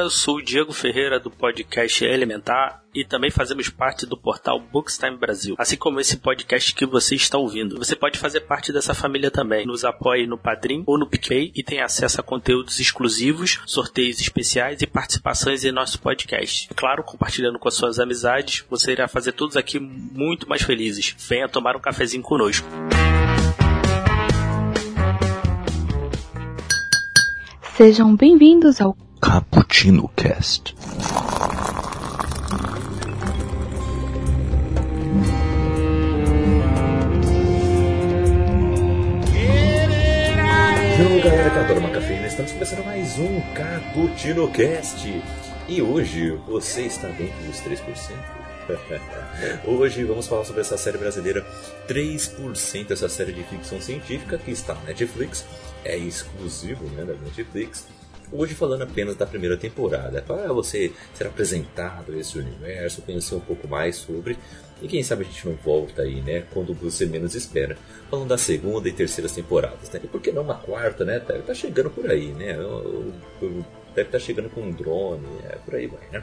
galera, eu sou o Diego Ferreira do podcast Elementar e também fazemos parte do portal Bookstime Brasil, assim como esse podcast que você está ouvindo. Você pode fazer parte dessa família também. Nos apoie no Padrim ou no PicPay e tem acesso a conteúdos exclusivos, sorteios especiais e participações em nosso podcast. Claro, compartilhando com as suas amizades, você irá fazer todos aqui muito mais felizes. Venha tomar um cafezinho conosco. Sejam bem-vindos ao Cappuccino Cast. Então, galera que adora uma cafeína, estamos começando mais um Cappuccino Cast. E hoje você está dentro dos 3%? Hoje vamos falar sobre essa série brasileira 3%, essa série de ficção científica que está na Netflix, é exclusivo né, da Netflix. Hoje falando apenas da primeira temporada, para você ser apresentado a esse universo, conhecer um pouco mais sobre, e quem sabe a gente não volta aí, né, quando você menos espera, falando da segunda e terceira temporadas, né, e por que não uma quarta, né, tá, chegando por aí, né, deve estar chegando com um drone, é, por aí vai, né?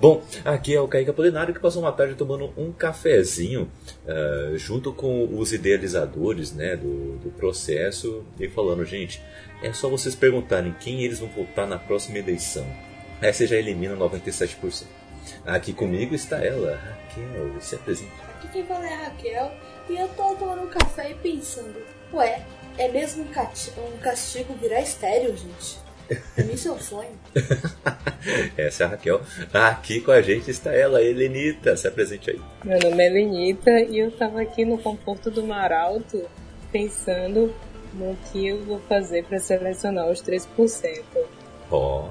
Bom, aqui é o Kaique Apolinário que passou uma tarde tomando um cafezinho uh, junto com os idealizadores né, do, do processo e falando, gente, é só vocês perguntarem quem eles vão votar na próxima eleição. Aí você já elimina 97%. Aqui comigo está ela, Raquel, se apresenta. Aqui quem fala é a Raquel e eu tô tomando um café e pensando, ué, é mesmo um castigo virar estéreo, gente? Esse é o sonho. Essa é a Raquel. Aqui com a gente está ela, Helenita. Se apresente aí. Meu nome é Helenita e eu estava aqui no conforto do mar alto pensando no que eu vou fazer para selecionar os 3%. Oh,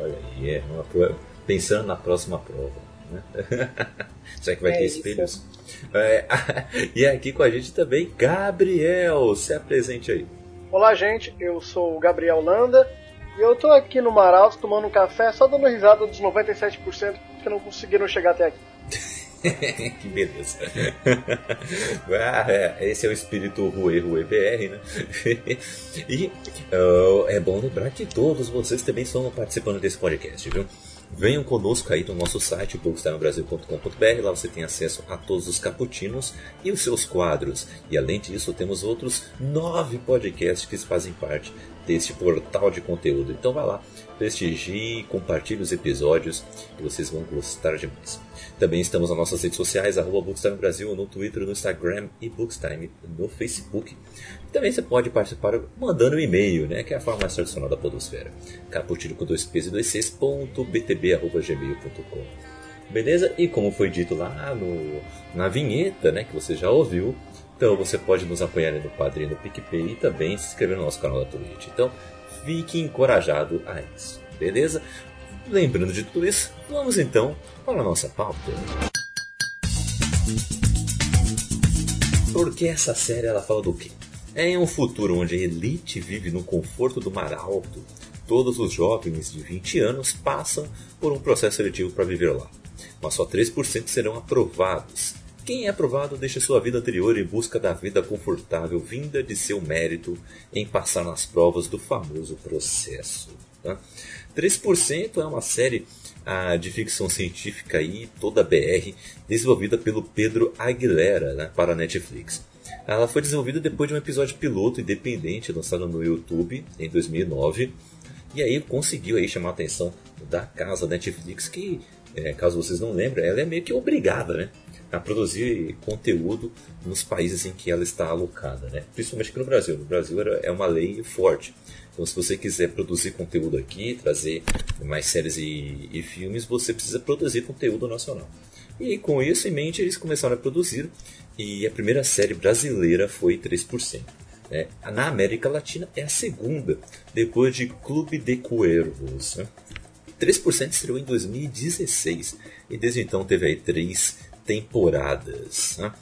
olha aí, é uma prova, pensando na próxima prova. Né? Será que vai é ter espelhos? É, e aqui com a gente também, Gabriel. Se apresente aí. Olá, gente. Eu sou o Gabriel Landa e eu tô aqui no Maralto tomando um café, só dando risada dos 97% que não conseguiram chegar até aqui. que beleza. ah, é, esse é o espírito Rue Rue BR, né? e uh, é bom lembrar que todos vocês também estão participando desse podcast, viu? Venham conosco aí no nosso site, bookstimebrasil.com.br. Lá você tem acesso a todos os caputinos e os seus quadros. E além disso, temos outros nove podcasts que fazem parte deste portal de conteúdo. Então vai lá, prestigie, compartilhe os episódios e vocês vão gostar demais. Também estamos nas nossas redes sociais, arroba Bookstime Brasil, no Twitter, no Instagram e Bookstime no Facebook. Também você pode participar mandando um e-mail, né, que é a forma mais tradicional da podosfera. Caputino com dois p's e dois c's, ponto btb, arroba. Beleza? E como foi dito lá no, na vinheta, né, que você já ouviu, então você pode nos apoiar no Padrinho no PicPay e também se inscrever no nosso canal da Twitch. Então fique encorajado a isso, beleza? Lembrando de tudo isso, vamos então para a nossa pauta. Porque essa série ela fala do quê? É em um futuro onde a elite vive no conforto do mar alto, todos os jovens de 20 anos passam por um processo seletivo para viver lá, mas só 3% serão aprovados quem é aprovado deixa sua vida anterior em busca da vida confortável vinda de seu mérito em passar nas provas do famoso processo. Tá? 3% é uma série ah, de ficção científica aí, toda BR, desenvolvida pelo Pedro Aguilera né, para a Netflix. Ela foi desenvolvida depois de um episódio piloto independente lançado no YouTube em 2009 e aí conseguiu aí chamar a atenção da casa Netflix que, é, caso vocês não lembrem, ela é meio que obrigada, né? a produzir conteúdo nos países em que ela está alocada, né? principalmente aqui no Brasil. No Brasil é uma lei forte. Então, se você quiser produzir conteúdo aqui, trazer mais séries e, e filmes, você precisa produzir conteúdo nacional. E com isso em mente, eles começaram a produzir. E a primeira série brasileira foi 3%. É, na América Latina é a segunda, depois de Clube de Cuervos. Né? 3% estreou em 2016 e desde então teve aí três temporadas. Né?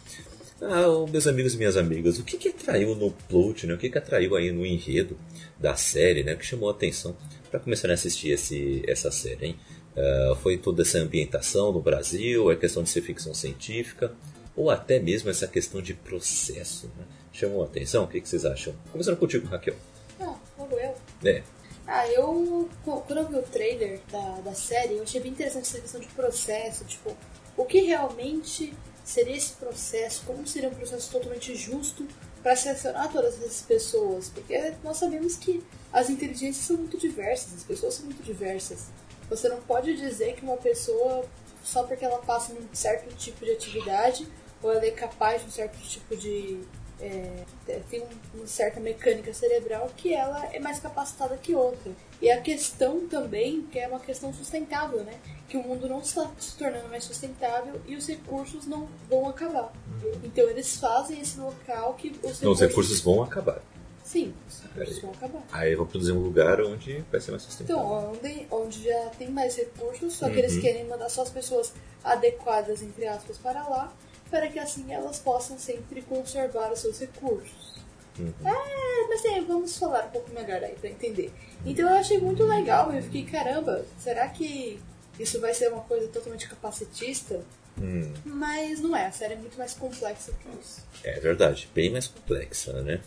Ah, meus amigos e minhas amigas, o que, que atraiu no plot, né? o que, que atraiu aí no enredo da série, né? que chamou a atenção para começar a assistir esse, essa série? Hein? Uh, foi toda essa ambientação no Brasil, a questão de ser ficção científica, ou até mesmo essa questão de processo. Né? Chamou a atenção? O que, que vocês acham? Começando contigo, Raquel. Ah, logo eu. É. Ah, eu. Quando eu vi o trailer da, da série, eu achei bem interessante essa questão de processo. Tipo, o que realmente seria esse processo? Como seria um processo totalmente justo para selecionar todas essas pessoas? Porque nós sabemos que as inteligências são muito diversas, as pessoas são muito diversas. Você não pode dizer que uma pessoa, só porque ela passa num certo tipo de atividade, ou ela é capaz de um certo tipo de é, tem uma certa mecânica cerebral que ela é mais capacitada que outra. E a questão também, que é uma questão sustentável, né? Que o mundo não está se tornando mais sustentável e os recursos não vão acabar. Uhum. Então eles fazem esse local que os recursos... Não, os recursos vão acabar. Sim, os recursos vão acabar. Aí vão produzir um lugar onde vai ser mais sustentável. Então, onde, onde já tem mais recursos, só que uhum. eles querem mandar só as pessoas adequadas, entre aspas, para lá para que assim elas possam sempre conservar os seus recursos. Uhum. É, mas é, vamos falar um pouco melhor aí para entender. Então eu achei muito legal, eu fiquei, caramba, será que isso vai ser uma coisa totalmente capacitista? Hum. Mas não é, a série é muito mais complexa que isso. É verdade, bem mais complexa, né?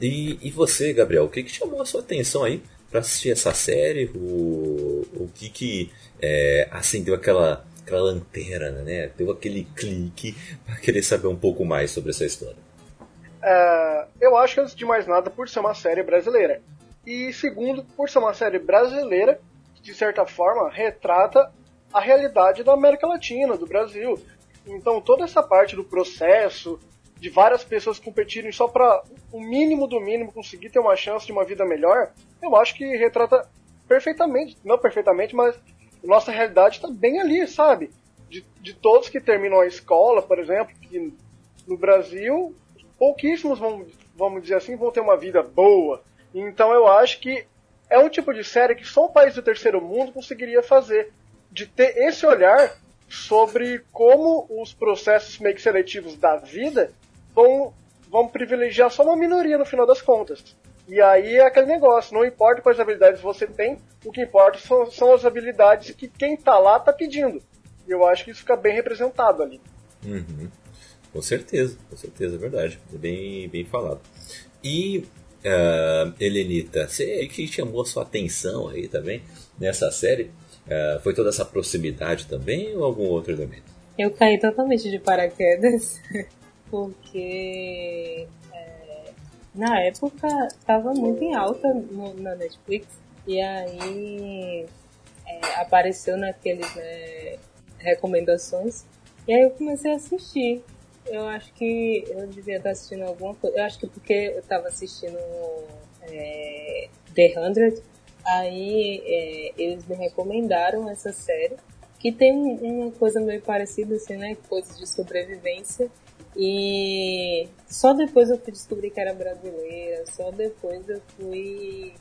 E, e você, Gabriel, o que, que chamou a sua atenção aí para assistir essa série? O, o que que é, acendeu aquela aquela lanterna, né? Deu aquele clique para querer saber um pouco mais sobre essa história. É, eu acho que, antes de mais nada, por ser uma série brasileira. E segundo, por ser uma série brasileira, que de certa forma retrata a realidade da América Latina, do Brasil. Então toda essa parte do processo, de várias pessoas competirem só para o mínimo do mínimo conseguir ter uma chance de uma vida melhor, eu acho que retrata perfeitamente, não perfeitamente, mas nossa realidade está bem ali, sabe? De, de todos que terminam a escola, por exemplo, que no Brasil, pouquíssimos vão, vamos dizer assim, vão ter uma vida boa. Então eu acho que é um tipo de série que só o país do terceiro mundo conseguiria fazer. De ter esse olhar sobre como os processos meio que seletivos da vida vão, vão privilegiar só uma minoria no final das contas. E aí é aquele negócio, não importa quais habilidades você tem, o que importa são, são as habilidades que quem tá lá tá pedindo. E eu acho que isso fica bem representado ali. Uhum. Com certeza, com certeza, é verdade. É bem, bem falado. E, uh, Helenita, você que chamou a sua atenção aí também nessa série? Uh, foi toda essa proximidade também ou algum outro elemento? Eu caí totalmente de paraquedas, porque na época estava muito em alta no, na Netflix e aí é, apareceu naqueles né, recomendações e aí eu comecei a assistir. Eu acho que eu devia estar assistindo alguma coisa. Eu acho que porque eu estava assistindo é, The Hundred, aí é, eles me recomendaram essa série que tem uma coisa meio parecida assim, né? Coisas de sobrevivência e só depois eu fui descobrir que era brasileira, só depois eu fui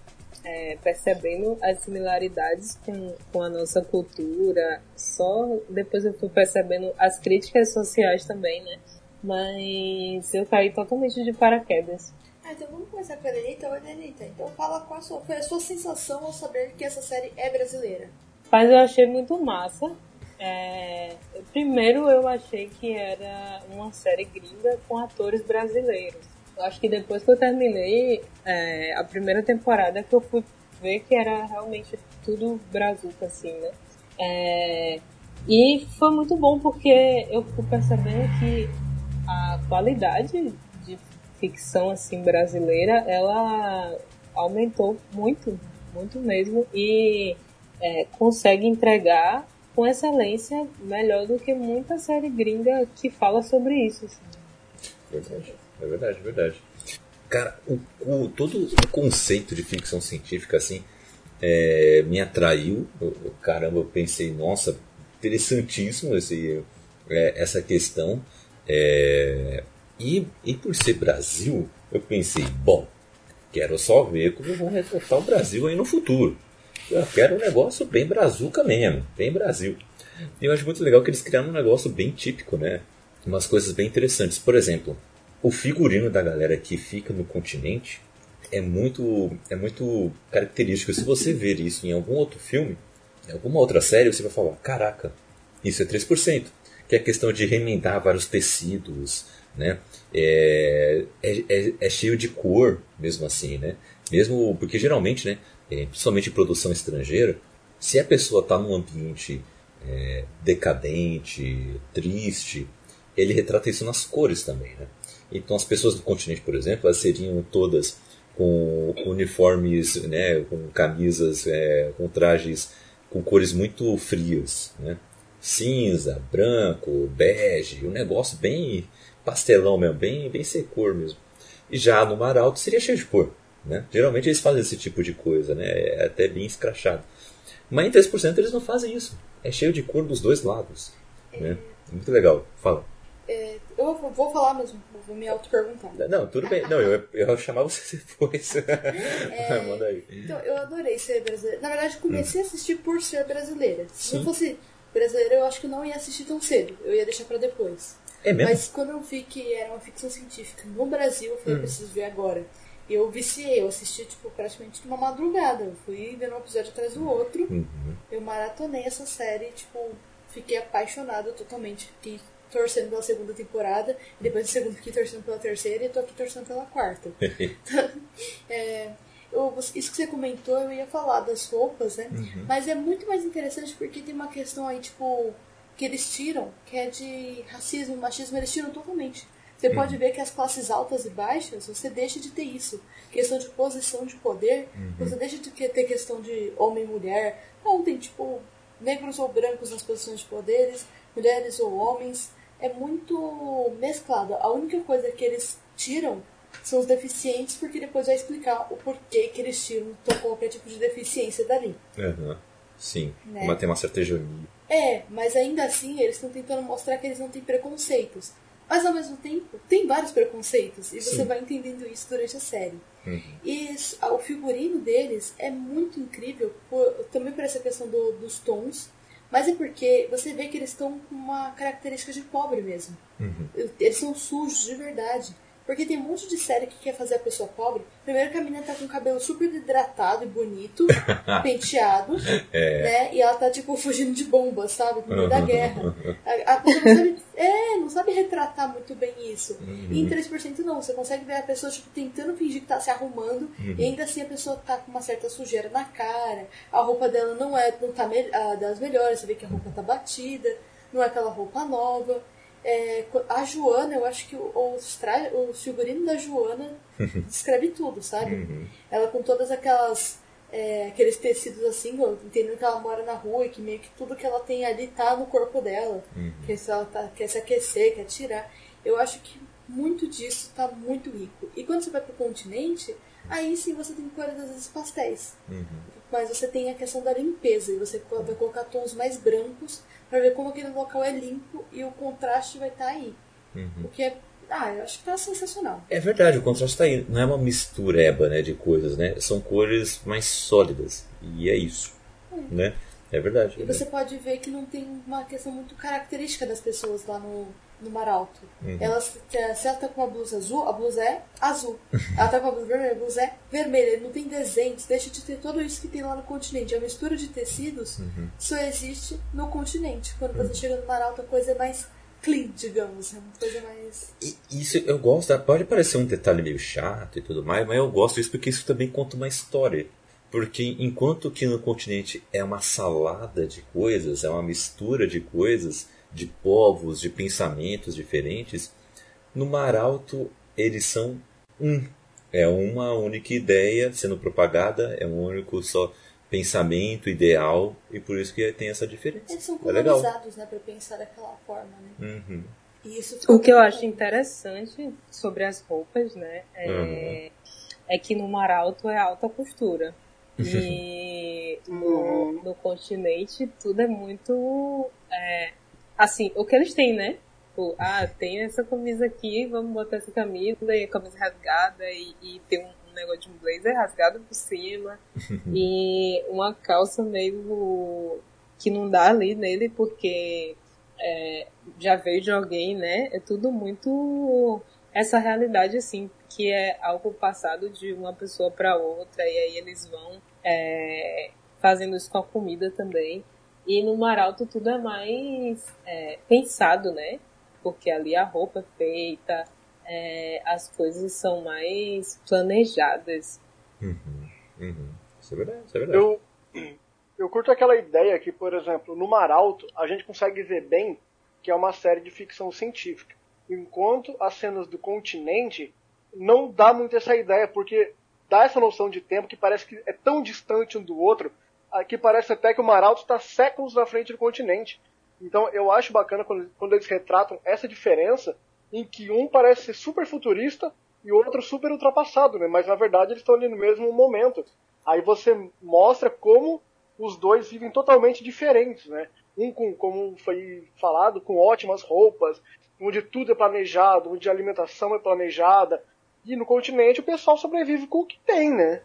é, percebendo as similaridades com, com a nossa cultura, só depois eu fui percebendo as críticas sociais também, né? Mas eu caí totalmente de paraquedas. Ah, então vamos começar com a Elenita. Oi, Elenita. Então fala qual a sua, foi a sua sensação ao saber que essa série é brasileira. Mas eu achei muito massa. É, primeiro eu achei que era uma série gringa com atores brasileiros. Eu acho que depois que eu terminei é, a primeira temporada que eu fui ver que era realmente tudo brazuca, assim, né? É, e foi muito bom porque eu fui percebendo que a qualidade de ficção assim brasileira ela aumentou muito, muito mesmo e é, consegue entregar com excelência melhor do que muita série gringa que fala sobre isso. Assim. Verdade, é verdade, é verdade. Cara, o, o, todo o conceito de ficção científica assim é, me atraiu. Eu, caramba, eu pensei, nossa, interessantíssimo esse, é, essa questão. É, e, e por ser Brasil, eu pensei, bom, quero só ver como vão retratar o Brasil aí no futuro. Eu quero um negócio bem brazuca mesmo, bem Brasil. E eu acho muito legal que eles criaram um negócio bem típico, né? Umas coisas bem interessantes. Por exemplo, o figurino da galera que fica no continente é muito, é muito característico. Se você ver isso em algum outro filme, em alguma outra série, você vai falar: caraca, isso é 3%. Que é a questão de remendar vários tecidos, né? É, é, é, é cheio de cor, mesmo assim, né? Mesmo porque geralmente, né, é, principalmente produção estrangeira, se a pessoa está num ambiente é, decadente, triste, ele retrata isso nas cores também, né? Então as pessoas do continente, por exemplo, elas seriam todas com uniformes, né, com camisas, é, com trajes com cores muito frias, né? Cinza, branco, bege, um negócio bem pastelão mesmo, bem, bem sem mesmo. E já no Mar Alto seria cheio de cor, né? Geralmente eles fazem esse tipo de coisa, né? É até bem escrachado. Mas em 3% eles não fazem isso. É cheio de cor dos dois lados, né? Muito legal. Fala. É, eu vou falar mesmo, vou me auto-perguntar. Não, tudo bem. Não, eu, eu ia chamar você depois. É, Manda aí. Então, eu adorei ser brasileira. Na verdade, comecei a assistir por ser brasileira. Se Sim. não fosse brasileira, eu acho que não ia assistir tão cedo. Eu ia deixar pra depois. É mesmo? Mas quando eu vi que era uma ficção científica no Brasil, eu falei, Hum. preciso ver agora. Eu viciei, eu assisti, tipo, praticamente numa madrugada. Eu fui vendo um episódio atrás do outro. Uhum. Eu maratonei essa série, tipo, fiquei apaixonada totalmente. Fiquei torcendo pela segunda temporada, e depois da segunda fiquei torcendo pela terceira e tô aqui torcendo pela quarta. É, eu- isso que você comentou, eu ia falar das roupas, né? Mas é muito mais interessante porque tem uma questão aí, tipo, que eles tiram, que é de racismo, machismo, eles tiram totalmente. Você pode ver que as classes altas e baixas, você deixa de ter isso. Questão de posição de poder, você deixa de ter questão de homem e mulher. Não, tem, tipo, negros ou brancos nas posições de poderes, mulheres ou homens. É muito mesclado. A única coisa que eles tiram são os deficientes, porque depois vai explicar o porquê que eles tiram qualquer tipo de deficiência dali. Aham. Sim. Né? Mas tem uma certa hegemonia. É, mas ainda assim eles estão tentando mostrar que eles não têm preconceitos. Mas ao mesmo tempo, tem vários preconceitos, e você Sim. vai entendendo isso durante a série. Uhum. E o figurino deles é muito incrível, por- também por essa questão do- dos tons, mas é porque você vê que eles estão com uma característica de pobre mesmo. Uhum. Eles são sujos de verdade. Porque tem um monte de série que quer fazer a pessoa pobre. Primeiro que a menina tá com o cabelo super hidratado e bonito, penteado, É. né? E ela tá, tipo, fugindo de bombas, sabe? No meio da guerra. A, a pessoa não sabe, é, não sabe retratar muito bem isso. E em 3% não, você consegue ver a pessoa, tipo, tentando fingir que tá se arrumando, e ainda assim a pessoa tá com uma certa sujeira na cara, a roupa dela não é, não tá me- das melhores, você vê que a roupa tá batida, não é aquela roupa nova. É, a Joana, eu acho que o, os tra- o figurino da Joana descreve tudo, sabe? Uhum. Ela com todas aquelas. é, aqueles tecidos assim, entendendo que ela mora na rua e que meio que tudo que ela tem ali tá no corpo dela. Que se ela tá, quer se aquecer, quer tirar. Eu acho que muito disso tá muito rico. E quando você vai pro continente, aí sim você tem cores vezes pastéis. Mas você tem a questão da limpeza e você vai colocar tons mais brancos pra ver como aquele local é limpo e o contraste vai estar aí. O que é. Ah, eu acho que tá sensacional. É verdade, o contraste tá aí. Não é uma mistureba né, de coisas, né? São cores mais sólidas. E é isso. Né? É verdade. E você pode ver que não tem uma questão muito característica das pessoas lá no, no Mar Alto. Elas, se ela tá com uma blusa azul, a blusa é azul. ela tá com uma blusa vermelha, a blusa é vermelha. Não tem desenhos, deixa de ter tudo isso que tem lá no continente. A mistura de tecidos só existe no continente. Quando você chega no Mar Alto, a coisa é mais clean, digamos. É uma coisa mais. E Isso eu gosto, pode parecer um detalhe meio chato e tudo mais, mas eu gosto disso porque isso também conta uma história. Porque enquanto que no continente é uma salada de coisas, é uma mistura de coisas, de povos, de pensamentos diferentes, no Mar Alto eles são um. É uma única ideia sendo propagada, é um único só pensamento, ideal, e por isso que tem essa diferença. Eles são É legal. né, pra pensar daquela forma, né? Uhum. E O que eu acho interessante sobre as roupas, né, é, Uhum. é que no Mar Alto é alta costura. E no, no continente tudo é muito. é, assim, o que eles têm, né? Tipo, ah, tem essa camisa aqui, vamos botar essa camisa e a camisa rasgada e, e tem um, um negócio de um blazer rasgado por cima e uma calça meio que não dá ali nele porque é, já veio de alguém, né? É tudo muito essa realidade assim que é algo passado de uma pessoa para outra e aí eles vão é, fazendo isso com a comida também. E no Mar Alto tudo é mais é, pensado, né? porque ali a roupa é feita, é, as coisas são mais planejadas. Uhum, uhum. Isso é verdade, isso é verdade. Eu, eu curto aquela ideia que, por exemplo, no Mar Alto, a gente consegue ver bem que é uma série de ficção científica. Enquanto as cenas do continente não dá muito essa ideia, porque dá essa noção de tempo que parece que é tão distante um do outro, que parece até que o Mar Alto está séculos na frente do continente. Então eu acho bacana quando, quando eles retratam essa diferença, em que um parece ser super futurista e o outro super ultrapassado, né? Mas na verdade eles estão ali no mesmo momento. Aí você mostra como os dois vivem totalmente diferentes, né? Um com, como foi falado, com ótimas roupas, onde tudo é planejado, onde a alimentação é planejada. E no continente o pessoal sobrevive com o que tem, né?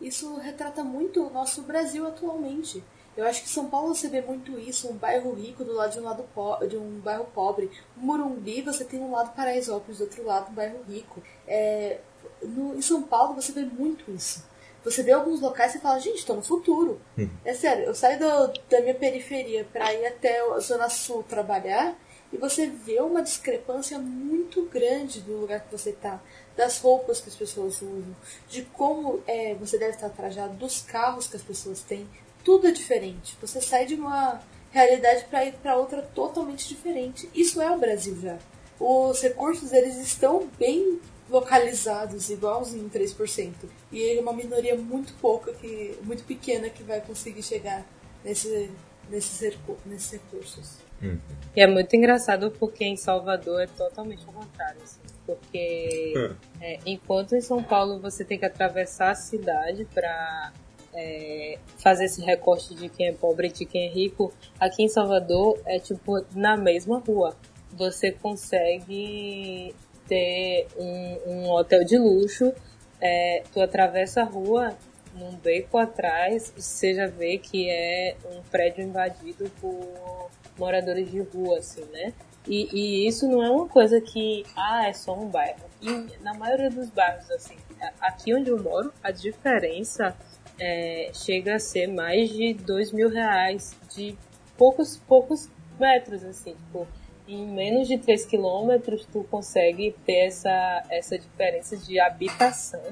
Isso retrata muito o nosso Brasil atualmente. Eu acho que São Paulo você vê muito isso, um bairro rico do lado de um lado de um bairro pobre. Morumbi você tem um lado Paraisópolis, do outro lado um bairro rico. É, no, em São Paulo você vê muito isso. Você vê alguns locais e fala, gente, estou no futuro. Uhum. É sério, eu saio do, da minha periferia para ir até a Zona Sul trabalhar e você vê uma discrepância muito grande do lugar que você está, das roupas que as pessoas usam, de como é, você deve estar trajado, dos carros que as pessoas têm. Tudo é diferente. Você sai de uma realidade para ir para outra totalmente diferente. Isso é o Brasil já. Os recursos eles estão bem localizados, igualzinho 3%. E é uma minoria muito pouca, que, muito pequena, que vai conseguir chegar nesse, nesses, nesses recursos. Uhum. E é muito engraçado porque em Salvador é totalmente ao contrário. Assim, porque Hum. é, enquanto em São Paulo você tem que atravessar a cidade para é, fazer esse recorte de quem é pobre e de quem é rico, aqui em Salvador é tipo na mesma rua. Você consegue ter um, um hotel de luxo, é, tu atravessa a rua num beco atrás, você já vê que é um prédio invadido por moradores de rua, assim, né? E, e isso não é uma coisa que, ah, é só um bairro. E na maioria dos bairros, assim, aqui onde eu moro, a diferença é, chega a ser mais de dois mil reais de poucos, poucos metros, assim, tipo, em menos de 3 quilômetros tu consegue ter essa, essa diferença de habitação,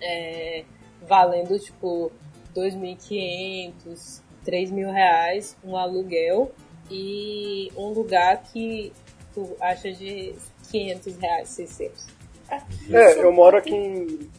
é, valendo, tipo, 2.500, 3 mil reais um aluguel e um lugar que tu acha de 500 reais, 600. Aqui, É, São eu moro aqui em.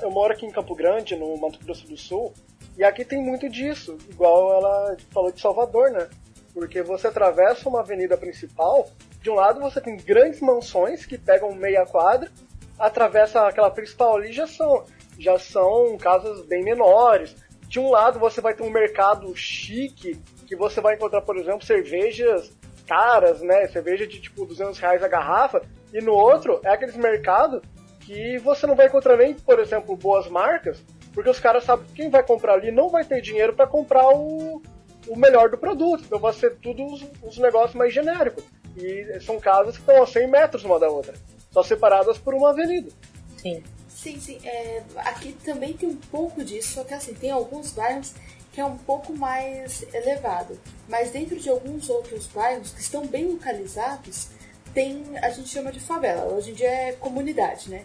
Eu moro aqui em Campo Grande, no Mato Grosso do Sul, e aqui tem muito disso, igual ela falou de Salvador, né? Porque você atravessa uma avenida principal, de um lado você tem grandes mansões que pegam meia quadra, atravessa aquela principal ali já são, já são casas bem menores. De um lado você vai ter um mercado chique, que você vai encontrar, por exemplo, cervejas caras, né? Cerveja de tipo 200 reais a garrafa. E no outro é aqueles mercados que você não vai encontrar nem, por exemplo, boas marcas, porque os caras sabem que quem vai comprar ali não vai ter dinheiro para comprar o, o melhor do produto. Então vai ser tudo os, os negócios mais genéricos. E são casas que estão a 100 metros uma da outra, só separadas por uma avenida. Sim. Sim, sim. É, aqui também tem um pouco disso, só que assim, tem alguns bairros que é um pouco mais elevado. Mas dentro de alguns outros bairros que estão bem localizados, tem, a gente chama de favela. Hoje em dia é comunidade, né?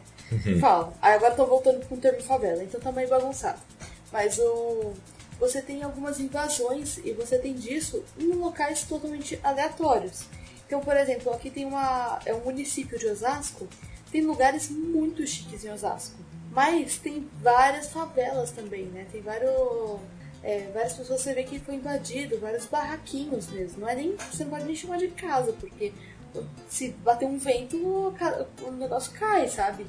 Fala. Aí agora estão voltando com o termo favela, então tá meio bagunçado. Mas o, você tem algumas invasões e você tem disso em locais totalmente aleatórios. Então, por exemplo, aqui tem uma. É um município de Osasco, tem lugares muito chiques em Osasco. Mas tem várias favelas também, né? Tem vários. É, várias pessoas você vê que foi invadido, vários barraquinhos mesmo. Não é nem. Você não pode nem chamar de casa, porque se bater um vento, o negócio cai, sabe?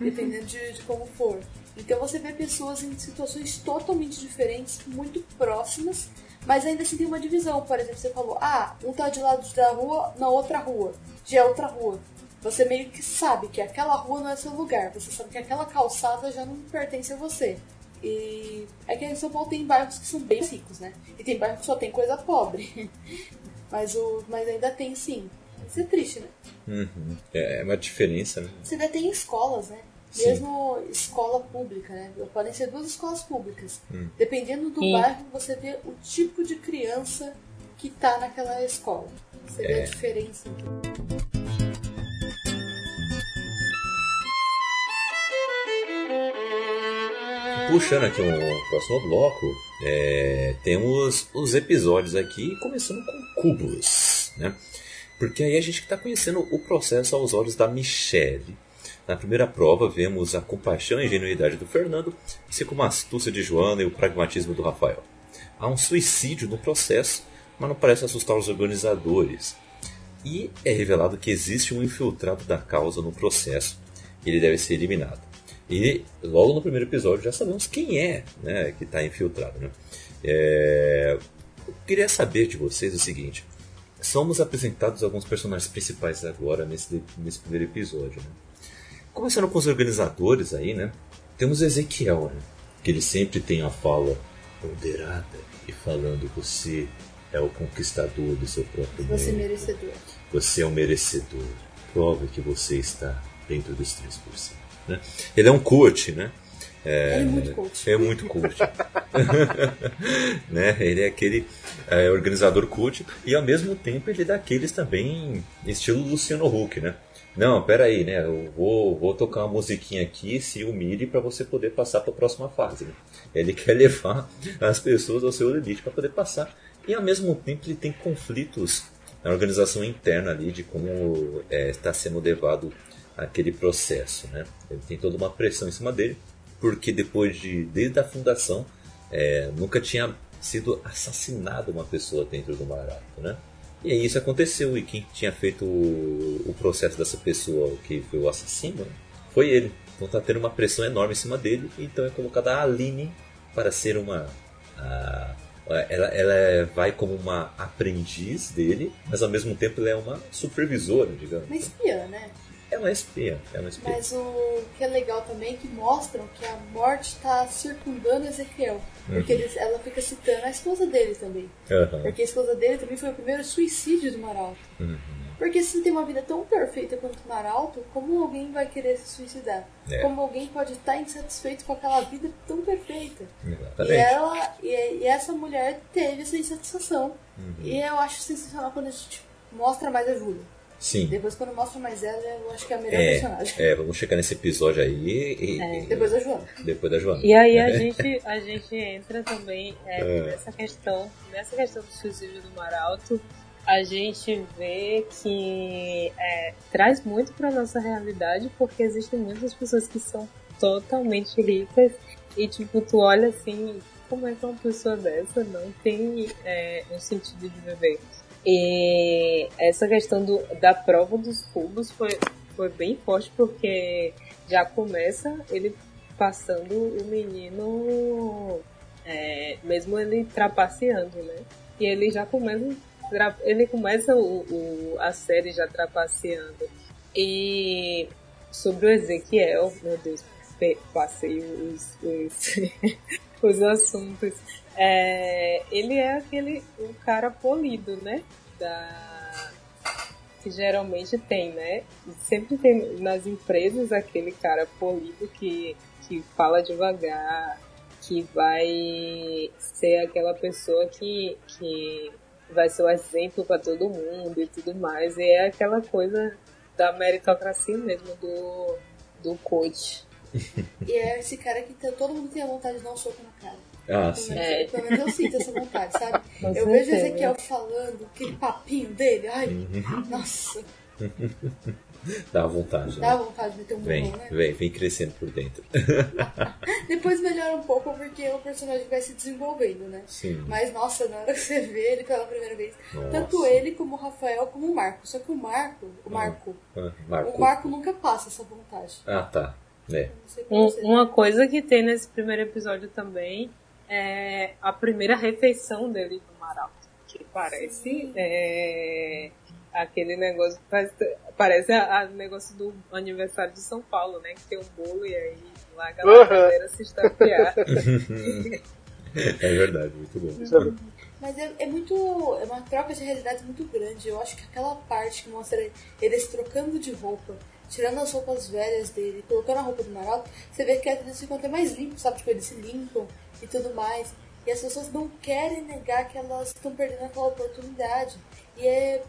Dependendo de, de como for. Então você vê pessoas em situações totalmente diferentes, muito próximas, mas ainda assim tem uma divisão. Por exemplo, você falou, ah, um tá de lado da rua, na outra rua. Já é outra rua. Você meio que sabe que aquela rua não é seu lugar. Você sabe que aquela calçada já não pertence a você. E é que em São Paulo tem bairros que são bem ricos, né? E tem bairros que só tem coisa pobre. mas, o, mas ainda tem sim. Isso é triste, né? Uhum. É uma diferença, né? Você ainda tem escolas, né? Sim. Mesmo escola pública, né? Podem ser duas escolas públicas. Hum. Dependendo do Sim. bairro, você vê o tipo de criança que tá naquela escola. Você vê É. a diferença. Puxando aqui um próximo bloco, é, temos os episódios aqui, começando com Cubos, né? Porque aí a gente está conhecendo o processo aos olhos da Michelle. Na primeira prova, vemos a compaixão e ingenuidade do Fernando, assim como a astúcia de Joana e o pragmatismo do Rafael. Há um suicídio no processo, mas não parece assustar os organizadores. E é revelado que existe um infiltrado da causa no processo. Ele deve ser eliminado. E logo no primeiro episódio já sabemos quem é né, que está infiltrado. Né? É, Eu queria saber de vocês o seguinte: somos apresentados alguns personagens principais agora nesse, nesse primeiro episódio. Né? Começando com os organizadores aí, né? Temos Ezequiel, né? que ele sempre tem a fala ponderada e falando você é o conquistador do seu próprio Você é mundo. merecedor. Você é um merecedor. Prove que você está dentro dos 3%. Né? Ele é um coach, né? Ele é muito coach. É muito coach. né? Ele é aquele é, organizador coach e ao mesmo tempo ele é daqueles também estilo Luciano Huck, né? Não, peraí, né? Eu vou, vou tocar uma musiquinha aqui, se humilhe para você poder passar para a próxima fase. Né? Ele quer levar as pessoas ao seu limite para poder passar. E ao mesmo tempo ele tem conflitos na organização interna ali de como é, está sendo levado aquele processo, né? Ele tem toda uma pressão em cima dele, porque depois de desde a fundação é, nunca tinha sido assassinada uma pessoa dentro do Marato, né? E aí isso aconteceu e quem tinha feito o, o processo dessa pessoa que foi o assassino foi ele. Então tá tendo uma pressão enorme em cima dele, então é colocada a Aline para ser uma a- ela, ela vai como uma aprendiz dele, mas ao mesmo tempo ela é uma supervisora, digamos. Uma espiã, né? É uma espiã, é uma espiã. Mas o que é legal também é que mostram que a morte está circundando Ezequiel. Porque Uhum. eles- ela fica citando a esposa dele também. Aham. Porque a esposa dele também foi o primeiro suicídio do Maralto. Uhum. Porque se tem uma vida tão perfeita quanto o Maralto, como alguém vai querer se suicidar? É. Como alguém pode estar insatisfeito com aquela vida tão perfeita? E, Exatamente. ela, e, e essa mulher teve essa insatisfação. Uhum. E eu acho sensacional quando a gente mostra mais a Júlia. Sim. Depois, quando mostra mais ela, eu acho que é a melhor É, personagem. é, vamos chegar nesse episódio aí e, e- Depois da Joana. depois da Joana. E aí É. a gente, a gente entra também é, nessa questão, nessa questão do suicídio do Maralto, a gente vê que é, traz muito para nossa realidade, porque existem muitas pessoas que são totalmente ricas e tipo, tu olha assim, como é que uma pessoa dessa não tem é, um sentido de viver? E essa questão do, da prova dos cubos foi, foi bem forte, porque já começa ele passando o menino, é, mesmo ele trapaceando, né? E ele já começa, ele começa o, o- a série já trapaceando. E sobre o Ezequiel, meu Deus, passei os, os, os assuntos. É, ele é aquele um cara polido, né? Da, que geralmente tem, né? Sempre tem nas empresas aquele cara polido que, que fala devagar, que vai ser aquela pessoa que, que vai ser o exemplo para todo mundo e tudo mais. E é aquela coisa da meritocracia mesmo, do, do coach. E é esse cara que tá- todo mundo tem a vontade de dar um soco na cara. Ah, Pelo sim. menos, É. pelo menos eu sinto essa vontade, sabe? Com eu vejo certeza. Ezequiel falando, aquele papinho dele, ai, Uhum. nossa, Dá vontade, dá né? vontade de meter um Vem, burrão, né? vem, vem crescendo por dentro. Depois melhora um pouco porque o personagem vai se desenvolvendo, né? Sim. Mas, nossa, na hora que você vê ele pela primeira vez, Nossa. tanto ele como o Rafael como o Marco. Só que o Marco, o Marco, Ah, o Marco. Marco nunca passa essa vontade. Ah, tá. É. Um- uma coisa que tem nesse primeiro episódio também é a primeira refeição dele no Maralto. Que parece é, aquele negócio, parece, parece a, a negócio do aniversário de São Paulo, né? Que tem um bolo e aí lá a galera, Uhum. se estapear. É verdade, muito bom. Mas é, é muito. É uma troca de realidades muito grande. Eu acho que aquela parte que mostra eles trocando de roupa, tirando as roupas velhas dele, colocando a roupa do Maralto, você vê que eles ficam até mais limpos, sabe? Tipo, eles se limpam e tudo mais. E as pessoas não querem negar que elas estão perdendo aquela oportunidade. E é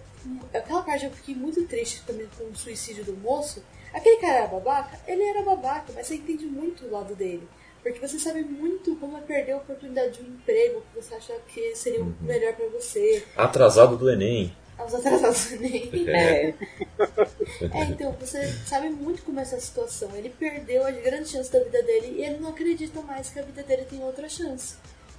aquela parte eu fiquei muito triste também com o suicídio do moço. Aquele cara era babaca? Ele era babaca, mas você entende muito o lado dele. Porque você sabe muito como é perder a oportunidade de um emprego que você acha que seria Uhum. melhor pra você. Atrasado do Enem. Aos atrasados do Enem. É, É, então, você sabe muito como é essa situação. Ele perdeu as grandes chances da vida dele e ele não acredita mais que a vida dele tem outra chance.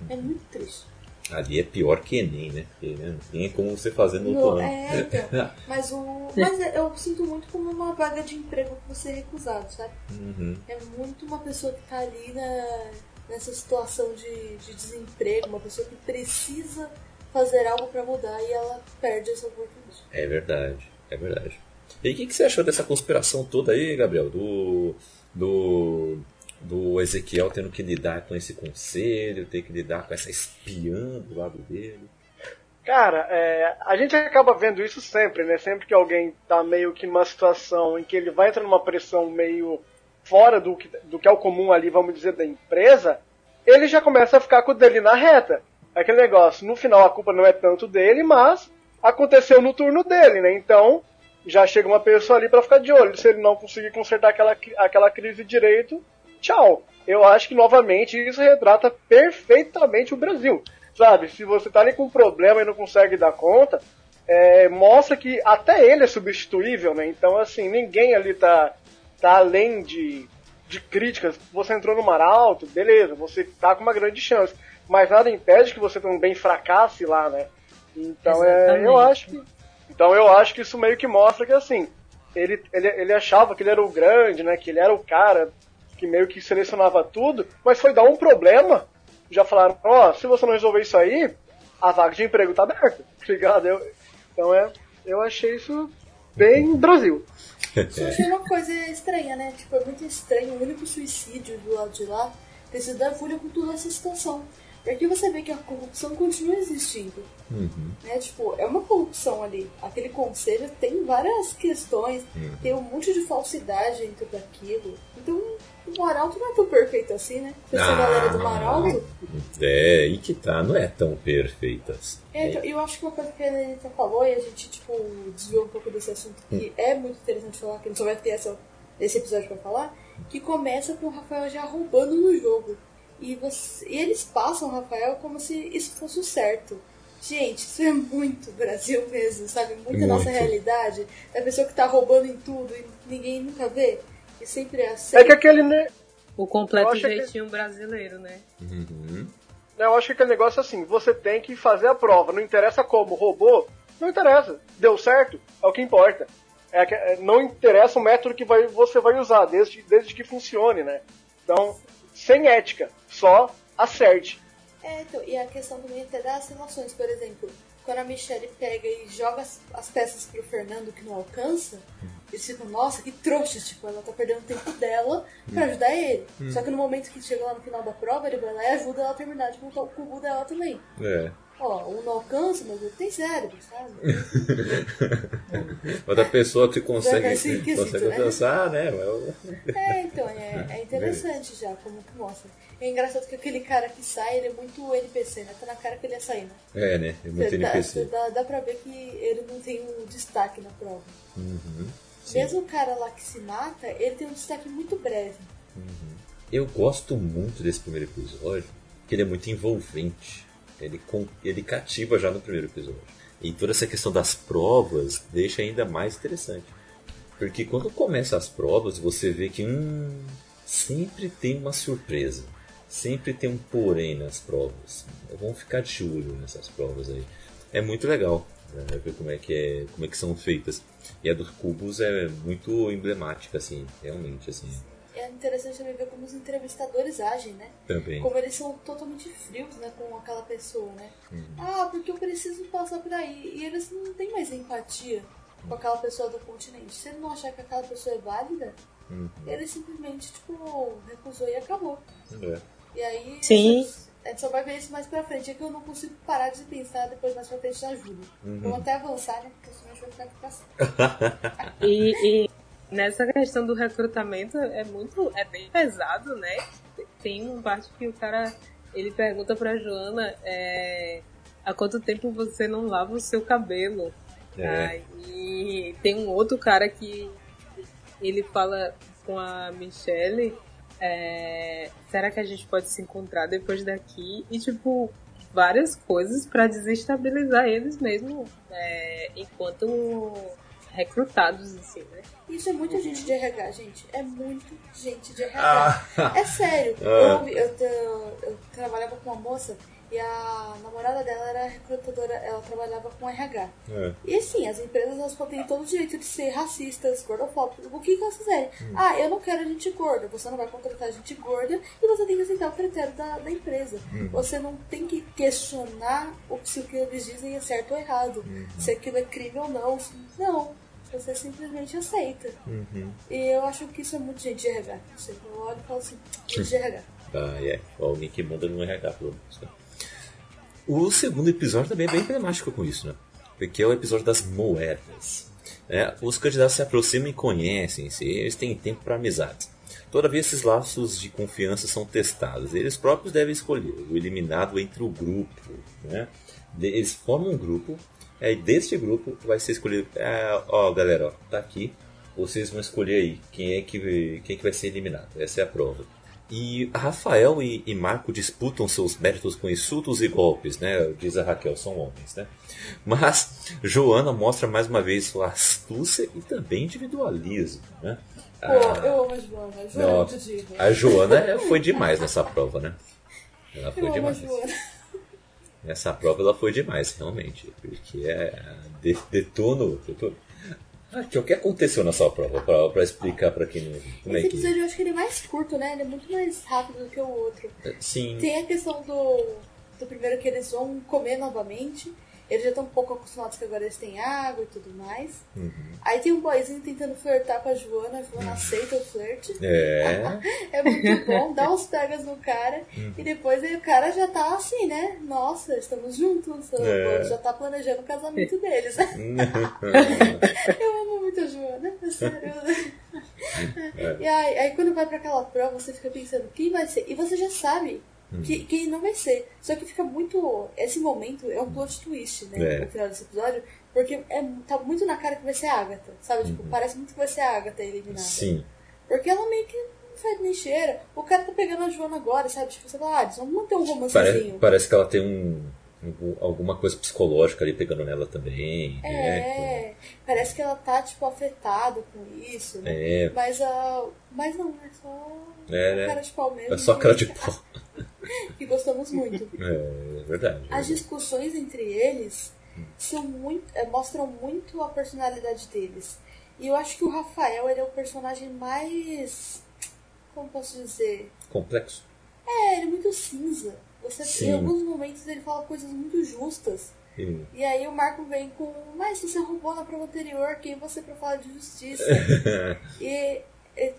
É muito triste. Ali é pior que Enem, né? Porque né, não tem como você fazer no outro ano. é, então. Mas, o, mas é- eu sinto muito como uma vaga de emprego que você é recusado, sabe? Uhum. É muito uma pessoa que tá ali na, nessa situação de, de desemprego, uma pessoa que precisa fazer algo pra mudar e ela perde essa oportunidade. É verdade, é verdade. E o que, que você achou dessa conspiração toda aí, Gabriel? Do, do, do Ezequiel tendo que lidar com esse conselho, ter que lidar com essa espiã do lado dele. Cara, é, a gente acaba vendo isso sempre, né? Sempre que alguém tá meio que numa situação em que ele vai entrar numa pressão meio fora do que, do que é o comum ali, vamos dizer, da empresa, ele já começa a ficar com o dele na reta. Aquele negócio, no final a culpa não é tanto dele, mas aconteceu no turno dele, né? Então, já chega uma pessoa ali pra ficar de olho. Se ele não conseguir consertar aquela, aquela crise direito, tchau. Eu acho que, novamente, isso retrata perfeitamente o Brasil. Sabe, se você tá ali com um problema e não consegue dar conta, é, mostra que até ele é substituível, né? Então, assim, ninguém ali tá, tá além de, de críticas. Você entrou no mar alto, beleza, você tá com uma grande chance. Mas nada impede que você também fracasse lá, né? Então, é, eu acho que então eu acho que isso meio que mostra que assim, ele, ele, ele achava que ele era o grande, né? Que ele era o cara que meio que selecionava tudo, mas foi dar um problema. Já falaram, ó, se você não resolver isso aí, a vaga de emprego tá aberta. tá Ligado? Eu, então é. Eu achei isso bem Brasil. Só achei uma coisa estranha, né? Tipo, é muito estranho. O único suicídio do lado de lá ter sido da Fúria com toda essa situação. Porque você vê que a corrupção continua existindo. Uhum. Né? Tipo, é uma corrupção ali. Aquele conselho tem várias questões, tem um monte de falsidade dentro daquilo. Então, o Maralto não é tão perfeito assim, né? Essa Ah, galera do. Maralto. É, e que tá, não é tão perfeita assim. É, então, eu acho que uma coisa que a Anitta falou, e a gente, tipo, desviou um pouco desse assunto, que é muito interessante falar, que a gente só vai ter essa, esse episódio pra falar, que começa com o Rafael já roubando no jogo. E, você, e eles passam o Rafael como se isso fosse o certo. Gente, isso é muito Brasil mesmo, sabe? Muito, a nossa Muito. realidade. Da pessoa que tá roubando em tudo e ninguém nunca vê. E sempre é assim. É que aquele, né? o completo acho que- jeitinho brasileiro, né? Uhum. Eu acho que aquele negócio é assim, você tem que fazer a prova, não interessa como, roubou, não interessa, deu certo, é o que importa. É que- é, não interessa o método que vai- você vai usar, desde, desde que funcione, né? Então, sem ética, só acerte. É, então, e a questão também até das relações, por exemplo, quando a Michelle pega e joga as, as peças pro Fernando que não alcança, eles ficam, nossa, que trouxa, tipo, ela tá perdendo o tempo dela pra ajudar ele. Só que no momento que chega lá no final da prova, ele vai lá e ajuda ela a terminar de montar o cubo dela também. É. Ó, um não alcança, mas ele tem cérebro, sabe? Outra pessoa que consegue, ser esquisito, consegue né? alcançar, né? É, então, é, é interessante já como que mostra. É engraçado que aquele cara que sai, ele é muito NPC, né? Tá na cara que ele ia sair, né? É, né? É muito Você dá, NPC. você dá, dá pra ver que ele não tem um destaque na prova. Uhum. Mesmo o cara lá que se mata, ele tem um destaque muito breve. Eu gosto muito desse primeiro episódio, porque ele é muito envolvente. Ele, ele cativa já no primeiro episódio. E toda essa questão das provas deixa ainda mais interessante. Porque quando começa as provas, você vê que hum, sempre tem uma surpresa. Sempre tem um porém nas provas. Vamos ficar de olho nessas provas aí. É muito legal né, ver como é, que é, como é que são feitas. E a dos cubos é muito emblemática, assim, realmente, assim, É interessante também ver como os entrevistadores agem, né? também. Como eles são totalmente frios, né, com aquela pessoa, né? Uhum. Ah, porque eu preciso passar por aí. E eles não têm mais empatia com aquela pessoa do continente. Se ele não achar que aquela pessoa é válida, Uhum. ele simplesmente, tipo, recusou e acabou. É. E aí. Sim. A gente só vai ver isso mais pra frente. É que eu não consigo parar de pensar depois mais pra frente na ajuda. Uhum. Vamos até avançar, né? Porque senão a gente vai ficar aqui pra. E, e nessa questão do recrutamento é muito, é bem pesado, né? Tem uma parte que o cara ele pergunta pra Joana é, há quanto tempo você não lava o seu cabelo. É. Aí tem um outro cara que ele fala com a Michelle. é, será que a gente pode se encontrar depois daqui? E tipo, várias coisas pra desestabilizar eles mesmo é, enquanto recrutados, assim, né? Isso é muita gente de RH, gente. É muito gente de RH. Ah. É sério. Ah. Eu, eu, eu, eu trabalhava com uma moça e a namorada dela era recrutadora, ela trabalhava com RH. É. E assim, as empresas elas têm todo o direito de ser racistas, gordofóbicas, o que, que elas fizerem. Ah, eu não quero gente gorda, você não vai contratar gente gorda e você tem que aceitar o critério da, da empresa. Você não tem que questionar o, se o que eles dizem é certo ou errado, se aquilo é crime ou não. Não, você simplesmente aceita. Uhum. E eu acho que isso é muito gente de RH. Você olha e fala assim, gente de RH. Ah, é. Alguém que manda no RH, pelo menos. Né? O segundo episódio também é bem emblemático com isso, né? Porque é o episódio das moedas. né? os candidatos se aproximam e conhecem-se, eles têm tempo para amizades. Todavia, esses laços de confiança são testados. Eles próprios devem escolher o eliminado entre o grupo. Né? Eles formam um grupo, aí deste grupo vai ser escolhido. Ah, ó, galera, ó, tá aqui. Vocês vão escolher aí quem é que, quem é que vai ser eliminado. Essa é a prova. E Rafael e, e Marco disputam seus méritos com insultos e golpes, né? Diz a Raquel, são homens, né? Mas Joana mostra mais uma vez sua astúcia e também individualismo, né? Pô, Ah, eu amo a Joana. A Joana é não, a Joana foi demais nessa prova, né? Ela Eu foi amo a demais. Nessa prova ela foi demais, realmente. Porque é. de- Detono. detono. Ah, o que aconteceu nessa prova? Pra, pra explicar pra quem não. Como é Esse que. episódio eu acho que ele é mais curto, né? Ele é muito mais rápido do que o outro. Sim. Tem a questão do, do primeiro que eles vão comer novamente. Eles já estão um pouco acostumados que agora eles têm água e tudo mais. Uhum. Aí tem um boyzinho tentando flertar com a Joana, a Joana aceita o flerte. É. É muito bom, dá uns pegas no cara. Uhum. E depois aí o cara já tá assim, né? Nossa, estamos juntos. É. Já tá planejando o casamento deles. Eu amo muito a Joana, é sério. E aí, aí quando vai pra aquela prova, você fica pensando quem vai ser. E você já sabe Hum. que, quem não vai ser. Só que fica muito. Esse momento é um plot twist, né? É. No final desse episódio. Porque é, tá muito na cara que vai ser a Agatha. Sabe? Tipo, parece muito que vai ser a Agatha eliminada. Uhum. Sim. Porque ela meio que não faz nem cheira. O cara tá pegando a Joana agora, sabe? Tipo, você fala, ah, vão manter um romancezinho. parece que ela tem um, um- alguma coisa psicológica ali pegando nela também. né? É, parece que ela tá, tipo, afetada com isso, né? É, Mas, a mas não, é só É, né? cara de pau mesmo. é só que- cara de pau. Que gostamos muito. É, é verdade. As discussões entre eles são muito, é, mostram muito a personalidade deles. E eu acho que o Rafael ele é o personagem mais. Como posso dizer? Complexo. É, ele é muito cinza. Você, Sim. em alguns momentos ele fala coisas muito justas. E- E aí o Marco vem com, mas você roubou na prova anterior, quem você pra falar de justiça? e-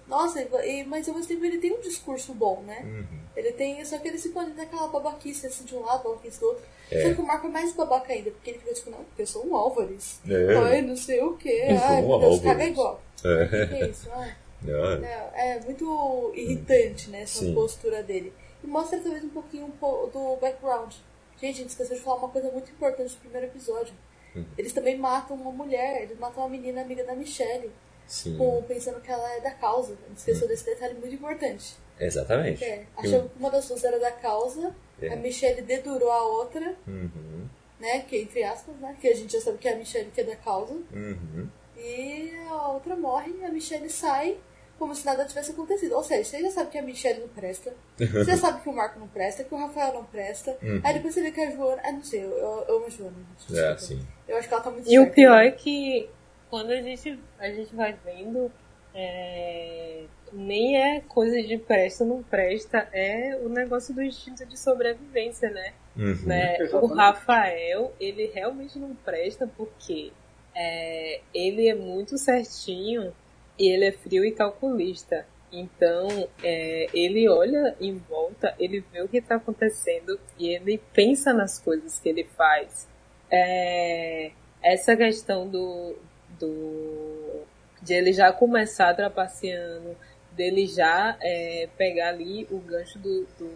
nossa, e, mas ao mesmo tempo ele tem um discurso bom, né? Uhum. Ele tem, só que ele se põe naquela babaquice assim de um lado, babaquice do outro. É. Só que o Marco é mais babaca ainda, porque ele fica tipo, não, porque eu sou um Álvares. É. Ai, não sei o que. Eu sou Ai, um meu Deus, caga igual. É. Que é isso? Ai. Não, É, é muito irritante, né, essa Sim. postura dele. E mostra talvez um pouquinho po- do background. Gente, a gente esqueceu de falar uma coisa muito importante no primeiro episódio. Hum. Eles também matam uma mulher, eles matam uma menina amiga da Michelle, Sim. com, pensando que ela é da causa. A gente esqueceu desse detalhe muito importante. Exatamente. É, achando que uma das duas era da causa, É. a Michelle dedurou a outra, Uhum. né, que entre aspas, né, que a gente já sabe que é a Michelle que é da causa. Uhum. E a outra morre, a Michelle sai como se nada tivesse acontecido. Ou seja, você já sabe que a Michelle não presta, você já sabe que o Marco não presta, que o Rafael não presta. Uhum. Aí depois você vê que a Joana. Ah, não sei, eu, eu, amo a Joana. É, sim. Eu acho que ela tá muito E o certa. pior é que quando a gente, a gente vai vendo, é, nem é coisa de presta ou não presta, é o negócio do instinto de sobrevivência, né? Uhum. né? O. Rafael, ele realmente não presta porque é, ele é muito certinho e ele é frio e calculista. Então, é, ele olha em volta, ele vê o que está acontecendo e ele pensa nas coisas que ele faz. É, essa questão do, do de ele já começar trapaceando, dele já é, pegar ali o gancho do, do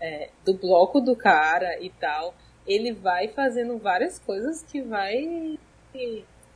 é, do bloco do cara e tal, ele vai fazendo várias coisas que vai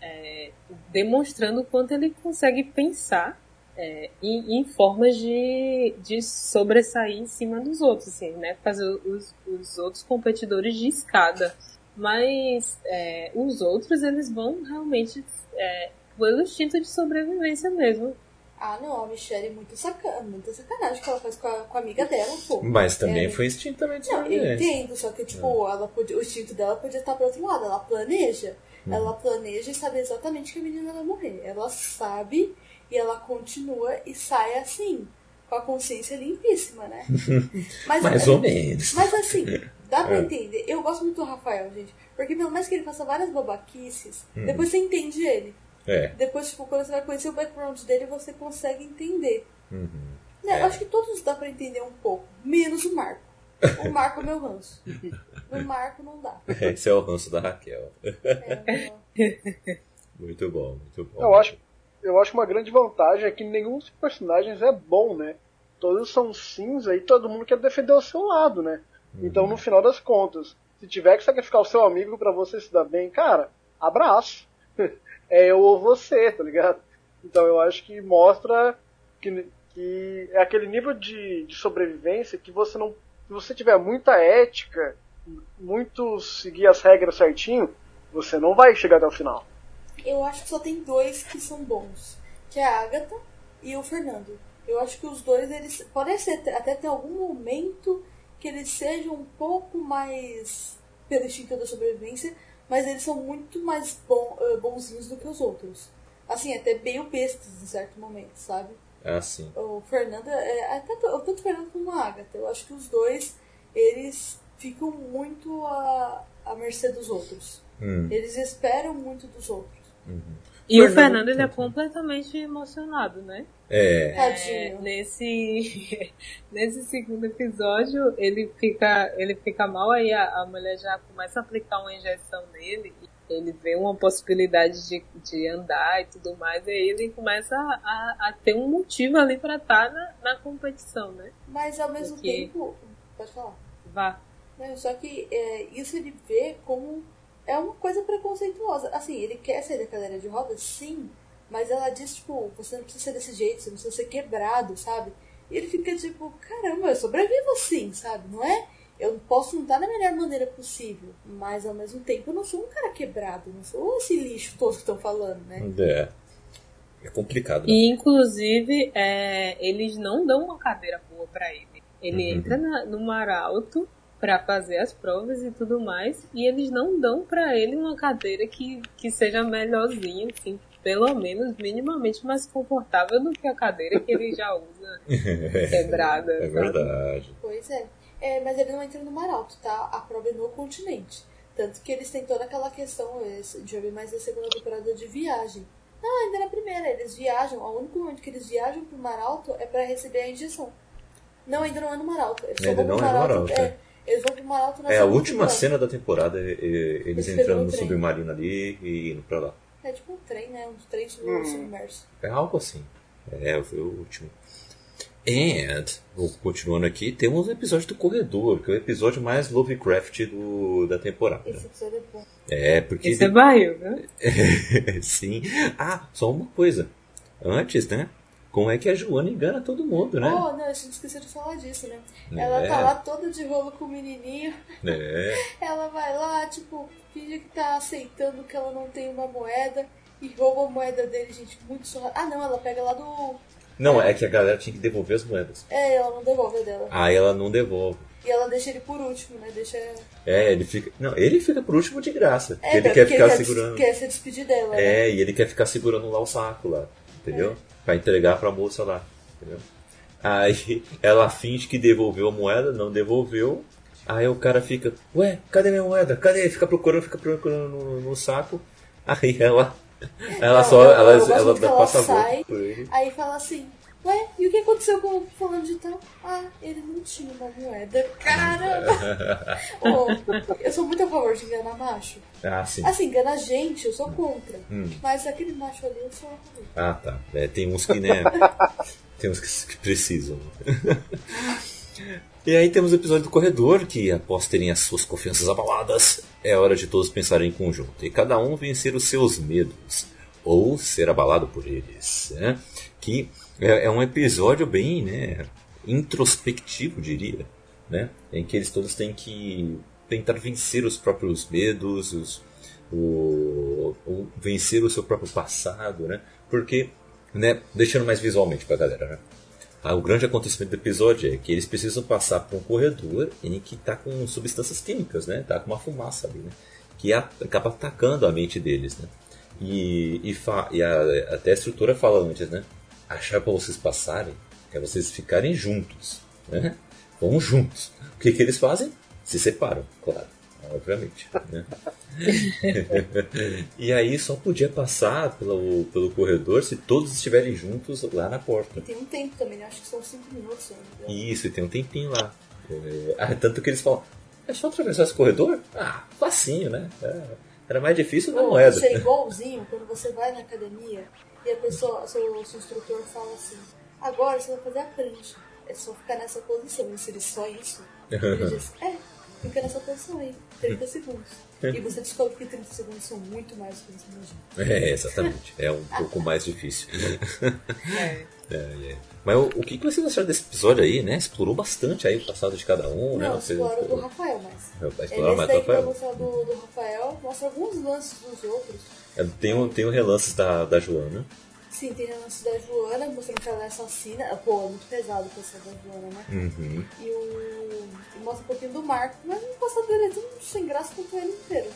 é, demonstrando o quanto ele consegue pensar é, em, em, formas de, de sobressair em cima dos outros, assim, né? Fazer os, os outros competidores de escada. Mas é, os outros, eles vão realmente é, pelo instinto de sobrevivência mesmo. Ah, não, a Michelle é muito, saca... muito sacanagem que ela faz com a, com a amiga dela, pô. Mas também É. foi instinto também de Não, eu sobrevivência. entendo, só que, tipo, ela podia, o instinto dela podia estar pro outro lado. Ela planeja. Ela planeja e sabe exatamente que a menina vai morrer. Ela sabe e ela continua e sai assim, com a consciência limpíssima, né? Mas, Mais ou menos. Mas assim, dá pra É. entender. Eu gosto muito do Rafael, gente. Porque pelo mais que ele faça várias babaquices, Hum. depois você entende ele. É. Depois, tipo, quando você vai conhecer o background dele, você consegue entender. Uhum. Né, É. Eu acho que todos dá pra entender um pouco. Menos o Marco. O Marco é meu ranço. O Marco não dá. Esse é o ranço da Raquel. É. Muito bom, muito bom. Eu acho, eu acho que uma grande vantagem é que nenhum dos personagens é bom, né? Todos são cinza e todo mundo quer defender o seu lado, né? Então, no final das contas, se tiver que sacrificar o seu amigo pra você se dar bem, cara, abraço. é eu ou você, tá ligado? Então eu acho que mostra que, que é aquele nível de, de sobrevivência que você não. Se você tiver muita ética, muito seguir as regras certinho, você não vai chegar até o final. Eu acho que só tem dois que são bons. Que é a Agatha e o Fernando. Eu acho que os dois, eles. Pode ser até ter algum momento que eles sejam um pouco mais pelo instinto da sobrevivência, mas eles são muito mais bom, eh, bonzinhos do que os outros. Assim, até meio bestas em certo momento, sabe? Ah, sim. O Fernando, é, até, tanto o Fernando como a Agatha, eu acho que os dois, eles ficam muito à, à mercê dos outros. Hum. Eles esperam muito dos outros. E o Fernando- Fernando, ele é completamente emocionado, né? É. É, Tadinho. nesse, nesse segundo episódio, ele fica, ele fica mal, aí a, a mulher já começa a aplicar uma injeção nele, ele vê uma possibilidade de, de andar e tudo mais, e aí ele começa a, a ter um motivo ali pra estar na, na competição, né? Mas ao mesmo Porque- tempo. Pode falar. Vá. Né, Só que é, isso ele vê como é uma coisa preconceituosa. Assim, ele quer sair da cadeira de rodas, sim, mas ela diz, tipo, você não precisa ser desse jeito, você não precisa ser quebrado, sabe? E ele fica tipo, caramba, eu sobrevivo sim, sabe? Não é? Eu posso não estar da melhor maneira possível, mas ao mesmo tempo eu não sou um cara quebrado, não sou esse lixo todo que estão falando, né? É. É complicado, né? E inclusive, é, eles não dão uma cadeira boa pra ele. Ele Uhum. entra na- no mar alto pra fazer as provas e tudo mais, e eles não dão pra ele uma cadeira que, que seja melhorzinha, assim, pelo menos minimamente mais confortável do que a cadeira que ele já usa quebrada. É sabe? verdade. Pois é. é. Mas ele não entra no mar alto, tá? A prova é no continente. Tanto que eles têm toda aquela questão, ouvir mais da segunda temporada de viagem. Não, ainda na primeira, eles viajam. O único momento que eles viajam pro mar alto é pra receber a injeção. Não, ainda não é no mar alto. Eles Ainda não pro é no mar alto. Alto, é. Eles vão pro mar alto na É a última temporada. cena da temporada, e- e- eles Eles entrando no trem. submarino ali e indo pra lá. É tipo um trem, né? Um trem Hum. submerso. É algo assim. É, foi o último. And, continuando aqui, temos o episódio do corredor, que é o episódio mais Lovecraft do, da temporada. Esse episódio é bom. É, porque. Esse é barril, né? Sim. Ah, só uma coisa. Antes, né? Como é que a Joana engana todo mundo, né? Oh, não, a gente esqueceu de falar disso, né? Ela É. tá lá toda de rolo com o menininho. É. Ela vai lá, tipo, finge que tá aceitando que ela não tem uma moeda e rouba a moeda dele, gente, muito sorra. Ah, não, ela pega lá do. Não, é que a galera tinha que devolver as moedas. É, ela não devolve a dela. Aí ela não devolve. E ela deixa ele por último, né? Deixa. É, ele fica. Não, ele fica por último de graça. É, ele quer ficar quer, segurando. quer se despedir dela, né? É, e ele quer ficar segurando lá o saco lá, entendeu? Pra entregar pra moça lá, entendeu? Aí ela finge que devolveu a moeda, não devolveu. Aí o cara fica, ué, cadê minha moeda? Cadê? Fica procurando, fica procurando no, no saco. Aí ela. Ela Não, só. eu- ela eu ela dá ela passa a sai. volta por ele. Aí fala assim, ué, e o que aconteceu com o fulano de tal? Ah, ele não tinha uma moeda. Caramba! Ô, eu sou muito a favor de enganar macho. Ah, sim. Assim, enganar gente, eu sou contra. Hum. Mas aquele macho ali, eu sou a favor. Ah, tá. É, tem uns que, né? tem uns que, que precisam. E aí temos o episódio do corredor, que após terem as suas confianças abaladas, é hora de todos pensarem em conjunto. E cada um vencer os seus medos. Ou ser abalado por eles. Né? Que é, é um episódio bem né, introspectivo, diria. Né? Em que eles todos têm que tentar vencer os próprios medos, os, o, o, vencer o seu próprio passado, né? Porque, né, deixando mais visualmente pra galera, né? Ah, o grande acontecimento do episódio é que eles precisam passar por um corredor em que está com substâncias químicas, né? Tá com uma fumaça ali, né? Que acaba atacando a mente deles, né? E, e, e a, até a estrutura fala antes, né? A chave para vocês passarem é vocês ficarem juntos, né? Vão juntos. O que, que eles fazem? Se separam, claro obviamente. Né? e aí só podia passar pelo, pelo corredor se todos estiverem juntos lá na porta. E tem um tempo também, né? acho que são 5 minutos ainda. Isso, e tem um tempinho lá. É, ah, tanto que eles falam, é só atravessar esse corredor? Ah, facinho, né? É, era mais difícil na moeda. Isso é igualzinho quando você vai na academia e a pessoa, seu, seu instrutor fala assim, agora você vai fazer a prancha. É só ficar nessa posição. E se ele só isso, ele diz, é, fica nessa posição aí, 30 segundos. E você descobre que 30 segundos são muito mais do que você imagina. É, exatamente. É um pouco mais difícil. É. É, é. Mas o, o que vocês acharam desse episódio aí, né? Explorou bastante aí o passado de cada um, Não, né? Você explora do Rafael, mas. Vai explorar mais do Rafael? mostrar do, do Rafael, mostra alguns lances dos outros. É, tem, um, tem um relances da, da Joana. Sim, tem a lance da Joana, mostrando que ela é assassina. Pô, é muito pesado o passado da Joana, né? Uhum. E, o... e mostra um pouquinho do Marco, mas o passado dele é tão sem graça quanto ele inteiro.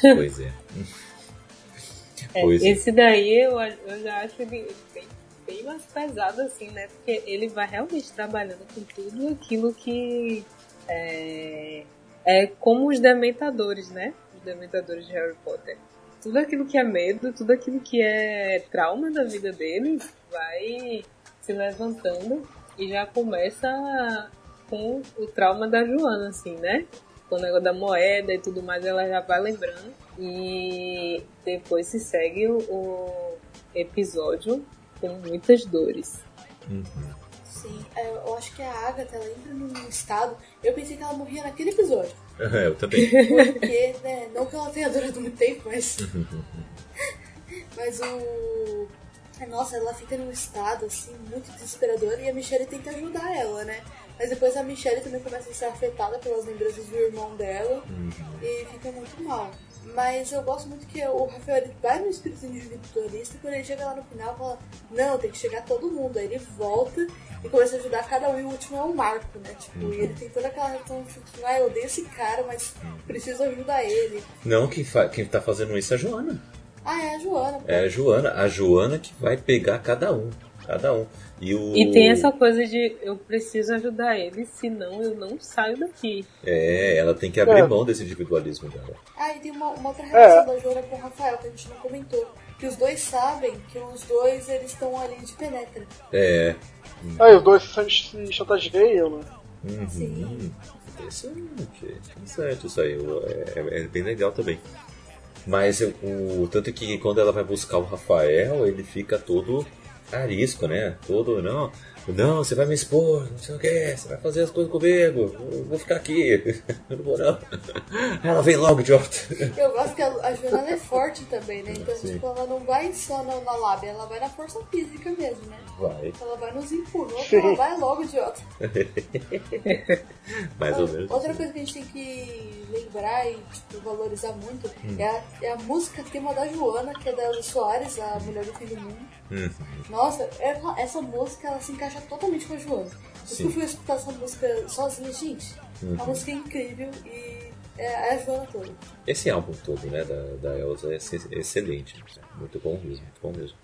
pois é. é pois é. esse daí eu, eu já acho ele bem, bem mais pesado, assim, né? Porque ele vai realmente trabalhando com tudo aquilo que é, é como os dementadores, né? Dementadores de Harry Potter tudo aquilo que é medo, tudo aquilo que é trauma da vida deles vai se levantando e já começa com o trauma da Joana, assim, né? Com o negócio da moeda e tudo mais, ela já vai lembrando. E depois se segue o episódio com muitas dores. Uhum. Sim, é, eu acho que a Agatha ela entra num estado. Eu pensei que ela morria naquele episódio. eu também. Porque, né, não que ela tenha durado muito tempo, mas. mas o. Nossa, ela fica num estado assim muito desesperador e a Michelle tenta ajudar ela, né? Mas depois a Michelle também começa a ser afetada pelas lembranças do irmão dela uhum. e fica muito mal. Mas eu gosto muito que o Rafael ele vai no espírito individualista e quando ele chega lá no final fala, não, tem que chegar todo mundo. Aí ele volta e começa a ajudar cada um e o último é o Marco, né? Tipo, uhum. e ele tem toda aquela relação tipo, ah, eu odeio esse cara, mas preciso ajudar ele. Não, quem, fa quem tá fazendo isso é a Joana. Ah, é a Joana. É a Joana, a Joana que vai pegar cada um. Cada um. E, o... e tem essa coisa de eu preciso ajudar ele, senão eu não saio daqui. É, ela tem que abrir é. mão desse individualismo dela. Ah, e tem uma, uma outra relação é. da Joana com o Rafael que a gente não comentou. Que os dois sabem que os dois eles estão ali de penetra. É. Ah, e os dois se chantageiam, né? Uhum. Sim. Interessante, interessante isso aí. É, é, é bem legal também. Mas o tanto que quando ela vai buscar o Rafael, ele fica todo arisco, né? Todo, não, não, você vai me expor, não sei o que, você vai fazer as coisas comigo, eu vou ficar aqui, eu não vou não. Ela vem logo, idiota. Eu gosto que a, a Joana é forte também, né? Então, Sim. tipo, ela não vai só na, na lábia, ela vai na força física mesmo, né? Vai. Ela vai nos empurrões, ela vai logo, idiota. Mais ou menos. Outra coisa que a gente tem que lembrar e tipo, valorizar muito hum. é, a, é a música tema da Joana, que é da Elza Soares, a mulher do fim do mundo. Uhum. Nossa, essa música ela se encaixa totalmente com a Joana. Eu eu fui escutar essa música sozinha, gente, uhum. a música é incrível e é, a Joana toda. Esse álbum todo, né, da, da Elsa é excelente. Muito bom mesmo, muito bom mesmo.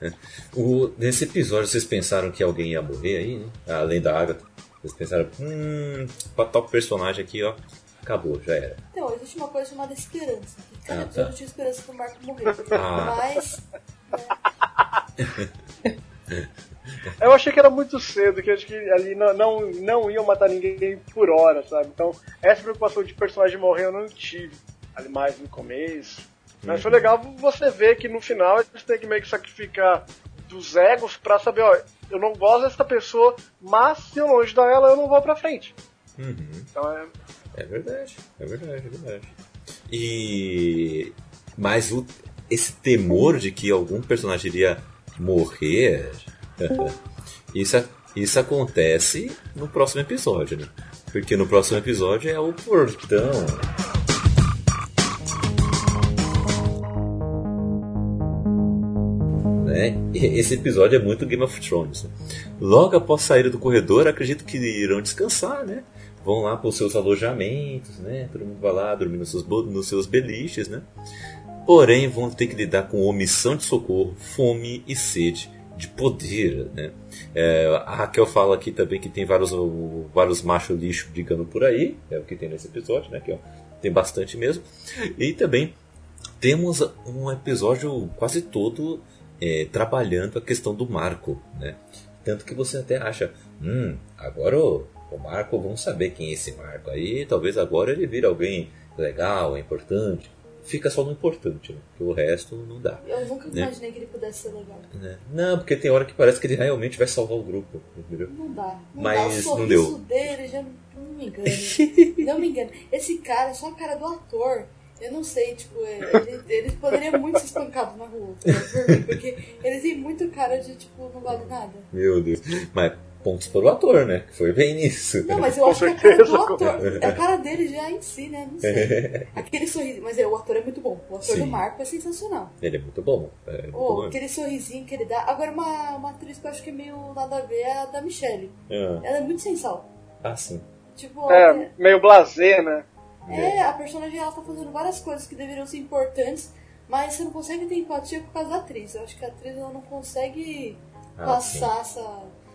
É. O, nesse episódio vocês pensaram que alguém ia morrer aí, né? Além da Agatha. Vocês pensaram, hum, pra tal personagem aqui, ó, acabou, já era. Então, existe uma coisa chamada esperança. Cada ah, tá. tinha esperança que o Marco morrer. Ah. Mas. Né? Eu achei que era muito cedo, que acho que ali não, não, não iam matar ninguém por hora, sabe? Então, essa preocupação de personagem morrer eu não tive. Ali mais no começo. Mas foi legal você ver que no final eles têm que meio que sacrificar dos egos pra saber, ó, eu não gosto dessa pessoa, mas se eu não ajudar ela, eu não vou pra frente. Uhum. Então é. É verdade, é verdade, é verdade. E. Mas o, esse temor de que algum personagem iria morrer. isso, isso acontece no próximo episódio, né? Porque no próximo episódio é o portão. Né? Esse episódio é muito Game of Thrones. né? Logo após sair do corredor, acredito que irão descansar, né? Vão lá para os seus alojamentos, né? Todo mundo vai lá dormir nos seus, nos seus beliches, né? Porém, vão ter que lidar com omissão de socorro, fome e sede de poder, né? É, a Raquel fala aqui também que tem vários, vários machos lixo brigando por aí, é o que tem nesse episódio, né? Que, ó, tem bastante mesmo. E também temos um episódio quase todo é, trabalhando a questão do Marco, né? Tanto que você até acha, hum, agora o, o Marco, vamos saber quem é esse Marco aí, talvez agora ele vira alguém legal, importante. Fica só no importante, né? Porque o resto não dá. Eu nunca Né? imaginei que ele pudesse ser legal. né? Não, porque tem hora que parece que ele realmente vai salvar o grupo, entendeu? Não dá. Não Mas dá. O não deu. dele já não me engana. não me engana. Esse cara é só a cara do ator. Eu não sei, tipo, ele, ele poderia muito ser espancado na rua, por mim, porque ele tem muito cara de, tipo, não vale nada. Meu Deus. Mas pontos para o ator, né? Que foi bem nisso. Não, mas eu acho que a cara do ator, a cara dele já em si, né? Não sei. Aquele sorriso, mas é, o ator é muito bom. O ator Sim. do Marco é sensacional. Ele é muito bom. É muito Oh, bom. aquele sorrisinho que ele dá. Agora, uma, uma atriz que eu acho que é meio nada a ver é a da Michelle. Ah, Ela é muito sensal. ah, sim. Tipo, É, meio blasé, né? É, a personagem ela tá fazendo várias coisas que deveriam ser importantes, mas você não consegue ter empatia por causa da atriz. Eu acho que a atriz ela não consegue Ah, passar essa.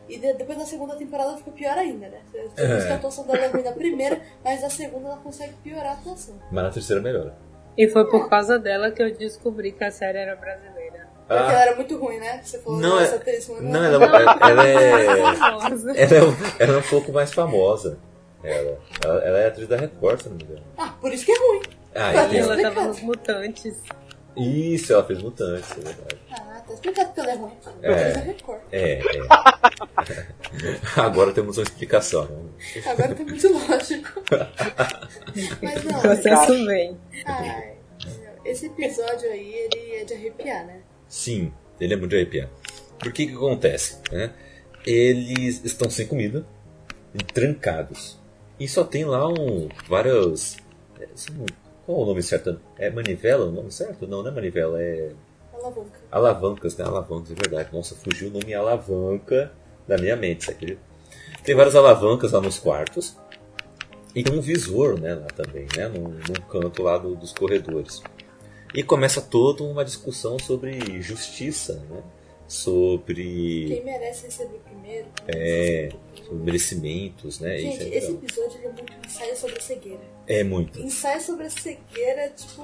E de- depois da segunda temporada fica pior ainda, né? Você diz que a atuação dela é ruim na primeira, mas na segunda ela consegue piorar a atuação. Mas na terceira melhora. E foi por causa dela que eu descobri que a série era brasileira. Porque Ah. ela era muito ruim, né? Você falou Não, essa é- atriz, mas Não, ela, ela é. Ela é, um, ela é um pouco mais famosa. Ela, ela, ela é atriz da Record, se não me engano. Ah, por isso que é ruim. Ah, Ela tava nos Mutantes. Isso, ela fez Mutantes, é verdade. Ah, tá explicado que ela é ruim. É. É, é. Agora temos uma explicação. né? Agora tá muito lógico. Mas não, O processo vem. ai, esse episódio aí, ele é de arrepiar, né? Sim, ele é muito de arrepiar. Por que que acontece? né? Eles estão sem comida trancados. E só tem lá um, várias... é, Qual é o nome certo? É manivela o nome certo? Não, não é manivela, é... Alavanca. Alavancas, né? Alavancas, é verdade. Nossa, fugiu o nome alavanca da minha mente, acredita? Tem várias alavancas lá nos quartos. E tem um visor, né, lá também, né? Num, num canto lá do- dos corredores. E começa toda uma discussão sobre justiça, né? Sobre, Quem merece receber primeiro? É, sobre merecimentos, né? Gente, é esse legal. episódio ele é muito ensaio sobre a cegueira. É muito. Ensaio sobre a cegueira, tipo,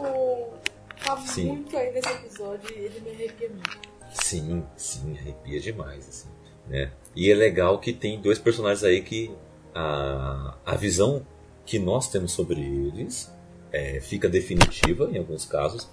tá Sim. muito aí nesse episódio e ele me arrepia muito. Sim, sim, arrepia demais, assim, né? E é legal que tem dois personagens aí que a, a visão que nós temos sobre eles é, fica definitiva em alguns casos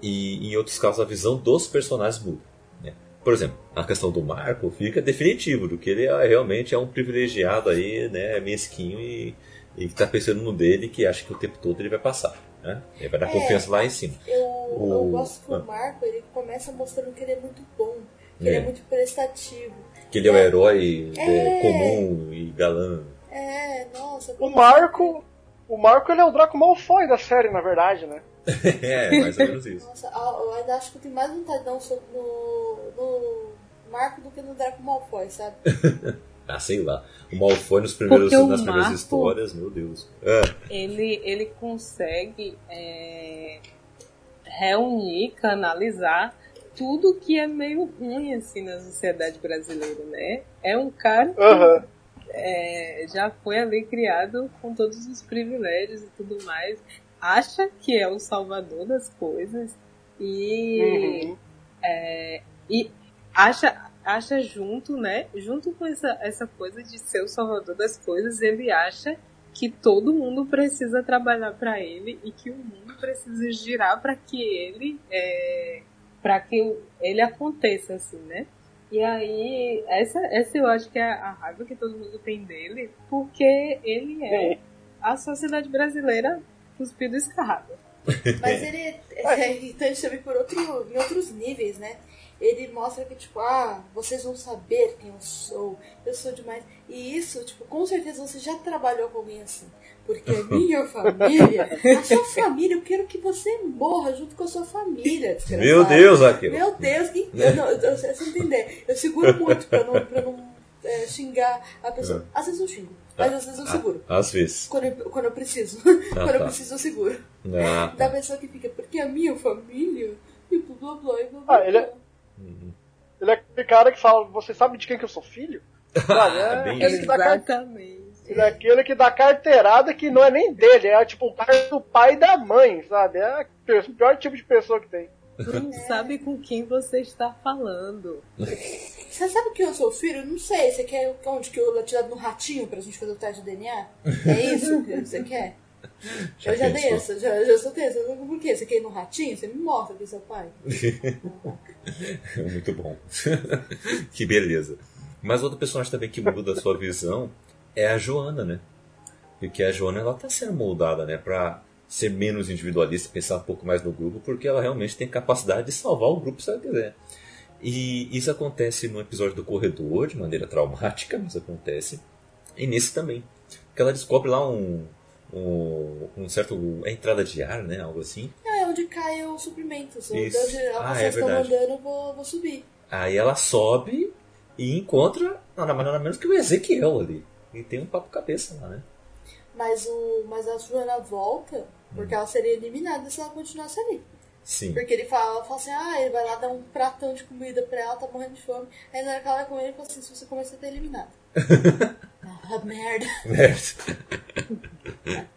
e em outros casos a visão dos personagens muda. Né? Por exemplo, a questão do Marco fica definitivo do que ele é- realmente é um privilegiado aí, né, mesquinho e, e que tá pensando no dele que acha que o tempo todo ele vai passar. Né? Ele vai dar É. confiança lá em cima. Eu, O- eu gosto que ah. o Marco, ele começa mostrando que ele é muito bom, que ele É. é muito prestativo. Que ele é o herói é, É. comum e galã. É, nossa. O Marco. O Marco ele é o Draco Malfoy da série, na verdade, né? é, mais ou menos isso. Nossa, ah, eu ainda acho que eu tenho mais vontade de dar um soco no, no Marco do que no Draco Malfoy, sabe? Ah, sei lá. O Malfoy nos primeiros, Porque o nas primeiras Marco- histórias, meu Deus. Ah, Ele, ele consegue é, reunir, canalizar tudo que é meio ruim assim na sociedade brasileira, né? É um cara que Aham. é, já foi ali criado com todos os privilégios e tudo mais, acha que é o salvador das coisas e, Uhum. é, e acha, acha junto, né? Junto com essa, essa coisa de ser o salvador das coisas, ele acha que todo mundo precisa trabalhar para ele e que o mundo precisa girar para que ele é, para que ele aconteça assim, né? E aí, essa, essa eu acho que é a raiva que todo mundo tem dele, porque ele é a sociedade brasileira cuspido escarrado. Mas ele é irritante também por outro, em outros níveis, né? Ele mostra que, tipo, ah, vocês vão saber quem eu sou, eu sou demais. E isso, tipo, com certeza você já trabalhou com alguém assim. Porque a minha família, a sua família, eu quero que você morra junto com a sua família. desgraçado. Meu Deus, aquilo. Meu Deus, que... eu, não, eu, eu, você entender. Eu seguro muito pra não, pra não é, xingar a pessoa. Às vezes eu xingo, mas às vezes eu seguro. Às vezes. Quando eu, quando eu preciso. quando eu tá. preciso, eu seguro. Ah, Da pessoa que fica, porque a minha família, e blá blá blá, e blá blá. Ah, ele é, ele é aquele cara que fala, você sabe de quem que eu sou filho? Sabe, É bem aquele isso. que dá car- Exatamente. ele é aquele que dá carteirada que não é nem dele, é tipo o cara do pai e da mãe, sabe? É o pior tipo de pessoa que tem. Não sabe com quem você está falando. Você sabe que eu sou filho? Não sei. Você quer onde que eu vou tirado no ratinho pra gente fazer o teste de DNA? É isso que você quer? Já eu já dei essa, já, já soltei essa. Por quê? Você quer ir no ratinho? Você me mostra que é seu pai. Muito bom. que beleza. Mas outra personagem também que muda a sua visão é a Joana, né? Porque a Joana ela tá sendo moldada, né, para ser menos individualista, pensar um pouco mais no grupo, porque ela realmente tem capacidade de salvar o grupo se ela quiser. E isso acontece no episódio do corredor, de maneira traumática, mas acontece. E nesse também. Porque ela descobre lá um, um, um certo. É entrada de ar, né? Algo assim. É onde cai os suprimentos. Onde Isso. onde Ah, vocês é estão mandando, eu vou, vou subir. Aí ela sobe e encontra nada mais nada menos que o Ezequiel ali. E tem um papo cabeça lá, né? Mas, o, mas a Joana volta porque ela seria eliminada se ela continuasse ali. Sim. Porque ele fala, fala assim, ah, ele vai lá dar um pratão de comida pra ela, tá morrendo de fome. Aí na hora que ela vai comer, ele fala assim, se você comer, você tá eliminado. ah, merda.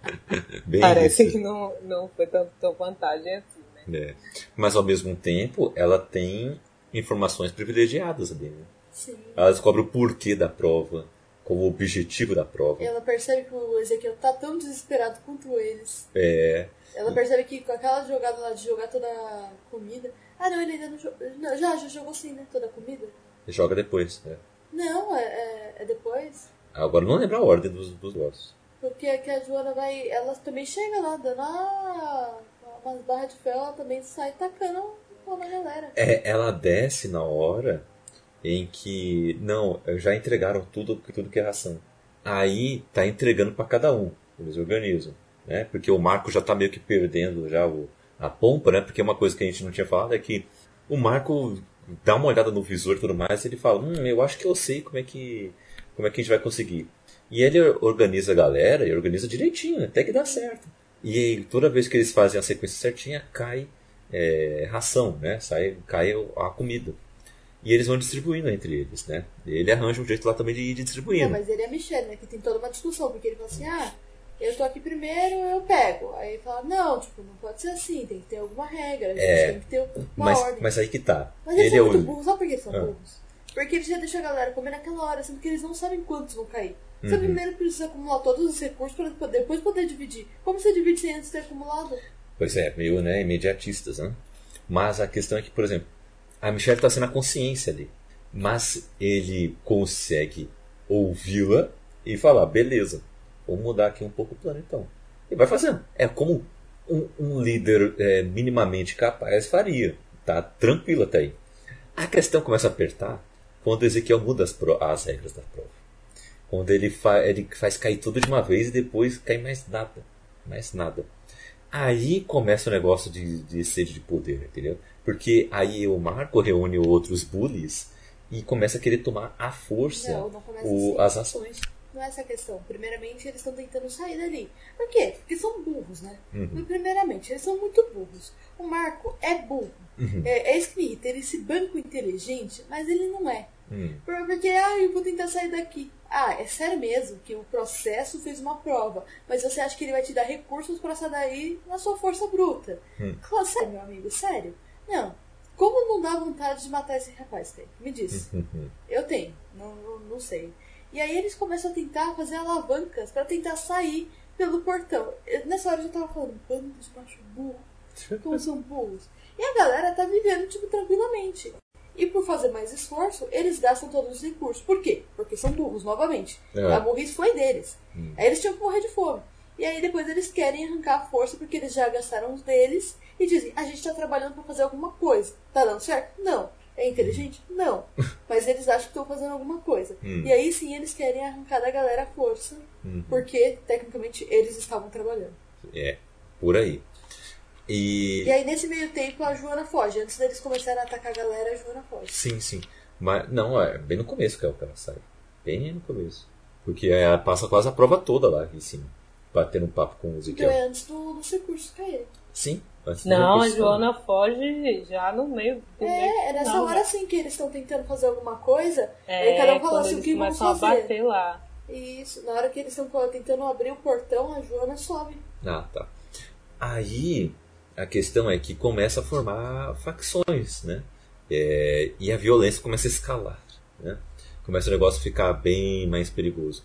Bem Parece isso. que não, não foi tanto tão vantagem assim, né? É. Mas ao mesmo tempo, ela tem informações privilegiadas ali, né? Sim. Ela descobre o porquê da prova, como o objetivo da prova. Ela percebe que o Ezequiel tá tão desesperado quanto eles. É. Ela percebe que com aquela jogada lá de jogar toda a comida. Ah, não, ele ainda não jogou. Não, já, já jogou sim, né? Toda a comida? Joga depois. né? Não, é, é, é depois. Agora não lembro a ordem dos, dos votos. Porque é que a Joana vai. Ela também chega lá, dando a, umas barras de ferro, ela também sai tacando na galera. É, ela desce na hora em que. Não, já entregaram tudo, tudo que é ração. Aí tá entregando pra cada um. Eles organizam. Né? Porque o Marco já tá meio que perdendo já o, a pompa, né? Porque uma coisa que a gente não tinha falado é que o Marco dá uma olhada no visor e tudo mais e ele fala, hum, eu acho que eu sei como é que. Como é que a gente vai conseguir. E ele organiza a galera e organiza direitinho, até que dá certo. E aí, toda vez que eles fazem a sequência certinha, cai é, ração, né? Sai, cai a comida. E eles vão distribuindo entre eles, né? Ele arranja um jeito lá também de ir Não, distribuindo. mas ele é Michel, né? Que tem toda uma discussão, porque ele fala assim, ah, eu tô aqui primeiro, eu pego. Aí ele fala, não, tipo, não pode ser assim, tem que ter alguma regra, a gente É, tem que ter uma Mas, ordem. mas aí que tá. Mas eles ele é são muito o. burros, sabe por que eles são Ah. burros? Porque eles já deixam a galera comer naquela hora, sendo que eles não sabem quantos vão cair. Você Uhum. primeiro precisa acumular todos os recursos para poder- depois poder dividir. Como você divide sem antes ter acumulado? Pois é, meio né, imediatistas, né? Mas a questão é que, por exemplo, a Michelle está sendo a consciência ali. Mas ele consegue ouvi-la e falar, beleza, vamos mudar aqui um pouco o plano então. E vai fazendo. É como um, um líder é, minimamente capaz faria. Tá tranquilo até aí. A questão começa a apertar quando Ezequiel muda as, as regras da prova. Quando ele, fa ele faz cair tudo de uma vez e depois cai mais nada. Mais nada. Aí começa o negócio de, de sede de poder, entendeu? Porque aí o Marco reúne outros bullies e começa a querer tomar à força Não, não o- assim. as ações. Não é essa a questão. Primeiramente, eles estão tentando sair dali. Por quê? Porque são burros, né? Uhum. Primeiramente, eles são muito burros. O Marco é burro. Uhum. É, é isso que me irrita. Ele se banco inteligente, mas ele não é. Hum. Por- Porque, ah, eu vou tentar sair daqui. Ah, é sério mesmo que o processo fez uma prova, mas você acha que ele vai te dar recursos pra sair daí na sua força bruta? Hum. Claro, sério, meu amigo, sério? Não. Como não dá vontade de matar esse rapaz, Kay? Me diz. Uhum. Eu tenho, não, não, não sei. E aí eles começam a tentar fazer alavancas pra tentar sair pelo portão. Eu- Nessa hora eu já tava falando, bando de macho burro, como são burros. E a galera tá vivendo, tipo, tranquilamente. E por fazer mais esforço, eles gastam todos os recursos. Por quê? Porque são burros, novamente. É. A burrice foi deles. Hum. Aí eles tinham que morrer de fome. E aí depois eles querem arrancar a força porque eles já gastaram os deles e dizem, a gente tá trabalhando pra fazer alguma coisa. Tá dando certo? Não. É inteligente? Não. Mas eles acham que estão fazendo alguma coisa. Hum. E aí sim eles querem arrancar da galera a força, Uhum. porque tecnicamente eles estavam trabalhando. É, por aí. E. E aí nesse meio tempo a Joana foge. Antes deles começarem a atacar a galera, a Joana foge. Sim, sim. Mas não, é bem no começo que ela que ela sai. Bem no começo. Porque ela passa quase a prova toda lá em cima. Batendo um papo com o Então Ezequiel. é antes do, dos recursos caírem. Sim. Antes Não, a. Joana foge já no meio do meio É, é nessa hora né? assim que eles estão tentando fazer alguma coisa. É, aí cada um fala assim, o eles que vamos a fazer? bater lá. Isso, na hora que eles estão tentando abrir o portão, a Joana sobe. Ah, tá. Aí a questão é que começa a formar facções, né? É, e a violência começa a escalar, né? Começa o negócio a ficar bem mais perigoso.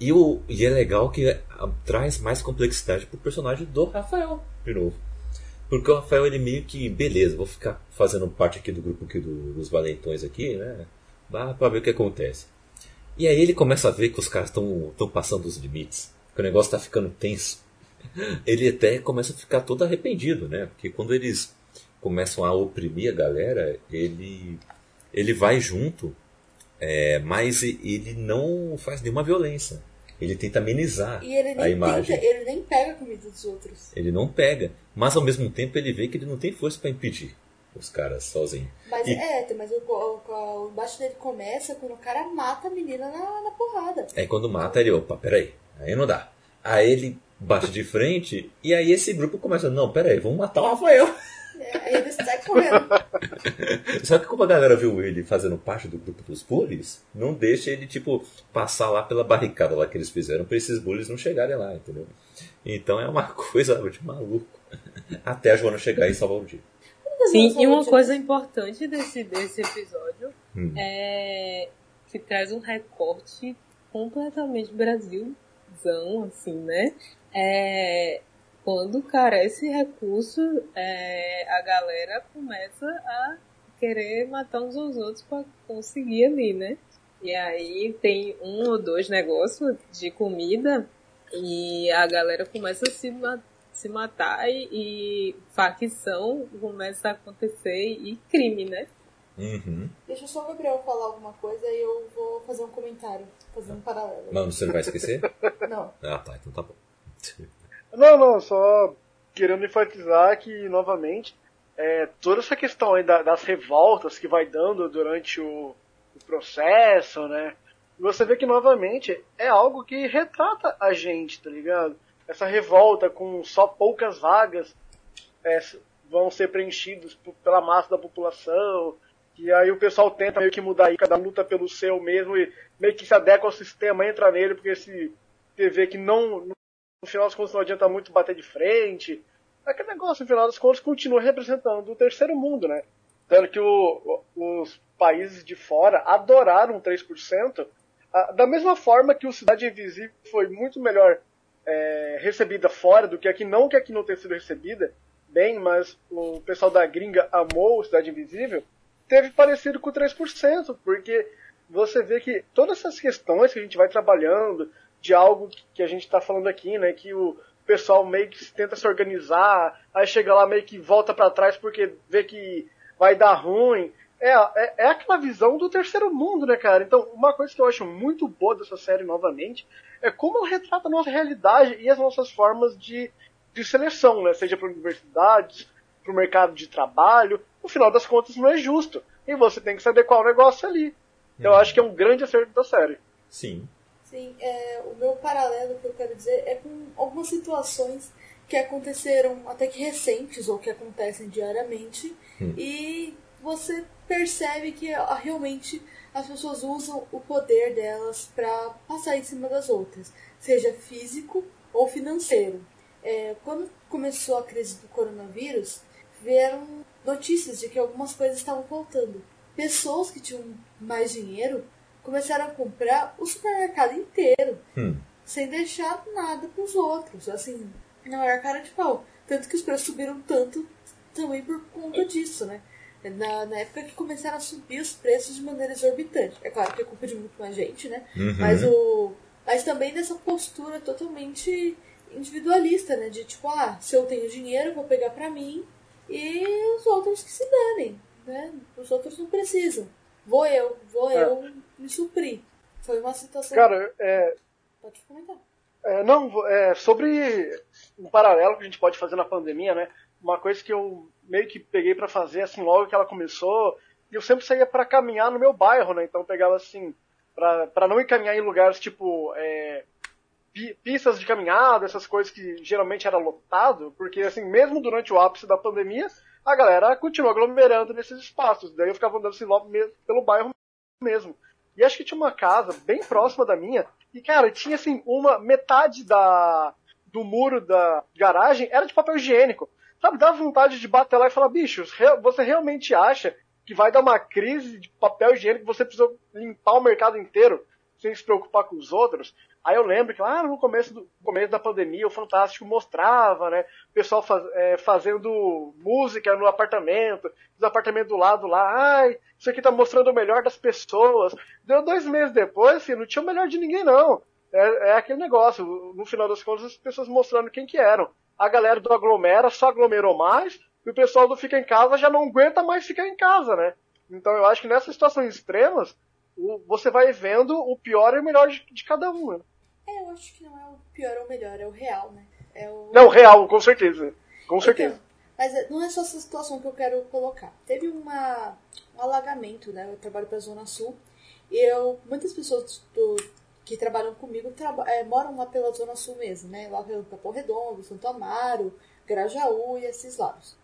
E, o, e é legal que ah, traz mais complexidade pro personagem do Rafael, de novo. Porque o Rafael, ele meio que, beleza, vou ficar fazendo parte aqui do grupo aqui do- dos valentões aqui, né? Pra ver o que acontece. E aí ele começa a ver que os caras estão passando os limites. Que o negócio tá ficando tenso. Ele até começa a ficar todo arrependido, né? Porque quando eles começam a oprimir a galera, ele, ele vai junto, é, mas ele não faz nenhuma violência. Ele tenta amenizar E ele a imagem. tenta, ele nem pega a comida dos outros. Ele não pega, mas ao mesmo tempo ele vê que ele não tem força para impedir os caras sozinho. Mas E- é, mas o, o, o, o embaixo dele começa quando o cara mata a menina na, na porrada. Aí quando mata ele, opa, peraí, aí não dá. Aí ele bate de frente e aí esse grupo começa, não, peraí, vamos matar o Rafael. É, aí ele sai correndo. Só que como a galera viu ele fazendo parte do grupo dos bullies, não deixa ele, tipo, passar lá pela barricada lá que eles fizeram pra esses bullies não chegarem lá, entendeu? Então é uma coisa de maluco. Até a Joana chegar e salvar o dia. Sim, e uma coisa importante desse, desse episódio Hum. é que traz um recorte completamente Brasilzão, assim, né? É, quando carece recurso, é, a galera começa a querer matar uns aos outros pra conseguir ali, né? E aí tem um ou dois negócios de comida e a galera começa a se, ma- se matar e, e facção começa a acontecer e crime, né? Uhum. Deixa só o Gabriel falar alguma coisa e eu vou fazer um comentário, fazer um paralelo. Mas você não vai esquecer? Não. Ah, tá, então tá bom. Não, não, só querendo enfatizar que, novamente, é, toda essa questão aí da- das revoltas que vai dando durante o, o processo, né? Você vê que, novamente, é algo que retrata a gente, tá ligado? Essa revolta com só poucas vagas é, vão ser preenchidas pela massa da população, e aí o pessoal tenta meio que mudar aí, cada luta pelo seu mesmo e meio que se adequa ao sistema, entra nele, porque se vê que não, no final das contas não adianta muito bater de frente. Aquele negócio, no final das contas, continua representando o terceiro mundo, né? Tanto que o- os países de fora adoraram 3%, ah, da mesma forma que o Cidade Invisível foi muito melhor é, recebida fora do que aqui, não que aqui não tenha sido recebida bem, mas o pessoal da gringa amou Cidade Invisível, teve parecido com 3%, porque você vê que todas essas questões que a gente vai trabalhando, de algo que a gente está falando aqui, né, que o pessoal meio que tenta se organizar, aí chega lá meio que volta para trás porque vê que vai dar ruim. É, é, é aquela visão do terceiro mundo, né, cara? Então, uma coisa que eu acho muito boa dessa série, novamente, é como ela retrata a nossa realidade e as nossas formas de, de seleção, né? Seja para universidades, para o mercado de trabalho. No final das contas, não é justo. E você tem que se adequar ao negócio ali. Eu acho que é um grande acerto da série. Sim. Sim, é, o meu paralelo que eu quero dizer é com algumas situações que aconteceram até que recentes ou que acontecem diariamente Hum. e você percebe que realmente as pessoas usam o poder delas para passar em cima das outras, seja físico ou financeiro. É, quando começou a crise do coronavírus, vieram notícias de que algumas coisas estavam faltando. Pessoas que tinham mais dinheiro começaram a comprar o supermercado inteiro, Hum. sem deixar nada para os outros. Assim, não era cara de pau. Tanto que os preços subiram tanto também por conta disso, né? Na, na época que começaram a subir os preços de maneira exorbitante. É claro que é culpa de muito mais gente, né? Uhum. Mas, o, mas também dessa postura totalmente individualista, né? De tipo, ah, se eu tenho dinheiro, eu vou pegar pra mim e os outros que se danem, né? Os outros não precisam. Vou eu, vou É. eu me suprir. Foi uma situação. Cara, é, Pode comentar. É, não, é, sobre um paralelo que a gente pode fazer na pandemia, né? Uma coisa que eu meio que peguei pra fazer assim logo que ela começou, e eu sempre saía pra caminhar no meu bairro, né? Então pegava assim pra não ir caminhar em lugares tipo é, pi- pistas de caminhada, essas coisas que geralmente era lotado, porque assim mesmo durante o ápice da pandemia a galera continuou aglomerando nesses espaços. Daí eu ficava andando assim logo me- pelo bairro mesmo. E acho que tinha uma casa bem próxima da minha e, cara, tinha assim, uma metade da do muro da garagem era de papel higiênico. Sabe, dá vontade de bater lá e falar, bicho, você realmente acha que vai dar uma crise de papel higiênico que você precisa limpar o mercado inteiro sem se preocupar com os outros? Aí eu lembro que lá no começo, do, começo da pandemia o Fantástico mostrava, né, o pessoal faz- é, fazendo música no apartamento, os apartamentos do lado lá, ai, isso aqui tá mostrando o melhor das pessoas. Deu dois meses depois, assim, não tinha o melhor de ninguém não. É, é aquele negócio, no final das contas, as pessoas mostrando quem que eram. A galera do aglomera só aglomerou mais, e o pessoal do fica em casa já não aguenta mais ficar em casa, né? Então eu acho que nessas situações extremas, o- você vai vendo o pior e o melhor de, de cada um. Né? É, eu acho que não é o pior ou o melhor, é o real, né? É o... Não, real, com certeza. Com certeza. Então, mas é- não é só essa situação que eu quero colocar. Teve uma, um alagamento, né? Eu trabalho para a Zona Sul e eu, muitas pessoas do- que trabalham comigo traba- é, moram lá pela Zona Sul mesmo, né? Lá pelo Capão Redondo, Santo Amaro, Grajaú e esses lados.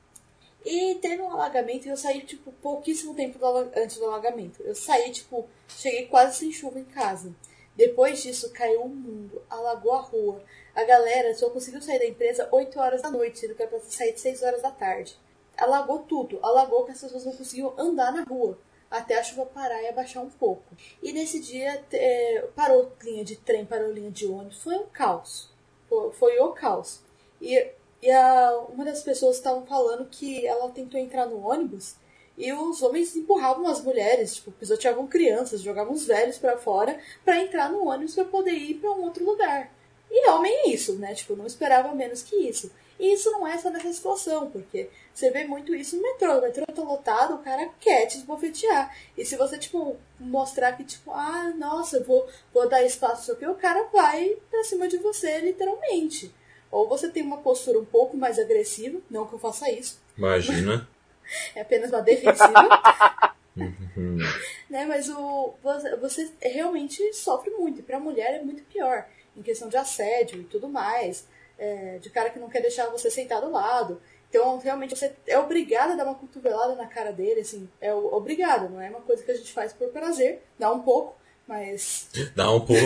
E teve um alagamento e eu saí, tipo, pouquíssimo tempo do antes do alagamento. Eu saí, tipo, cheguei quase sem chuva em casa. Depois disso, caiu o mundo, alagou a rua. A galera só conseguiu sair da empresa 8 horas da noite, sendo que era pra sair de 6 horas da tarde. Alagou tudo, alagou que as pessoas não conseguiam andar na rua, até a chuva parar e abaixar um pouco. E nesse dia, é, parou linha de trem, parou linha de ônibus, foi um caos. Foi, o caos. E, e a, uma das pessoas estavam falando que ela tentou entrar no ônibus e os homens empurravam as mulheres, tipo, pisoteavam crianças, jogavam os velhos pra fora pra entrar no ônibus pra poder ir pra um outro lugar. E homem é isso, né? Tipo, não esperava menos que isso. E isso não é só nessa situação, porque você vê muito isso no metrô. O metrô tá lotado, o cara quer te esbofetear. E se você, tipo, mostrar que, tipo, ah, nossa, eu vou, vou dar espaço aqui, o cara vai pra cima de você, literalmente. Ou você tem uma postura um pouco mais agressiva, não que eu faça isso, Imagina. é apenas uma defensiva. Uhum. né? Mas o, você, você realmente sofre muito. E pra mulher é muito pior. Em questão de assédio e tudo mais. É, de cara que não quer deixar você sentar do lado. Então, realmente, você é obrigada a dar uma cotovelada na cara dele, assim. É obrigada, não é uma coisa que a gente faz por prazer. Dá um pouco, mas. Dá um pouco.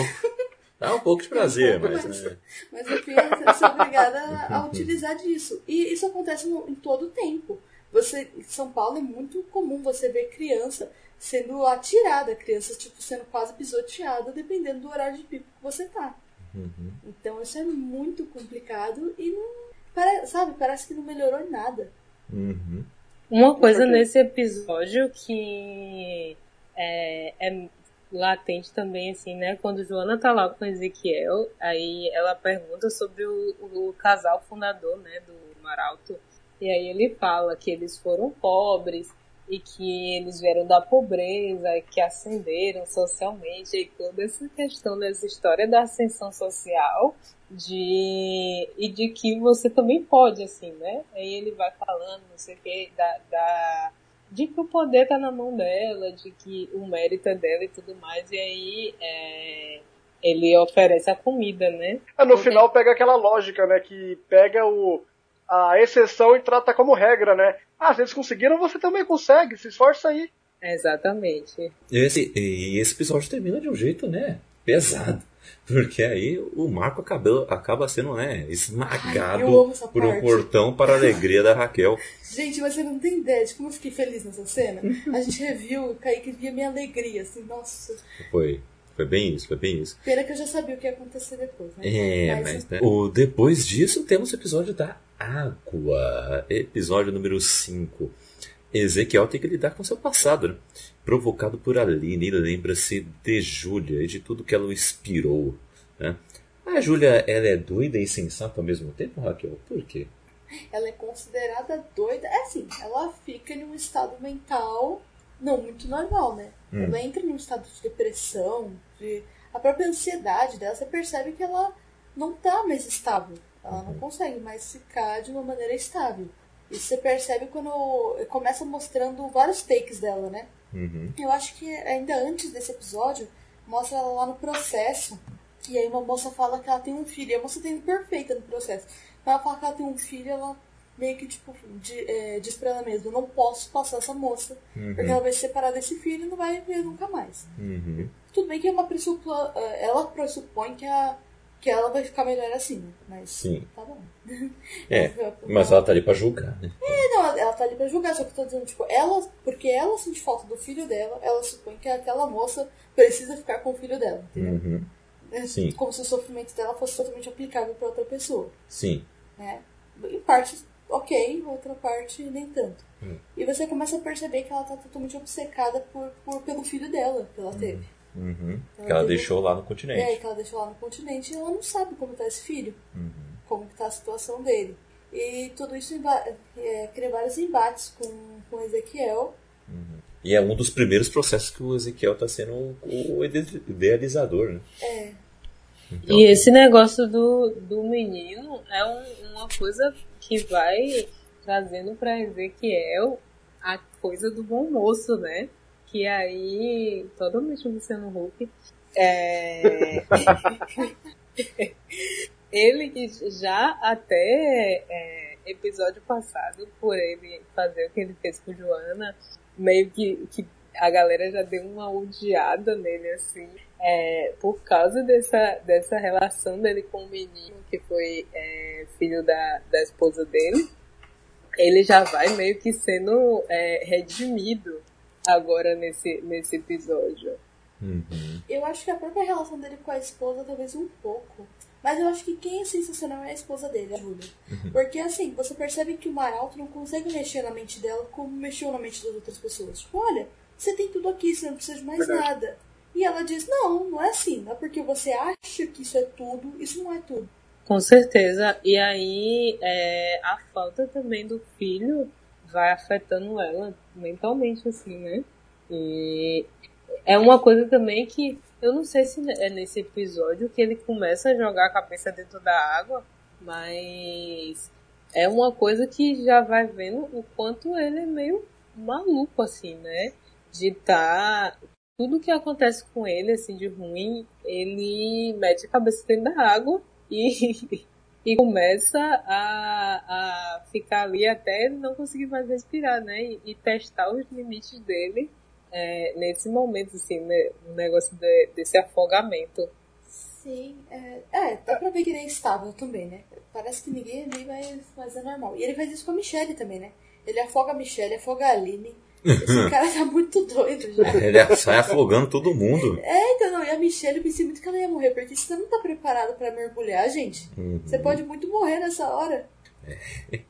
Dá um pouco de prazer, Um pouco, mas. mas- né? Mas eu fui ser obrigada a utilizar disso. E isso acontece no- em todo o tempo. Você, em São Paulo é muito comum você ver criança sendo atirada, criança tipo, sendo quase pisoteada, dependendo do horário de pico que você tá. Uhum. Então isso é muito complicado e não. pare- sabe, parece que não melhorou em nada. Uhum. Uma coisa nesse episódio que é, é latente também, assim, né? Quando Joana tá lá com Ezequiel, aí ela pergunta sobre o, o casal fundador, né, do Maralto. E aí ele fala que eles foram pobres e que eles vieram da pobreza, e que ascenderam socialmente e toda essa questão dessa história da ascensão social de e de que você também pode, assim, né? Aí ele vai falando, não sei o que, da, da de que o poder tá na mão dela, de que o mérito é dela e tudo mais, e aí é, ele oferece a comida, né? É, no final pega aquela lógica, né? Que pega o, a exceção e trata como regra, né? Ah, se eles conseguiram, você também consegue, se esforça aí. Exatamente. Esse, e esse episódio termina de um jeito, né? Pesado. Porque aí o Marco acaba, acaba sendo, né? Esmagado Ai, por um parte. portão para a alegria da Raquel. Gente, mas você não tem ideia de como eu fiquei feliz nessa cena. A gente reviu, o Kaique via minha alegria, assim, nossa. Foi. Foi bem isso, foi bem isso. Pena que eu já sabia o que ia acontecer depois, né? É, mas né, o, depois disso temos o episódio da água. Episódio número 5. Ezequiel tem que lidar com seu passado, né? Provocado por Aline, lembra-se de Júlia e de tudo que ela o inspirou, né? A Júlia, ela é doida e insensata ao mesmo tempo, Raquel? Por quê? Ela é considerada doida. É assim, ela fica em um estado mental não muito normal, né? Hum. Ela entra num estado de depressão, de... a própria ansiedade dela, você percebe que ela não tá mais estável. Ela não consegue mais ficar de uma maneira estável. Isso você percebe quando começa mostrando vários takes dela, né? Uhum. Eu acho que ainda antes desse episódio, mostra ela lá no processo. E aí uma moça fala que ela tem um filho. E a moça tem perfeita no processo. Então ela fala que ela tem um filho ela meio que tipo de- é, diz pra ela mesma, eu não posso passar essa moça. Porque ela vai se separar desse filho e não vai ver nunca mais. Uhum. Tudo bem que é uma pressupla, é, ela pressupõe que, a, que ela vai ficar melhor assim, né? Mas Sim. tá bom. É, mas ela tá ali pra julgar, né? É, não, ela, tá ali pra julgar, só que eu tô dizendo, tipo, ela, porque ela sente falta do filho dela, ela supõe que aquela moça precisa ficar com o filho dela, entendeu? Uhum. É Sim. Como se o sofrimento dela fosse totalmente aplicável pra outra pessoa, Sim. né? Em parte, ok, outra parte, nem tanto. Hum. E você começa a perceber que ela tá totalmente obcecada por, por- pelo filho dela, que ela teve. Uhum. Ela Que ela teve- deixou lá no É, continente. que ela deixou lá no continente e ela não sabe como tá esse filho, Uhum. como que tá a situação dele. E tudo isso emba- é, cria vários embates com, com Ezequiel. E é um dos primeiros processos que o Ezequiel tá sendo o ide- idealizador, né? É, Então, E esse negócio do, do menino é um- uma coisa que vai trazendo pra Ezequiel a coisa do bom moço, né? Que aí, totalmente o Luciano Huck, é... ele que já até é, episódio passado, por ele fazer o que ele fez com Joana, meio que, que a galera já deu uma odiada nele, assim, é, por causa dessa, dessa relação dele com o menino, que foi é, filho da, da esposa dele. Ele já vai meio que sendo é, redimido agora nesse, nesse episódio. Uhum. eu acho que a própria relação dele com a esposa, talvez um pouco. Mas eu acho que quem é sensacional é a esposa dele, a Júlia. Porque assim, você percebe que o Maralto não consegue mexer na mente dela como mexeu na mente das outras pessoas. Tipo, olha, você tem tudo aqui, você não precisa de mais Verdade. nada. E ela diz, não, não é assim. Não é porque você acha que isso é tudo, isso não é tudo. Com certeza. E aí é, a falta também do filho vai afetando ela mentalmente, assim, né? E é uma coisa também que eu não sei se é nesse episódio que ele começa a jogar a cabeça dentro da água, mas é uma coisa que já vai vendo o quanto ele é meio maluco, assim, né? De tá. Tudo que acontece com ele, assim, de ruim, ele mete a cabeça dentro da água e, e começa a, a ficar ali até não conseguir mais respirar, né? E, e testar os limites dele é, nesse momento, assim, né? O negócio de- desse afogamento. Sim, é, é, dá pra ver que ele é estável também, né? Parece que ninguém ali vai fazer normal. E ele faz isso com a Michelle também, né? Ele afoga a Michelle, afoga a Aline. Esse cara tá muito doido já. Ele sai afogando todo mundo. É, então não, e a Michelle eu pensei muito que ela ia morrer, porque você não tá preparado pra mergulhar, gente. Uhum. Você pode muito morrer nessa hora. É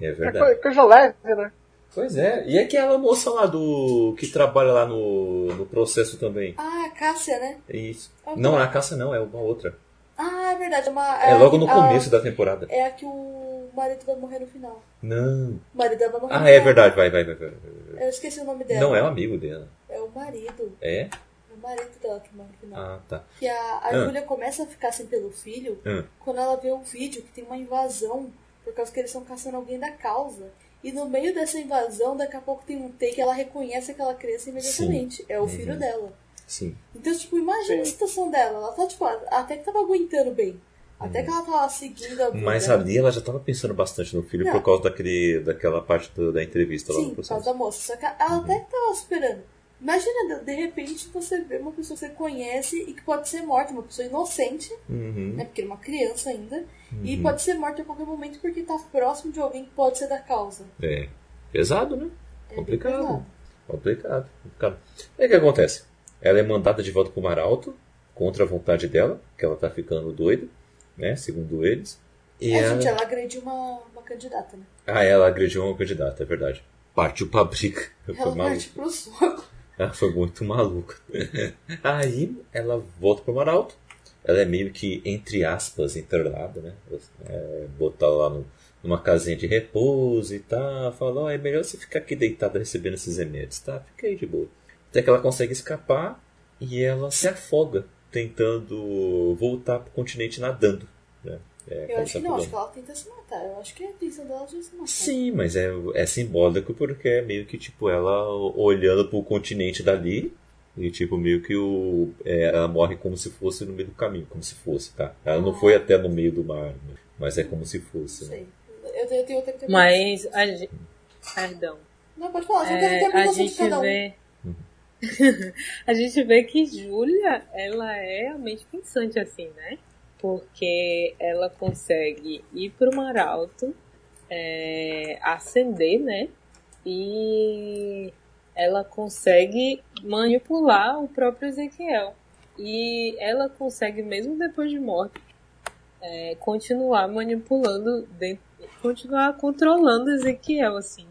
É verdade. coi- coisa leve, né? Pois é. E aquela moça lá do. que trabalha lá no, no processo também. Ah, a Cássia, né? É isso. Ah, Não, não é a caça não, é uma outra. Ah, é verdade. É, uma, É a- logo no a- começo da temporada. É a que o marido vai morrer no final. Não. O marido dela vai morrer no Ah, é final. verdade, vai, vai, vai. vai. Eu esqueci o nome dela. Não é um amigo dela. É o marido. É? É o marido dela que morre no final. Ah, tá. Que a, a Ah. Júlia começa a ficar assim pelo filho Ah. quando ela vê o vídeo que tem uma invasão por causa que eles estão caçando alguém da causa. E no meio dessa invasão, daqui a pouco tem um take, ela reconhece aquela criança imediatamente. É o Uhum. filho dela. Sim. Então, tipo, imagina a Sim. situação dela. Ela tá, tipo, até que tava aguentando bem. Até que ela tava seguindo a. Uhum. Mas ali ela já tava pensando bastante no filho Não. por causa daquele, daquela parte do- da entrevista lá Sim, no por causa da moça. Só que ela até que tava esperando. Imagina, de- repente, você vê uma pessoa que você conhece e que pode ser morta, uma pessoa inocente, Uhum. né? Porque é uma criança ainda. E pode ser morta a qualquer momento porque tá próximo de alguém que pode ser da causa. É. Pesado, né? É Complicado. pesado. Complicado. complicado. Aí o que acontece? Ela é mandada de volta pro Maralto, contra a vontade dela, que ela tá ficando doida, né? Segundo eles. E É, ela... gente, ela agrediu uma, uma candidata, né? Ah, ela agrediu uma candidata, é verdade. partiu pra briga. Foi Ela maluco. parte pro soco. Ela foi muito maluca. Aí ela volta pro Maralto. Ela é meio que, entre aspas, internada, né? É, botar lá no, numa casinha de repouso e tal. Fala, ó, é melhor você ficar aqui deitada recebendo esses remédios, tá? Fica aí de boa. Até que ela consegue escapar e ela se afoga, tentando voltar pro continente nadando. Né? É, Eu acho que tá não, falando. acho que ela tenta se matar. Eu acho que a intenção dela é se matar. Sim, mas é, é simbólico porque é meio que tipo ela olhando pro continente dali e tipo meio que o, é, ela morre como se fosse no meio do caminho, como se fosse, tá? Ela não Ah. foi até no meio do mar, né? mas é como se fosse. Não Né? Eu tenho, eu tenho outra interpretação. Mas a gente. Perdão. Não, pode falar, já tem É, a de cada um. vê. a gente vê que Júlia, ela é realmente pensante assim, né? Porque ela consegue ir pro Mar Alto, é, ascender, né? E ela consegue manipular o próprio Ezequiel. E ela consegue, mesmo depois de morte, é, continuar manipulando, continuar controlando Ezequiel, assim,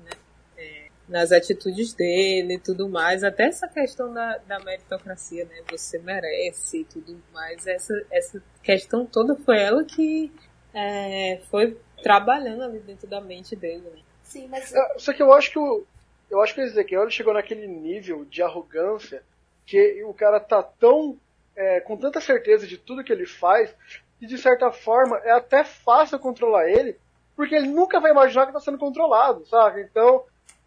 nas atitudes dele e tudo mais, até essa questão da, da meritocracia, né? Você merece e tudo mais. Essa, essa questão toda foi ela que é, foi trabalhando ali dentro da mente dele, né? Sim, mas É, Só que eu acho que o. Eu acho que o Ezequiel ele chegou naquele nível de arrogância que o cara tá tão. é, com tanta certeza de tudo que ele faz, que de certa forma é até fácil controlar ele, porque ele nunca vai imaginar que tá sendo controlado, sabe? Então,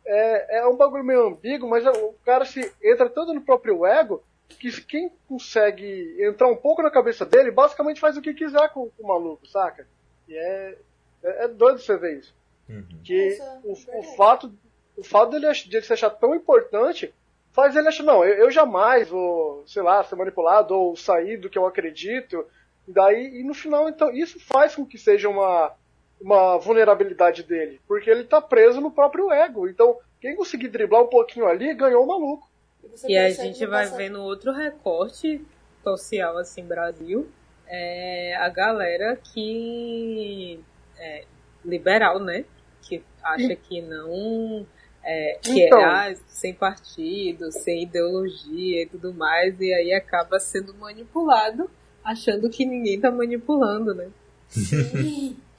é, é um bagulho meio ambíguo, mas o cara se entra tanto no próprio ego que quem consegue entrar um pouco na cabeça dele, basicamente faz o que quiser com, com o maluco, saca? E é, é, é doido você ver isso. Uhum. Que o, é o fato, o fato dele, ach- de ele se achar tão importante faz ele achar, não, eu, eu jamais vou, sei lá, ser manipulado ou sair do que eu acredito. E daí, e no final, então, isso faz com que seja uma, uma vulnerabilidade dele. Porque ele tá preso no próprio ego. Então, quem conseguir driblar um pouquinho ali, ganhou o maluco. você E a gente vai passado- vendo outro recorte social, assim, Brasil, é a galera que é liberal, né? Que acha que não. É, que Então. é ah, sem partido, sem ideologia e tudo mais, e aí acaba sendo manipulado, achando que ninguém tá manipulando, né? Sim.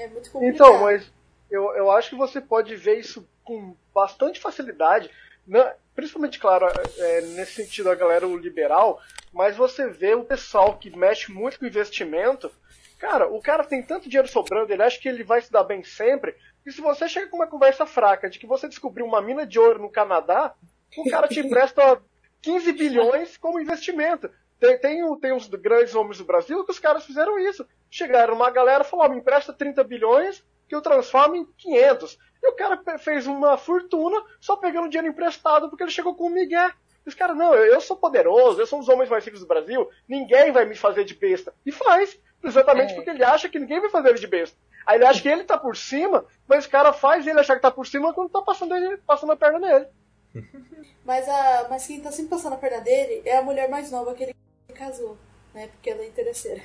É muito complicado. Então, mas eu, eu acho que você pode ver isso com bastante facilidade, né? principalmente, claro, é, nesse sentido a galera o liberal, mas você vê o pessoal que mexe muito com investimento, cara, o cara tem tanto dinheiro sobrando, ele acha que ele vai se dar bem sempre, e se você chega com uma conversa fraca de que você descobriu uma mina de ouro no Canadá, o cara te empresta 15 bilhões como investimento. Tem, tem, tem os grandes homens do Brasil que os caras fizeram isso. Chegaram uma galera e falou, ó, me empresta 30 bilhões que eu transformo em 500. E o cara fez uma fortuna só pegando dinheiro emprestado porque ele chegou com o Miguel. E os caras, não, eu, eu sou poderoso, eu sou um dos homens mais ricos do Brasil, ninguém vai me fazer de besta. E faz, exatamente É. porque ele acha que ninguém vai fazer ele de besta. Aí ele acha que ele tá por cima, mas o cara faz ele achar que tá por cima quando tá passando, ele, passando a perna nele. Mas, a, mas quem tá sempre passando a perna dele é a mulher mais nova que ele casou, né? Porque ela é interesseira.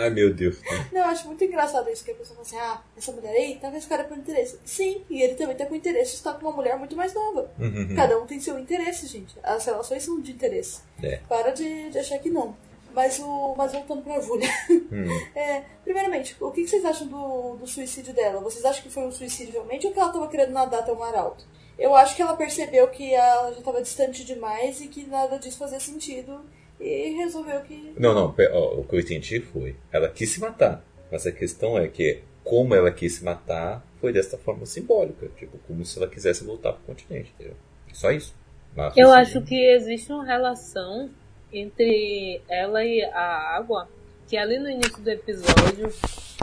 Ai meu Deus. Não, eu acho muito engraçado isso, que a pessoa fala assim, ah, essa mulher aí, talvez o cara é por interesse. Sim, e ele também tá com interesse de estar com uma mulher muito mais nova. Uhum. Cada um tem seu interesse, gente. As relações são de interesse. É. Para de, de achar que não. Mas, o, mas voltando pra Júlia. Hum. É, primeiramente, o que vocês acham do, do suicídio dela? Vocês acham que foi um suicídio realmente ou que ela tava querendo nadar até o mar alto? Eu acho que ela percebeu que ela já tava distante demais e que nada disso fazia sentido e resolveu que. Não, não, ó, o que eu entendi foi, ela quis se matar. Mas a questão é que, como ela quis se matar, foi dessa forma simbólica. Tipo, como se ela quisesse voltar pro continente, entendeu? Só isso. Mas, Eu assim, acho que existe uma relação entre ela e a água, que ali no início do episódio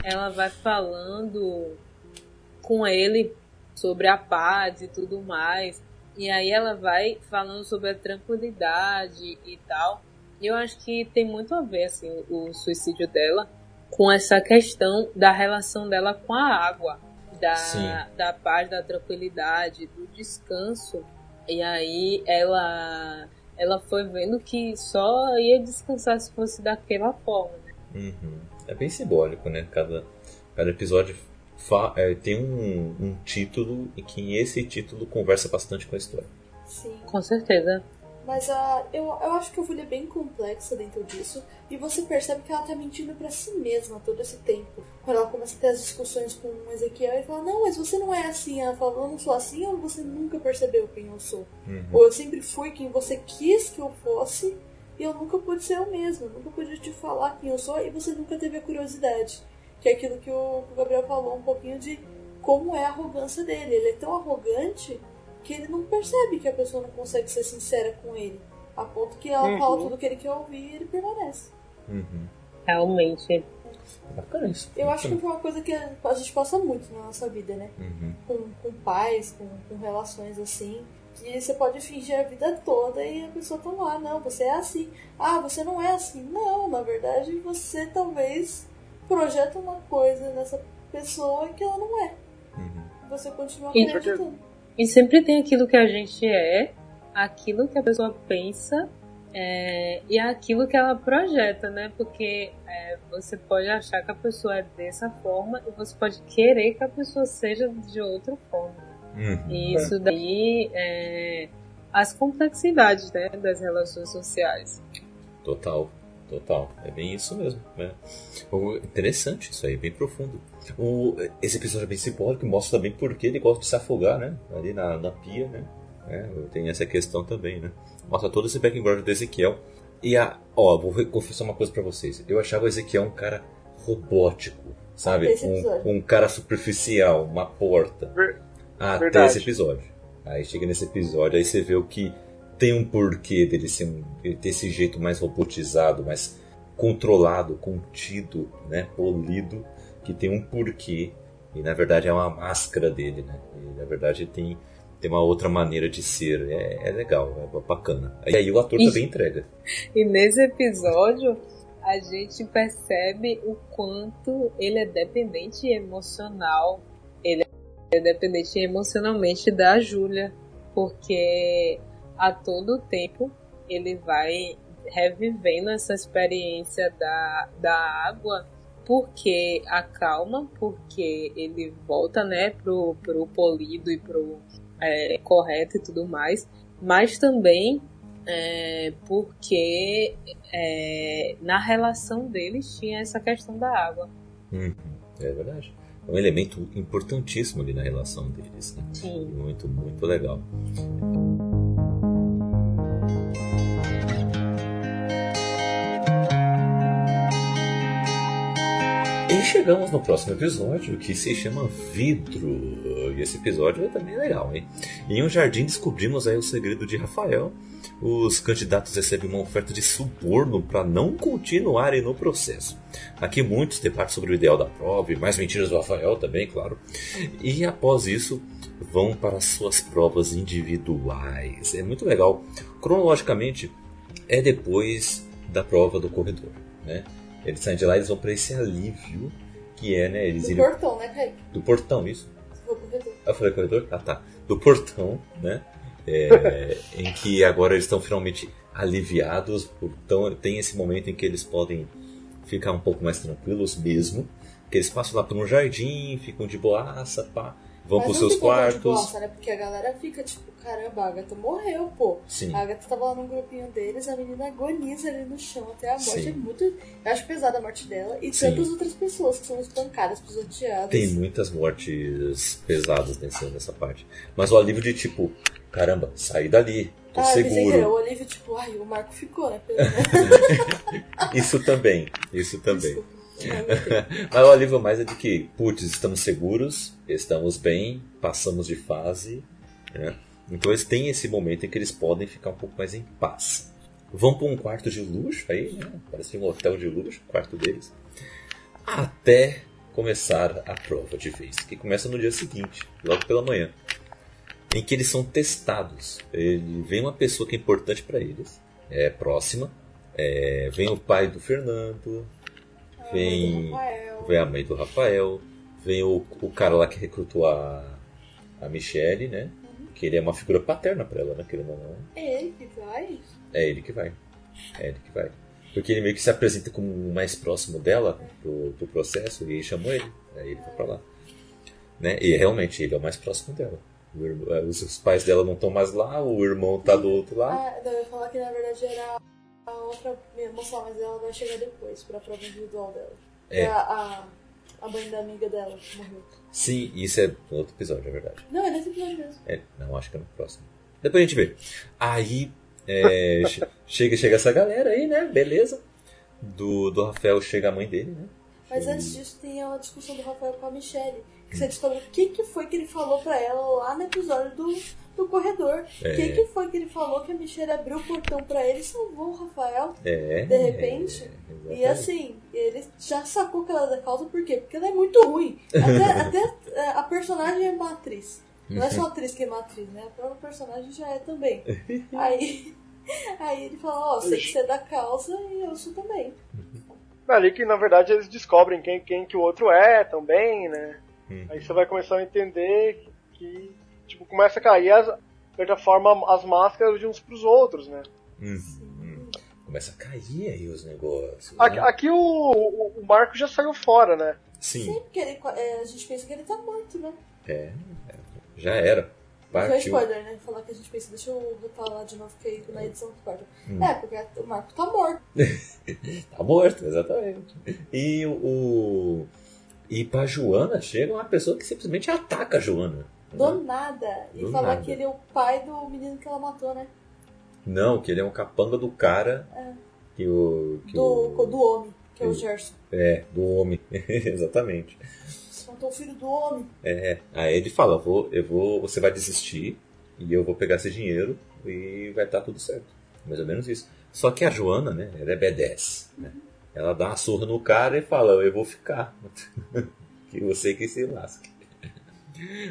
ela vai falando com ele sobre a paz e tudo mais. E aí ela vai falando sobre a tranquilidade e tal. E eu acho que tem muito a ver assim, o, suicídio dela com essa questão da relação dela com a água, da, Sim. da paz, da tranquilidade, do descanso. E aí ela ela foi vendo que só ia descansar se fosse daquela forma, né? Uhum. É bem simbólico, né? Cada, cada episódio fa- é, tem um, um título e que esse título conversa bastante com a história. Sim. Com certeza. Mas a, eu, eu acho que a Julia é bem complexa dentro disso. E você percebe que ela tá mentindo pra si mesma todo esse tempo. Quando ela começa a ter as discussões com o Ezequiel e fala, não, mas você não é assim. Ela fala, eu não sou assim ou você nunca percebeu quem eu sou? Ou eu sempre fui quem você quis que eu fosse e eu nunca pude ser eu mesma. Eu nunca pude te falar quem eu sou e você nunca teve a curiosidade. Que é aquilo que o, que o Gabriel falou um pouquinho de como é a arrogância dele. Ele é tão arrogante que ele não percebe que a pessoa não consegue ser sincera com ele. A ponto que ela Uhum. fala tudo que ele quer ouvir e ele permanece. Uhum. Realmente. Bacana isso. Eu acho que é uma coisa que a gente passa muito na nossa vida, né? Uhum. Com, com pais, com, com relações assim. Que você pode fingir a vida toda e a pessoa tá lá, não, você é assim. Ah, você não é assim. Não, na verdade você talvez projeta uma coisa nessa pessoa que ela não é. Uhum. Você continua acreditando. E sempre tem aquilo que a gente é, aquilo que a pessoa pensa é, e aquilo que ela projeta, né? Porque é, você pode achar que a pessoa é dessa forma e você pode querer que a pessoa seja de outra forma. Uhum. E isso daí é as complexidades né, das relações sociais. Total, total. É bem isso mesmo. Né? Interessante isso aí, bem profundo. O, esse episódio é bem simbólico, mostra também por que ele gosta de se afogar, né? Ali na, na pia, né? É, tem essa questão também, né? Mostra todo esse background do Ezequiel. E a. Ó, vou confessar uma coisa pra vocês. Eu achava o Ezequiel um cara robótico, sabe? Um, um cara superficial, uma porta. Ver- Até Verdade. esse episódio. Aí chega nesse episódio, aí você vê o que tem um porquê dele ser um, ele ter esse jeito mais robotizado, mais controlado, contido, né, polido, que tem um porquê e na verdade é uma máscara dele, né? E na verdade tem tem uma outra maneira de ser, é, é legal, é bacana. E aí o ator Ih. também entrega. E nesse episódio a gente percebe o quanto ele é dependente emocional. Ele é dependente emocionalmente da Júlia, porque a todo tempo ele vai revivendo essa experiência da, da água porque acalma, porque ele volta né, pro, pro polido e pro é, correto e tudo mais, mas também é, porque é, na relação deles tinha essa questão da água. Uhum, é verdade. É um elemento importantíssimo ali na relação deles, né? Sim. Muito, muito legal. E chegamos no próximo episódio, que se chama Vidro. E esse episódio é também legal, hein? Em um jardim descobrimos aí o segredo de Rafael. Os candidatos recebem uma oferta de suborno para não continuarem no processo. Aqui muitos debatem sobre o ideal da prova e mais mentiras do Rafael também, claro. E após isso, vão para suas provas individuais. É muito legal. Cronologicamente, é depois da prova do corredor, né? Eles saem de lá e eles vão para esse alívio que é, né? Eles Do irem portão, né, Kaique? do portão, isso? For corredor. Eu falei corredor? Ah, tá. Do portão, né? É, em que agora eles estão finalmente aliviados. Então tem esse momento em que eles podem ficar um pouco mais tranquilos mesmo. Que eles passam lá por um jardim, ficam de boaça, pá, vão Mas pros seus quartos. bosta, né? Porque a galera fica tipo, caramba, a Agatha morreu, pô. Sim. A Agatha tava lá num grupinho deles, a menina agoniza ali no chão até a morte. Sim. É muito. Eu acho pesada a morte dela. E Sim. tantas outras pessoas que são espancadas, pisoteadas. Tem muitas mortes pesadas nessa, nessa parte. Mas o alívio de tipo, caramba, saí dali, tô ah, eu seguro. o Olivia, tipo, ai, o Marco ficou, né? Isso também, isso também. Desculpa. Mas o alívio mais é de que, putz, estamos seguros, estamos bem, passamos de fase, né? Então eles têm esse momento em que eles podem ficar um pouco mais em paz. Vão para um quarto de luxo aí, né? Parece um hotel de luxo, quarto deles. Até começar a prova de vez, que começa no dia seguinte, logo pela manhã. Em que eles são testados. Ele, vem uma pessoa que é importante para eles, é próxima. é, vem o pai do Fernando, Vem- vem a mãe do Rafael, vem o, o cara lá que recrutou a, a Michelle, né? Que ele é uma figura paterna pra ela, né? Querendo ou não. É ele que vai? É ele que vai. É ele que vai. Porque ele meio que se apresenta como o mais próximo dela pro, pro processo e chamou ele. Aí ele foi pra lá. Né? E realmente ele é o mais próximo dela. Irmão- é, Os os pais dela não estão mais lá, o irmão tá do outro lado. Ah, eu ia falar que na verdade era a outra moça, mas ela vai chegar depois pra prova individual dela. É. A, a, a mãe da amiga dela que morreu. Sim, isso é no outro episódio, é verdade. Não, é nesse episódio mesmo. É, não, acho que é no próximo. Depois a gente vê. Aí é, che- chega, chega essa galera aí, né? Beleza. Do, do Rafael chega a mãe dele, né? Mas antes disso tem a discussão do Rafael com a Michelle. Que você descobre o que, que foi que ele falou pra ela lá no episódio do, do corredor. O É. que, que foi que ele falou que a Michelle abriu o portão pra ele e salvou o Rafael. É. De repente, é, E assim, ele já sacou que ela é da causa, por quê? Porque ela é muito ruim. Até, até é, a personagem é uma atriz. Não é só a atriz que é uma atriz, né? A própria personagem já é também. Aí, aí ele fala, ó, sei que você é da causa e eu sou também. Ali que na verdade eles descobrem quem, quem que o outro é também, né? Aí você vai começar a entender que, tipo, começa a cair, as, de certa forma, as máscaras de uns pros outros, né? Uhum. Começa a cair aí os negócios. Aqui, né? aqui o, o, Marco já saiu fora, né? Sim, Sempre que ele, é, a gente pensa que ele tá morto, né? é, é, já era. Não foi Partiu. spoiler, né? Falar que a gente pensa, deixa eu falar de novo que aí na edição que corta. Hum. É, porque o Marco tá morto. Tá morto, exatamente. E o. E pra Joana chega uma pessoa que simplesmente ataca a Joana. Do nada. E Do fala nada. que ele é o pai do menino que ela matou, né? Não, que ele é um capanga do cara. É. Que o. Que Do, o... do homem, que é o Gerson. É, do homem. exatamente. Matou o filho do homem. É. Aí ele fala, vou, eu vou, você vai desistir e eu vou pegar esse dinheiro e vai estar tudo certo. Mais ou menos isso. Só que a Joana, né, ela é B10. Né? Ela dá uma surra no cara e fala, eu vou ficar. que você que se lasque.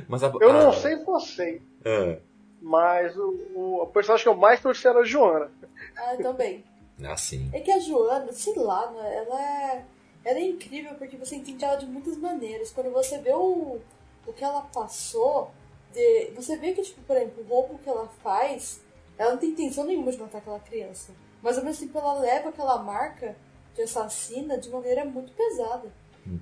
Mas a, Eu não a- sei você, Ah, mas o, o, a personagem que eu mais torci era a Joana. Ah, também. ah, sim. É que a Joana, sei lá, né, ela é, ela é incrível porque você entende ela de muitas maneiras. Quando você vê o, o que ela passou, de, você vê que, tipo, por exemplo, o roubo que ela faz, ela não tem intenção nenhuma de matar aquela criança. Mas ao mesmo tempo ela leva aquela marca de assassina de maneira muito pesada.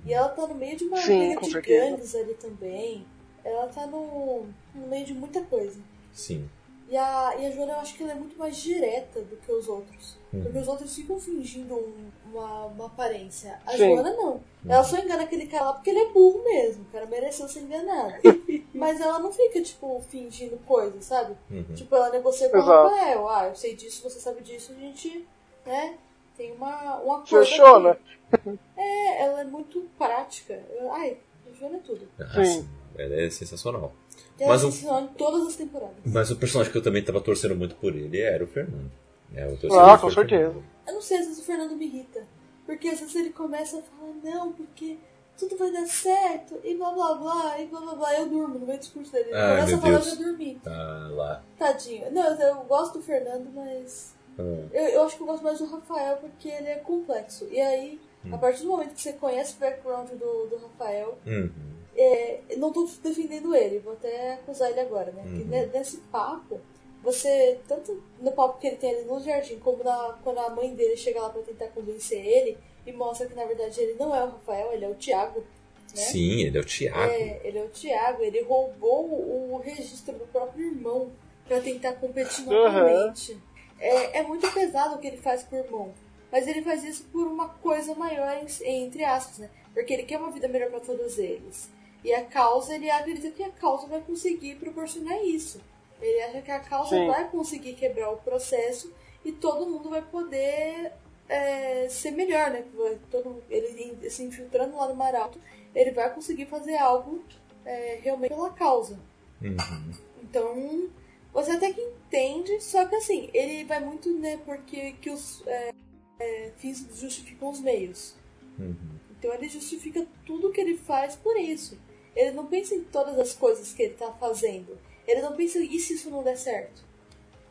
E ela tá no meio de uma Sim, de certeza. gangues ali também. Ela tá no, no meio de muita coisa. Sim. E a, e a Joana, eu acho que ela é muito mais direta do que os outros. Uhum. Porque os outros ficam fingindo um- uma, uma aparência. A Sim. Joana não. Ela só engana aquele cara lá porque ele é burro mesmo. O cara mereceu ser enganado. Mas ela não fica, tipo, fingindo coisa, sabe? Uhum. Tipo, ela negocia com o. Rafael. Ah, eu sei disso, você sabe disso, a gente, né? Tem uma, um acordo. Fechou, né? É, ela é muito prática. Ai, a Joana é tudo. Ah, Sim. Ela é sensacional. E ela Mas o- funciona em todas as temporadas. Mas o personagem que eu também tava torcendo muito por ele era o Fernando. É, Ah, com certeza. Fernando. Eu não sei, às vezes o Fernando me irrita. Porque às vezes ele começa a falar, não, porque tudo vai dar certo, e blá blá blá, e blá blá blá. Eu durmo no meio do discurso dele. Ele Ai, começa a falar, eu Deus. dormi. Tá lá. Tadinho. Não, eu, eu gosto do Fernando, mas. Ah, Eu, eu acho que eu gosto mais do Rafael porque ele é complexo. E aí, a partir do momento que você conhece o background do, do Rafael, uhum. é, eu não tô defendendo ele, vou até acusar ele agora, né? Que Uhum. ne- nesse papo, você, tanto no papo que ele tem ali no jardim, como na, quando a mãe dele chega lá pra tentar convencer ele e mostra que na verdade ele não é o Rafael, ele é o Tiago. Né? Sim, ele é o Thiago. É, ele é o Tiago, ele roubou o, registro do próprio irmão pra tentar competir novamente. É, é muito pesado o que ele faz o irmão. Mas ele faz isso por uma coisa maior, entre aspas, né? Porque ele quer uma vida melhor pra todos eles. E a causa, ele acredita que a causa vai conseguir proporcionar isso. Ele acha que a causa Sim. vai conseguir quebrar o processo e todo mundo vai poder é, ser melhor, né? Todo, ele se infiltrando lá no Mar Alto, ele vai conseguir fazer algo é, realmente pela causa. Uhum. Então, você até que entende, só que assim, ele vai muito, né, porque que os é, é, fins justificam os meios. Uhum. Então ele justifica tudo que ele faz por isso. Ele não pensa em todas as coisas que ele tá fazendo. Ele não pensa, e se isso não der certo?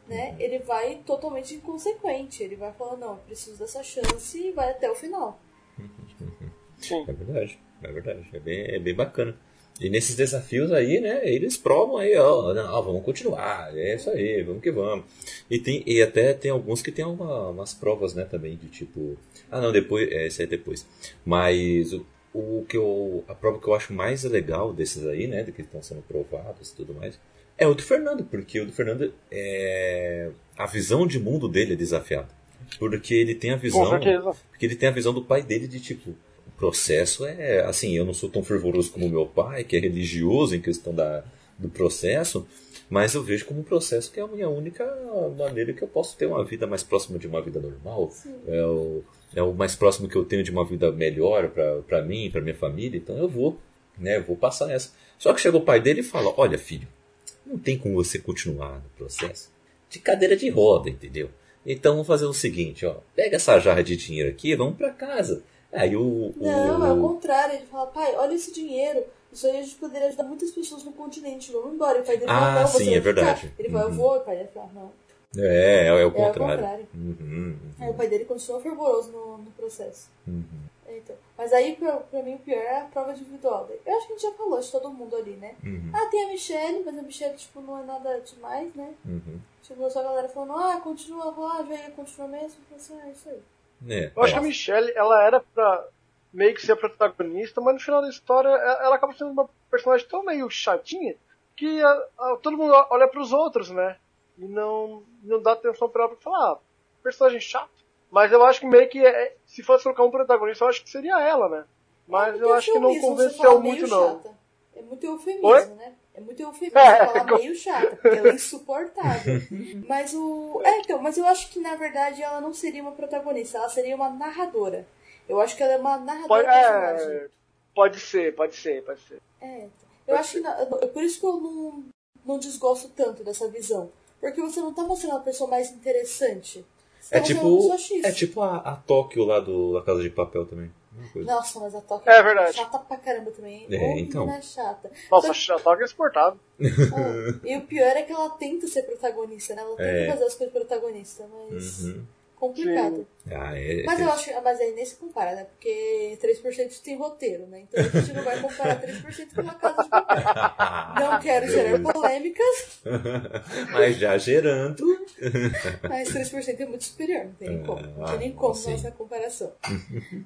Né? Ele vai totalmente inconsequente. Ele vai falar, não, eu preciso dessa chance e vai até o final. Sim. É verdade, é verdade. É bem, é bem bacana. E nesses desafios aí, né, eles provam aí, ó, não, vamos continuar, é isso aí, vamos que vamos. E, tem, e até tem alguns que tem uma- umas provas, né, também, de tipo, ah não, depois, é, esse aí é depois. Mas o, o que eu, a prova que eu acho mais legal desses aí, né, de que estão sendo provados e tudo mais, é o do Fernando, porque o do Fernando é a visão de mundo dele é desafiada. Porque ele tem a visão, porque ele tem a visão do pai dele de tipo, processo é assim, eu não sou tão fervoroso como meu pai, que é religioso em questão da, do processo, mas eu vejo como um processo que é a minha única maneira que eu posso ter uma vida mais próxima de uma vida normal. É o, é o mais próximo que eu tenho de uma vida melhor para mim, para minha família, então eu vou, né, eu vou passar essa. Só que chega o pai dele e fala: "Olha, filho, não tem como você continuar no processo de cadeira de roda, entendeu? Então vamos fazer o seguinte, ó, pega essa jarra de dinheiro aqui, vamos para casa. Aí o, o- Não, é o contrário. Ele fala, pai, olha esse dinheiro. Isso aí a gente poderia ajudar muitas pessoas no continente. Vamos embora. E o pai dele Ah, fala, não, você sim, vai é ficar. verdade. Ele fala, eu Uhum. vou. E o pai dele fala, não. é, é, o É o contrário. contrário. Uhum, uhum, Aí o pai dele continua fervoroso no, no processo. uhum. É, Então, mas aí, pra, pra mim, o pior é a prova individual. Eu acho que a gente já falou de todo mundo ali, né? Uhum, Ah, tem a Michelle, mas a Michelle, tipo, não é nada demais, né? uhum. Tipo, só a galera falando, ah, continua lá, velho, continua mesmo. Eu falei assim, ah, isso aí. É, Eu acho é. que a Michelle, ela era pra meio que ser a protagonista, mas no final da história ela acaba sendo uma personagem tão meio chatinha que a- a- todo mundo olha pros outros, né? E não, não dá atenção pra ela pra falar, ah, personagem chato. Mas eu acho que meio que é- se fosse colocar um protagonista, eu acho que seria ela, né? Mas É eu acho que não convenceu muito, não. Chata. É muito eufemismo, Oi? né? É muito eufemismo É, falar com- meio chata, porque ela é insuportável. mas o. É, então, mas eu acho que na verdade ela não seria uma protagonista, ela seria uma narradora. Eu acho que ela é uma narradora Pode, personagem. é, pode ser, pode ser, pode ser. É, então. eu acho que. na- é por isso que eu não, não desgosto tanto dessa visão. Porque você não tá mostrando a pessoa mais interessante. Você É tá mostrando uma tipo, pessoa X. é tipo a, a Tóquio lá do, da Casa de Papel também. Nossa, mas a Toca É verdade. chata pra caramba também. É, Ô, então. menina chata. Nossa, a Toga é exportado. Ah, e o pior é que ela tenta ser protagonista, né? Ela tenta É. fazer as coisas protagonista, mas Uhum. Complicado. Ah, é, Mas é- eu acho, mas aí nem se compara, né? Porque 3% tem roteiro, né? Então a gente não vai comparar 3% com uma casa de papel. Não quero gerar polêmicas, Mas já gerando. mas 3% é muito superior, não tem nem como. Não tem nem Ah, como sim. nossa comparação.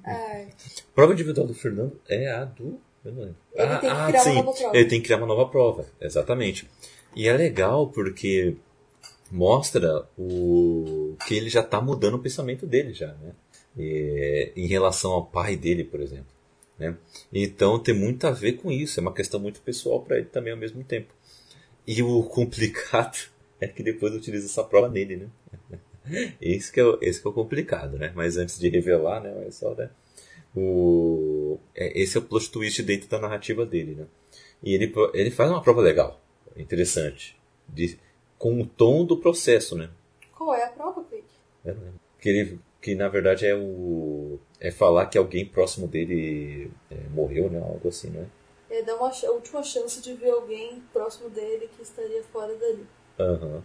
Ai, Prova individual do Fernando é a do. Eu não lembro. Ele ah, tem que ah, criar uma sim. nova prova. Ele tem que criar uma nova prova, exatamente. E é legal porque mostra o que ele já está mudando o pensamento dele já, né? Em relação ao pai dele, por exemplo. Né? Então tem muito a ver com isso, é uma questão muito pessoal para ele também ao mesmo tempo. E o complicado é que depois utiliza essa prova nele, né? Esse que é o, esse que é o complicado, né? Mas antes de revelar, né? É só, né? O, é, esse é o plot twist dentro da narrativa dele, né? E ele, ele faz uma prova legal, interessante, de, com o tom do processo, né? qual é a prova? Eu não lembro. Que, ele, que na verdade é o é falar que alguém próximo dele é, morreu, né? Algo assim, né? É dar uma a última chance de ver alguém próximo dele que estaria fora dali. Aham.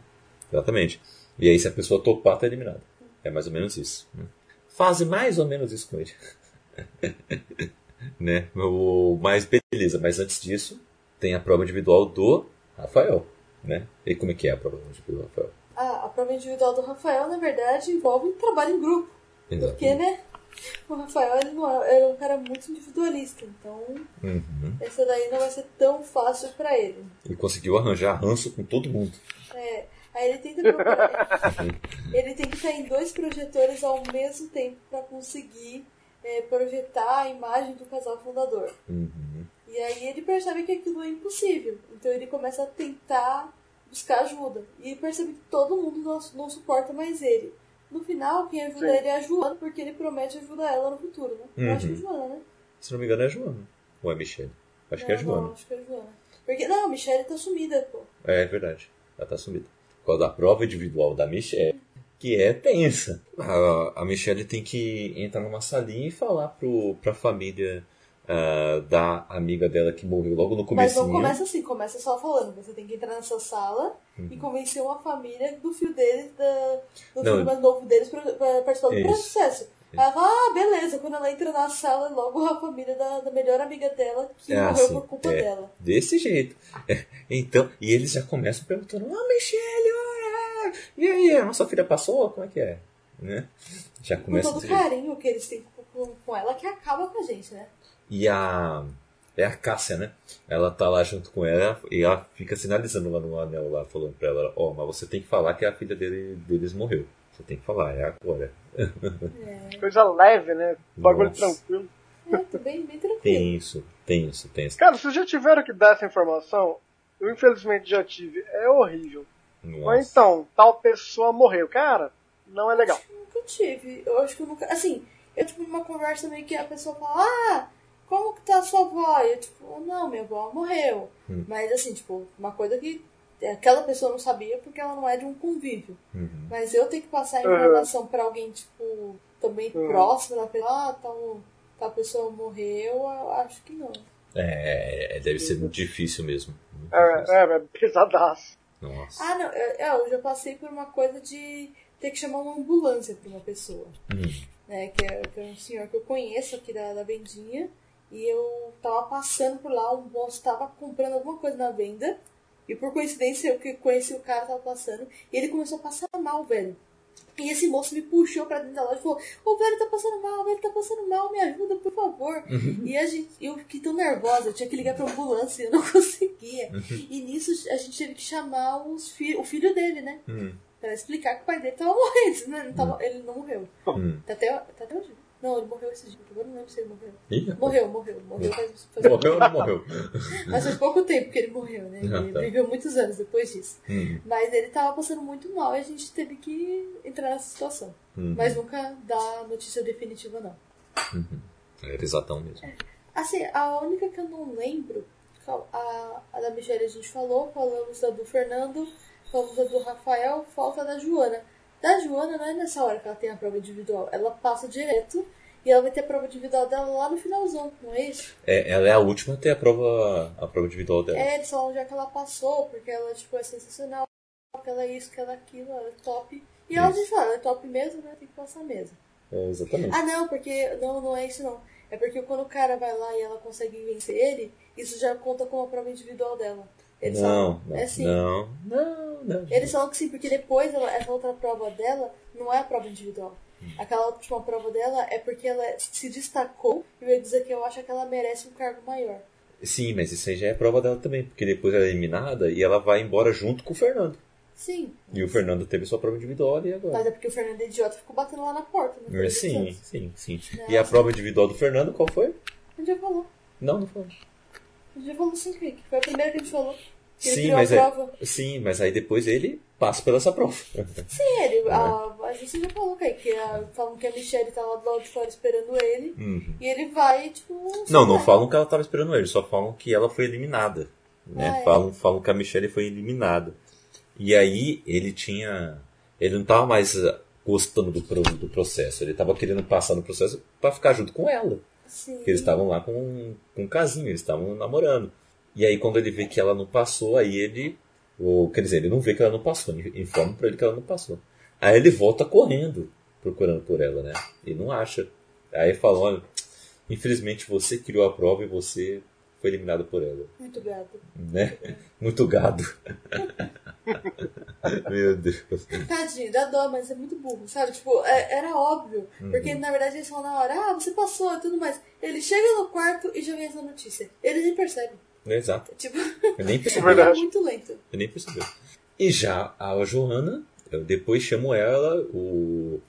Exatamente. E aí se a pessoa topar, tá eliminada. É mais ou menos isso. né? Faz mais ou menos isso com ele. né? O, mas beleza, mas antes disso, tem a prova individual do Rafael. Né? E como é que é a prova individual do Rafael? Ah, a prova individual do Rafael, na verdade, envolve trabalho em grupo. Porque, né? O Rafael ele não é, ele é um cara muito individualista, então Uhum. essa daí não vai ser tão fácil pra ele. Ele conseguiu arranjar ranço com todo mundo. É, aí ele tenta procurar. ele tem que estar em dois projetores ao mesmo tempo pra conseguir é, projetar a imagem do casal fundador. Uhum. E aí ele percebe que aquilo é impossível. Então ele começa a tentar buscar ajuda. E percebe que todo mundo não, não suporta mais ele. No final, quem ajuda Sim. ele é a Joana, porque ele promete ajudar ela no futuro, né? Eu acho que é Uhum. Joana, né? Se não me engano é a Joana. Ou é a Michelle? Acho que é a Não, Joana. Não, acho que é a Joana. Porque, não, a Michelle tá sumida, pô. É verdade. Ela tá sumida. Por causa da prova individual da Michelle, que é tensa. A, a Michelle tem que entrar numa salinha e falar pro, pra família ah, da amiga dela que morreu logo no Mas comecinho. não começa assim, começa só falando. Você tem que entrar nessa sala e convencer uma família do filho deles, da, do Uhum. Não, filho mais novo deles pra, pra participar do processo. Ela fala, ah, beleza. Quando ela entra na sala, logo a família da, da melhor amiga dela que Ah, morreu sim. por culpa É. dela. Desse jeito. É, Então, e eles já começam perguntando: Ah, Michelle, ah, e aí, a nossa filha passou? Como é que é? Né? Já Com começa todo o desse jeito. carinho que eles têm com, com, com ela, que acaba com a gente, né? E a. É a Cássia, né? Ela tá lá junto com ela e ela fica sinalizando lá no anel, lá, falando pra ela: Ó, oh, mas você tem que falar que a filha dele, deles morreu. Você tem que falar, é agora. É, Coisa leve, né? Bagulho Nossa. tranquilo. é tô bem, bem tranquilo. Tem isso, tem isso, tem isso. Cara, vocês já tiveram que dar essa informação? Eu infelizmente já tive. É horrível. Ou Nossa. então, tal pessoa morreu. Cara, não é legal. Nunca tive. Eu acho que eu nunca. Assim, eu tipo numa conversa meio que a pessoa fala, ah, como que tá a sua avó? E eu, tipo, não, minha avó morreu. Hum. Mas assim, tipo, uma coisa que aquela pessoa não sabia porque ela não é de um convívio. Uhum. Mas eu tenho que passar a Uhum. informação pra alguém, tipo, também Uhum. próximo da pessoa, ah, tal, tal pessoa morreu, eu acho que não. É, deve ser muito difícil mesmo. Muito difícil. É, é, é pesadaço. Nossa. Ah, não, eu, eu já passei por uma coisa de ter que chamar uma ambulância pra uma pessoa. Hum. né, que, é, que é um senhor que eu conheço aqui da, da vendinha, e eu tava passando por lá, o moço tava comprando alguma coisa na venda, e por coincidência eu que conheci o cara tava passando, e ele começou a passar mal, velho. E esse moço me puxou pra dentro da loja e falou: Ô, velho, tá passando mal, velho, tá passando mal, me ajuda, por favor. E a gente, eu fiquei tão nervosa, eu tinha que ligar pra ambulância, eu não conseguia. E nisso a gente teve que chamar os fi o filho dele, né? Hum. Pra explicar que o pai dele tava morrendo, né? Não tava- Ele não morreu. Hum. Tá até, tá até hoje. Não, ele morreu esse dia. Agora eu não lembro se ele morreu. Ih. Morreu, morreu. Morreu faz, faz, Morreu ou não morreu? mas faz pouco tempo que ele morreu, né? Ele Ah, tá. viveu muitos anos depois disso. Hum. Mas ele tava passando muito mal e a gente teve que entrar nessa situação. Uhum. Mas nunca dá notícia definitiva, não. Era exatão mesmo. Assim, a única que eu não lembro, a, a da Michelle a gente falou, falamos da do Fernando, falamos da do Rafael, falta da Joana. Da Joana não é nessa hora que ela tem a prova individual, ela passa direto e ela vai ter a prova individual dela lá no finalzão, não é isso? É, ela é a última a ter a prova, a prova individual dela. É, eles falam já que ela passou, porque ela tipo, é sensacional, que ela é isso, que ela é aquilo, ela é top. E ela diz, ah, ela é top mesmo, né? Tem que passar mesmo. É, exatamente. Ah, não, porque. Não, não é isso não. É porque quando o cara vai lá e ela consegue vencer ele, isso já conta como a prova individual dela. Eles não, falam, é sim. não, não, não. Eles falam que sim, porque depois ela- essa outra prova dela não é a prova individual. Hum. Aquela última prova dela é porque ela se destacou e eu ia dizer que eu acho que ela merece um cargo maior. Sim, mas isso aí já é prova dela também, porque depois ela é eliminada e ela vai embora junto com o Fernando. Sim. E o Fernando teve sua prova individual e agora. Mas é porque o Fernando é idiota ficou batendo lá na porta. Foi É, Sim, antes. sim, sim. Não, E a sim. prova individual do Fernando, qual foi? A gente já falou. Não, não foi. A gente já falou sim, que foi a primeira que a gente falou. Que ele Sim, mas a é. prova. Sim, mas aí depois ele passa pela essa prova. Sim, ele, a, a gente já falou, Kaique, que a, falam que a Michelle tá lá do lado de fora esperando ele. Uhum. E ele vai, tipo. Não, não vai. falam que ela estava esperando ele, só falam que ela foi eliminada. Né? Ah, é. falam, falam que a Michelle foi eliminada. E aí ele tinha. Ele não estava mais gostando do, do processo, ele estava querendo passar no processo para ficar junto com ela. Porque eles estavam lá com, com um casinho, eles estavam namorando. E aí quando ele vê que ela não passou, aí ele. Ou, quer dizer, ele não vê que ela não passou, informa pra ele que ela não passou. Aí ele volta correndo, procurando por ela, né? E não acha. Aí fala, olha, infelizmente você criou a prova e você foi eliminado por ela. Muito gato. Né? Muito gado. Meu Deus. Tadinho, dá dó, mas é muito burro, sabe? Tipo, é- era óbvio. Uhum. Porque na verdade eles falam na hora, ah, você passou e tudo mais. Ele chega no quarto e já vem essa notícia. Ele nem percebe. Exato. Tipo, Eu nem percebi. ele é muito lento. Eu nem percebi. E já a Joana, eu depois chamo ela, o...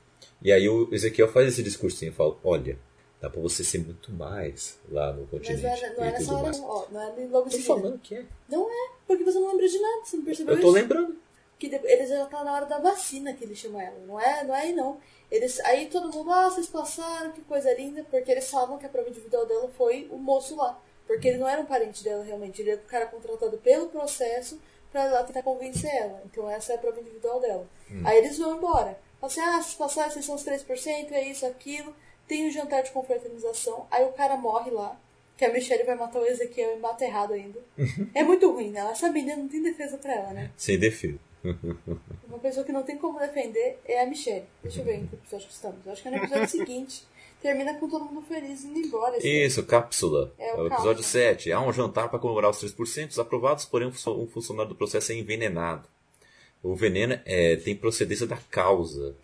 e aí o Ezequiel faz esse discursinho, fala, olha, dá pra você ser muito mais lá no Mas continente. não é, não é e nessa tudo hora, mais. não. Ó, não é logo em Tô seguida. falando que é. Não é, porque você não lembra de nada, você não percebeu Eu tô isso? lembrando. que de- eles já tá na hora da vacina que ele chama ela. Não é, não é aí não. Eles, aí todo mundo, ah, vocês passaram, que coisa linda, porque eles falam que a prova individual dela foi o moço lá. Porque ele não era um parente dela realmente, ele era o cara contratado pelo processo pra ir lá tentar convencer ela. Então essa é a prova individual dela. Aí eles vão embora. Falam assim, ah, vocês passaram, vocês são os 3%, é isso, aquilo. Tem um jantar de confraternização, aí o cara morre lá. Que a Michelle vai matar o Ezequiel e mata errado ainda. É muito ruim, né? Essa menina não tem defesa pra ela, né? Sem defesa. Uma pessoa que não tem como defender é a Michelle. Deixa eu ver em que episódio que estamos. Eu acho que é no episódio seguinte. Termina com todo mundo feliz indo embora. assim. Isso, cápsula. É, É o o episódio cápsula. 7. Há um jantar para comemorar os 3% aprovados, porém um funcio- um funcionário do processo é envenenado. O veneno é, tem procedência da causa.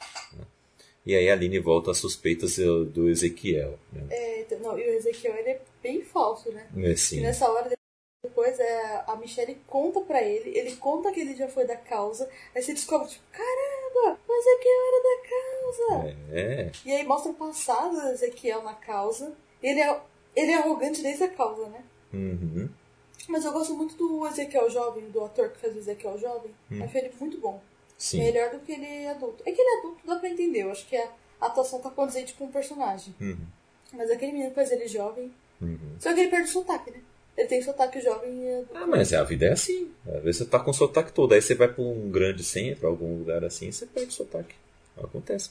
E aí a Aline volta às suspeitas do Ezequiel. Né? É, então, não, e o Ezequiel ele é bem falso, né? É, E sim. nessa hora depois é, a Michelle conta pra ele, ele conta que ele já foi da causa, aí você descobre, tipo, caramba, o Ezequiel era da causa. É. E aí mostra o passado do Ezequiel na causa. Ele é, ele é arrogante desde a causa, né? Uhum. Mas eu gosto muito do Ezequiel jovem, do ator que faz o Ezequiel jovem. Hum. Acho ele muito bom. Sim. Melhor do que ele é adulto. É que ele é adulto, dá pra entender. Eu acho que a atuação tá condizente com o personagem. Uhum. Mas aquele menino faz ele jovem. Uhum. Só que ele perde o sotaque, né? Ele tem sotaque jovem e adulto. Ah, mas a vida é assim. Às vezes você tá com sotaque todo. Aí você vai pra um grande centro, algum lugar assim, você perde o sotaque. Acontece.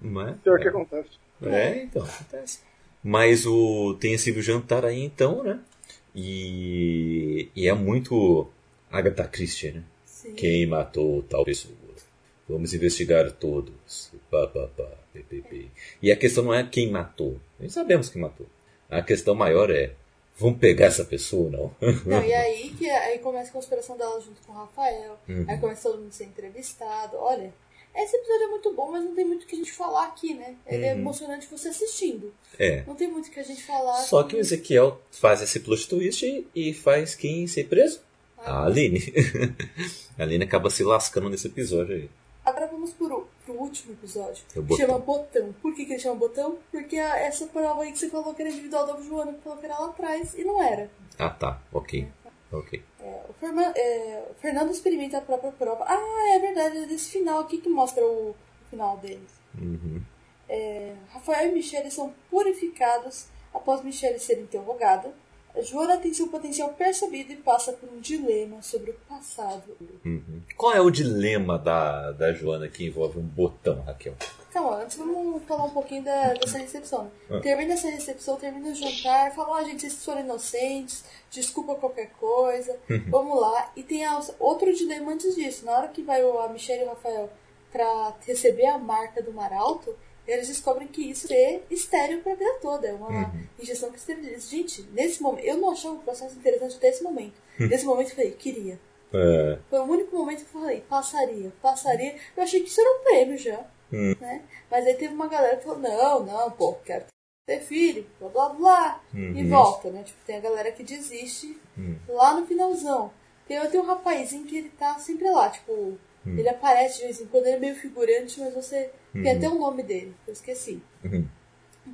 Mas, Pior que acontece. É, então, acontece. Mas o tem esse jantar aí então, né? E, e é muito Agatha Christie, né? Quem matou tal pessoa? Vamos investigar todos. Pá, pá, pá, pê, pê, pê. E a questão não é quem matou. Nós sabemos quem matou. A questão maior é: vamos pegar essa pessoa ou não? Não, e aí que aí começa a conspiração dela junto com o Rafael. Uhum. Aí começa todo mundo a ser entrevistado. Olha, esse episódio é muito bom, mas não tem muito o que a gente falar aqui, né? Ele é Uhum. emocionante você assistindo. É. Não tem muito o que a gente falar. Só que o Ezequiel faz esse plot twist e, e faz quem ser preso? A Aline. a Aline acaba se lascando nesse episódio aí. Agora vamos pro, pro último episódio. É que botão. chama Botão. Por que, que ele chama Botão? Porque a- essa prova aí que você falou que era individual da Joana, que falou que era lá atrás, e não era. Ah, tá. Ok. Ok. É, o, Ferma- é, o Fernando experimenta a própria prova. Ah, é verdade, é desse final aqui que mostra o, o final deles. Uhum. É, Rafael e Michele são purificados após Michele ser interrogada. A Joana tem seu potencial percebido e passa por um dilema sobre o passado. Uhum. Qual é o dilema da, da Joana que envolve um botão, Raquel? Calma, antes vamos falar um pouquinho da, dessa recepção. Ah. Termina essa recepção, termina o jantar, fala, ó, gente, vocês foram inocentes, desculpa qualquer coisa, vamos lá. E tem a- outro dilema antes disso. Na hora que vai o- a Michelle e o Rafael pra receber a marca do Maralto, eles descobrem que isso é estéreo pra vida toda. É uma injeção que esteriliza. Gente, nesse momento, eu não achava o processo interessante até esse momento. Nesse momento eu falei, queria. É, Foi o único momento que eu falei, passaria, passaria. Eu achei que isso era um prêmio já. Hum. Né? Mas aí teve uma galera que falou, não, não, pô, quero ter filho, blá blá blá. E Uhum. volta, né? Tipo, tem a galera que desiste Hum. lá no finalzão. Tem, tem um rapazinho que ele tá sempre lá, tipo, Hum. ele aparece de vez em quando, ele é meio figurante, mas você. Tem até o nome dele, eu esqueci. Uhum.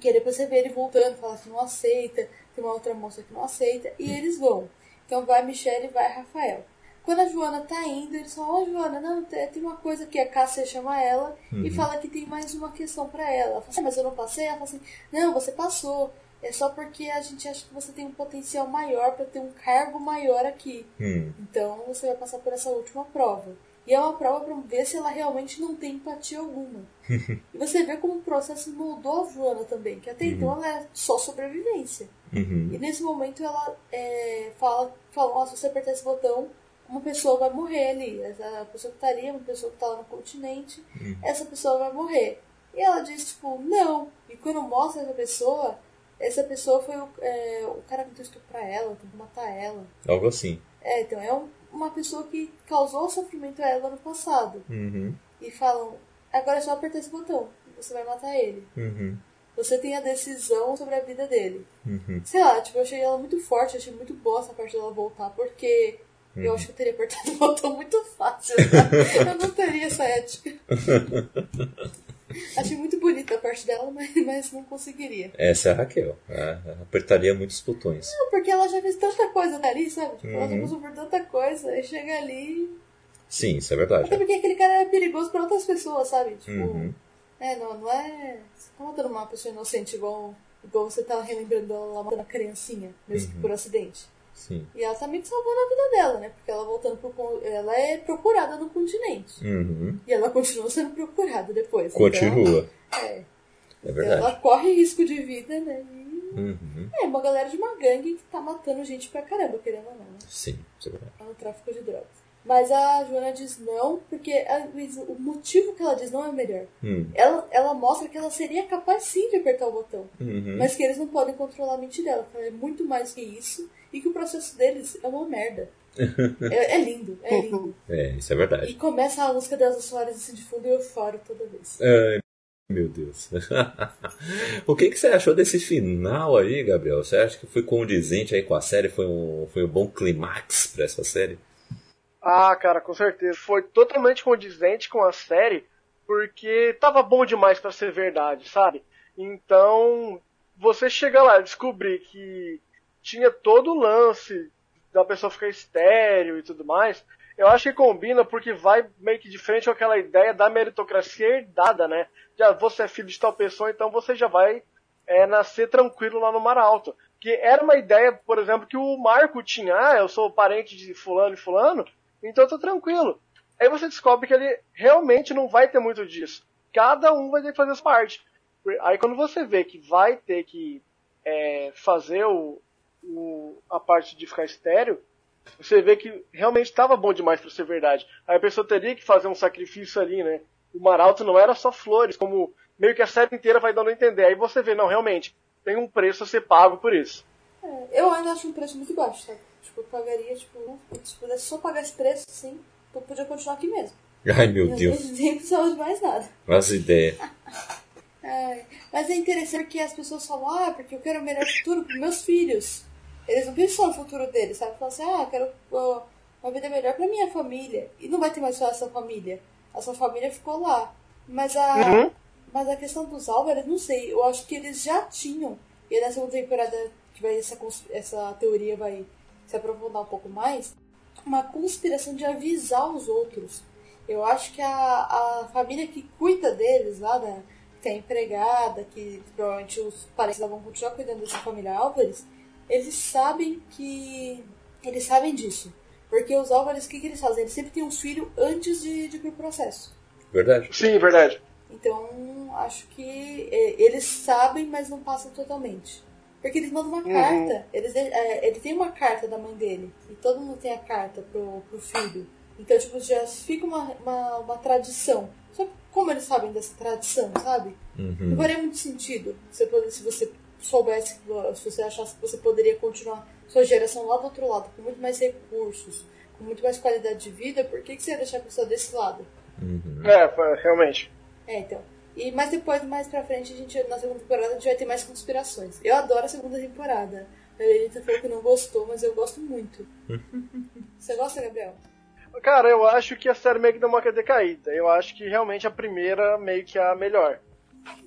Que depois você vê ele voltando, fala que não aceita, tem uma outra moça que não aceita, e eles vão. Então vai Michelle e vai Rafael. Quando a Joana tá indo, eles falam, ó Joana, não, tem uma coisa que a Cássia chama ela e fala que tem mais uma questão pra ela. Ela fala assim, "Ah, mas eu não passei? Ela fala assim, não, você passou. É só porque a gente acha que você tem um potencial maior pra ter um cargo maior aqui. Hum. Então você vai passar por essa última prova. E é uma prova pra ver se ela realmente não tem empatia alguma. e você vê como o processo moldou a Joana também, que até então ela é só sobrevivência. Uhum. E nesse momento ela é, fala, fala, se você apertar esse botão, uma pessoa vai morrer ali. Essa pessoa que tá ali é uma pessoa que tá lá no continente, essa pessoa vai morrer. E ela diz, tipo, não. E quando mostra essa pessoa, essa pessoa foi o, é, o cara que tentou estuprar ela, tentou matar ela. Algo assim. É, então é um- uma pessoa que causou sofrimento a ela no passado. Uhum. E falam, agora é só apertar esse botão, você vai matar ele. Uhum. Você tem a decisão sobre a vida dele. Uhum. Sei lá, tipo, eu achei ela muito forte, achei muito boa essa parte dela voltar, porque eu Uhum. acho que eu teria apertado o botão muito fácil. sabe? eu não teria essa ética. achei muito bonita a parte dela, mas, mas não conseguiria. Essa é a Raquel. Ah, apertaria muitos botões. Não, porque ela já fez tanta coisa ali, sabe? Tipo, ela já Uhum. passou por tanta coisa, aí chega ali. Sim, isso é verdade. Até porque aquele cara era perigoso pra outras pessoas, sabe? Tipo, Uhum. é, não, não é. Você tá matando uma pessoa inocente igual, igual você tá relembrando ela lá matando a criancinha, mesmo Uhum. que por acidente. Sim. E ela tá meio que salvando a vida dela, né? Porque ela voltando pro. Ela é procurada no continente. Uhum. E ela continua sendo procurada depois. Continua. Então, é. É Então verdade. ela corre risco de vida, né? E Uhum. é uma galera de uma gangue que tá matando gente pra caramba, querendo ou não, né? Sim, isso é verdade. No tráfico de drogas. Mas a Joana diz não, porque a- o motivo que ela diz não é o melhor. Hum. Ela, ela mostra que ela seria capaz sim de apertar o botão. Uhum. Mas que eles não podem controlar a mente dela, que ela é muito mais que isso. E que o processo deles é uma merda. é, é lindo, é lindo. É, isso é verdade. E começa a música das Soares assim de fundo e eu choro toda vez. Meu Deus. o que, que você achou desse final aí, Gabriel? Você acha que foi condizente aí com a série? Foi um, foi um bom clímax pra essa série? Ah, cara, com certeza. Foi totalmente condizente com a série, porque tava bom demais para ser verdade, sabe? Então, você chega lá e descobrir que tinha todo o lance da pessoa ficar estéreo e tudo mais, eu acho que combina porque vai meio que de frente com aquela ideia da meritocracia herdada, né? Já você é filho de tal pessoa, então você já vai é, nascer tranquilo lá no Mar Alto. Que era uma ideia, por exemplo, que o Marco tinha, ah, eu sou parente de fulano e fulano, então eu tô tranquilo. Aí você descobre que ele realmente não vai ter muito disso. Cada um vai ter que fazer a sua parte. Aí quando você vê que vai ter que é, fazer o, o, a parte de ficar estéreo, você vê que realmente estava bom demais para ser verdade. Aí a pessoa teria que fazer um sacrifício ali, né? O Maralto não era só flores, como meio que a série inteira vai dando a entender. Aí você vê, não, realmente, tem um preço a ser pago por isso. É, eu ainda acho um preço muito baixo, sabe? Tipo, eu pagaria, tipo, se pudesse só pagar esse preço, sim, eu podia continuar aqui mesmo. Ai, meu eu Deus. Nem precisava de mais nada. As ideias. É, mas é interessante que as pessoas falam, ah, porque eu quero o melhor futuro para meus filhos. Eles não pensam no futuro deles, sabe? Falam assim, ah, eu quero uh, uma vida melhor para minha família. E não vai ter mais só essa família. A sua família ficou lá. Mas a, Uhum. mas a questão dos Álvares, não sei. Eu acho que eles já tinham. E na segunda temporada, que vai, essa, essa teoria vai se aprofundar um pouco mais, uma conspiração de avisar os outros. Eu acho que a, a família que cuida deles lá, né, que é a empregada, que provavelmente os parentes lá vão continuar cuidando dessa família Álvares, eles sabem que. Eles sabem disso. Porque os Álvares, o que, que eles fazem? Eles sempre têm um filho antes de, de ir pro processo. Verdade? Sim, verdade. Então, acho que é, eles sabem, mas não passam totalmente. Porque eles mandam uma carta. Eles, é, ele tem uma carta da mãe dele. E todo mundo tem a carta pro, pro filho. Então, tipo, já fica uma, uma, uma tradição. Só que como eles sabem dessa tradição, sabe? Não faria muito sentido se você, se você soubesse, se você achasse que você poderia continuar sua geração lá do outro lado, com muito mais recursos, com muito mais qualidade de vida, por que, que você ia deixar a pessoa desse lado? É, foi- realmente. É, então. E, mas depois, mais pra frente, a gente, na segunda temporada, a gente vai ter mais conspirações. Eu adoro a segunda temporada. A Lenita falou que não gostou, mas eu gosto muito. Você gosta, Gabriel? Cara, eu acho que a série meio que deu uma decaída. Eu acho que realmente a primeira meio que é a melhor.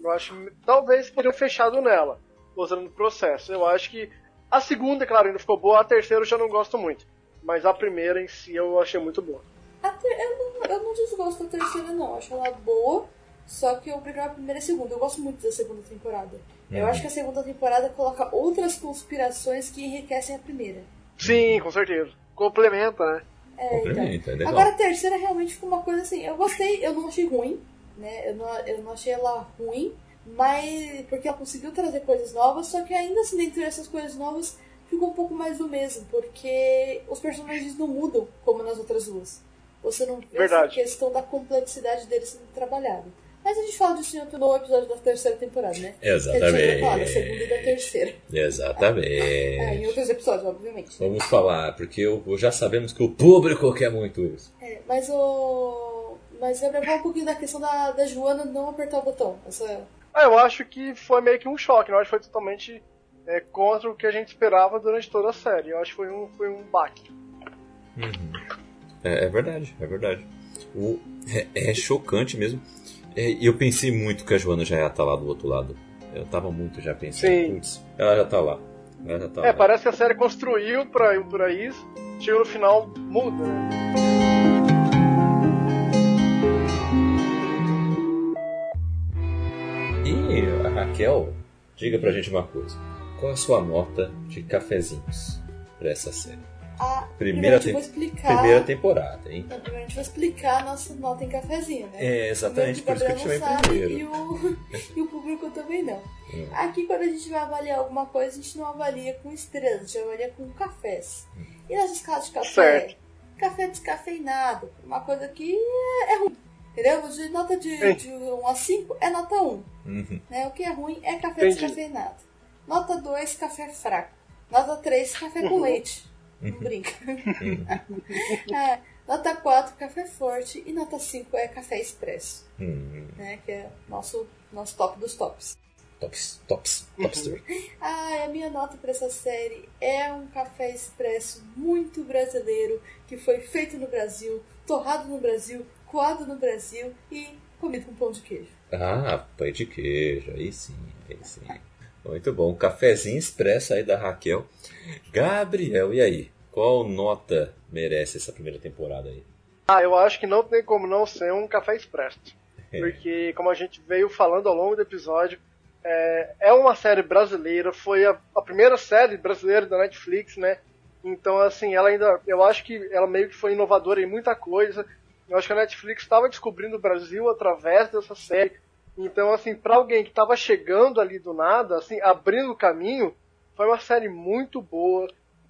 Eu acho que talvez poderiam fechado nela, mostrando o processo. Eu acho que a segunda, claro, ainda ficou boa, a terceira eu já não gosto muito. Mas a primeira em si eu achei muito boa. A ter- eu, não, eu não desgosto da terceira, não. Eu acho ela boa, só que eu prefiro a primeira e a segunda. Eu gosto muito da segunda temporada. Eu acho que a segunda temporada coloca outras conspirações que enriquecem a primeira. Sim, com certeza. Complementa, né? É, Complementa, então. é legal. Agora a terceira realmente ficou uma coisa assim. Eu gostei, eu não achei ruim, né? Eu não, eu não achei ela ruim, mas porque ela conseguiu trazer coisas novas, só que ainda assim, dentro dessas coisas novas, ficou um pouco mais do mesmo, porque os personagens não mudam como nas outras duas. Você não vê essa Verdade. questão da complexidade deles sendo trabalhado. Mas a gente fala disso em outro no episódio da terceira temporada, né? Falar da segunda e da terceira. É, em Exatamente. outros episódios, obviamente. Vamos falar, porque eu- já sabemos que o público quer muito isso. É, mas o. Mas Gabriel, fala um pouquinho da questão da, da Joana não apertar o botão. Essa... Ah, eu acho que foi meio que um choque, eu acho que foi totalmente é, contra o que a gente esperava durante toda a série. Eu acho que foi um, foi um baque. É, é verdade, é verdade. O, é, é chocante mesmo. É, E eu pensei muito que a Joana já ia estar lá do outro lado. Eu tava muito já pensando. Sim. Putz, ela já tá lá. Ela já tá É, lá. parece que a série construiu pra, pra isso, chega no final, muda, né? E a Raquel, diga pra gente uma coisa. Qual é a sua nota de cafezinhos pra essa série? A... Primeira, primeiro tem- explicar. primeira temporada, hein? Não, primeiro a gente vai explicar a nossa nota em cafezinho, né? É, exatamente, por isso que eu te chamei primeiro. E o, e o público também não. Hum. Aqui, quando a gente vai avaliar alguma coisa, a gente não avalia com estrelas, a gente avalia com cafés. E nas escalas de café, Certo. café descafeinado, uma coisa que é, é ruim. Entendeu? De nota de, de 1 a 5 é nota 1. Uhum. Né? O que é ruim é café Entendi. descafeinado. Nota 2, café fraco. Nota 3, café com leite. Não brinca. É, Nota 4, café forte. E nota 5 é café expresso, Hum, né? Que é nosso, nosso top dos tops. tops, tops, topster. Ah, a minha nota para essa série é um café expresso muito brasileiro, que foi feito no Brasil, torrado no Brasil, coado no Brasil e comido com pão de queijo. Ah, pão de queijo, aí sim, aí sim. Muito bom. Cafezinho expresso aí da Raquel. Gabriel, e aí? Qual nota merece essa primeira temporada aí? Ah, eu acho que não tem como não ser um café expresso. É. Porque, como a gente veio falando ao longo do episódio, é, é uma série brasileira, foi a, a primeira série brasileira da Netflix, né? Então, assim, ela ainda. Eu acho que ela meio que foi inovadora em muita coisa. Eu acho que a Netflix estava descobrindo o Brasil através dessa série. Então, assim, para alguém que estava chegando ali do nada, assim, abrindo o caminho, foi uma série muito boa.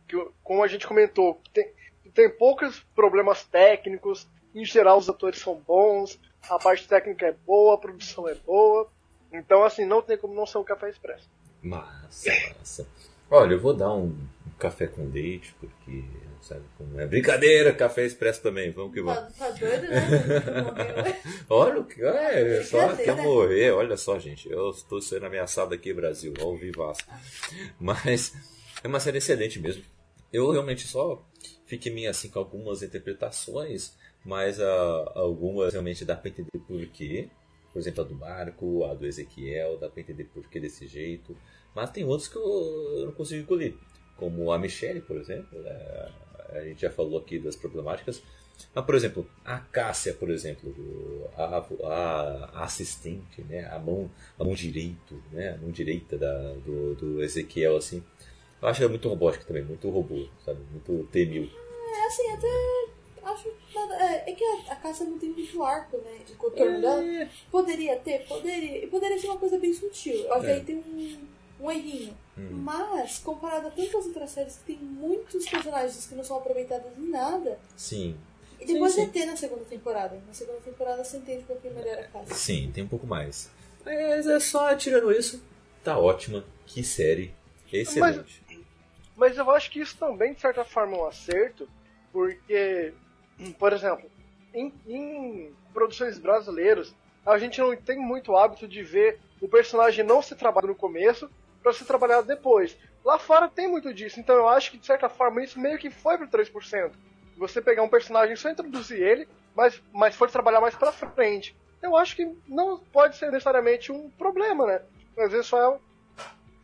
Que, como a gente comentou, tem, tem poucos problemas técnicos. Em geral, os atores são bons, a parte técnica é boa, a produção é boa. Então, assim, não tem como não ser um café expresso. Massa, massa. Olha, eu vou dar um, um café com leite, porque, sabe, como é brincadeira, café expresso também, vamos que Tá, vamos. tá doido, né? Olha o que é, só Brincadeira. quer morrer, olha só, gente, eu estou sendo ameaçado aqui, Brasil, ao vivaço. Mas é uma série excelente mesmo. Eu realmente só fiquei meio assim com algumas interpretações, mas ah, algumas realmente dá pra entender por quê. Por exemplo, a do Marco, a do Ezequiel, dá pra entender por que desse jeito. Mas tem outros que eu não consigo engolir. Como a Michelle, por exemplo. né? A gente já falou aqui das problemáticas. Mas, por exemplo, a Cássia, por exemplo, a, a- assistente, né? a, mão, a mão direito, né? a mão direita da, do, do Ezequiel, assim. Eu acho ela muito robótica também, muito robô, sabe? Muito T-1000. É assim, até acho. É, é que a, a caça não tem muito arco, né? De contorno dela. Poderia ter, poderia. E poderia ser uma coisa bem sutil. Eu acho que É. aí tem um, um errinho. Hum. Mas, comparado a tantas outras séries que tem muitos personagens que não são aproveitados em nada, Sim, e depois Sim, vai ter na segunda temporada. Na segunda temporada você entende um pouquinho melhor a caça. sim, tem um pouco mais. Mas é só tirando isso, tá ótima. Que série excelente. Mas eu acho que isso também, de certa forma, é um acerto, porque, por exemplo, em, em produções brasileiras, a gente não tem muito hábito de ver o personagem não ser trabalhado no começo para ser trabalhado depois. Lá fora tem muito disso, então eu acho que, de certa forma, isso meio que foi pro 3%. Você pegar um personagem só introduzir ele, mas, mas for trabalhar mais pra frente. Eu acho que não pode ser necessariamente um problema, né? Às vezes só é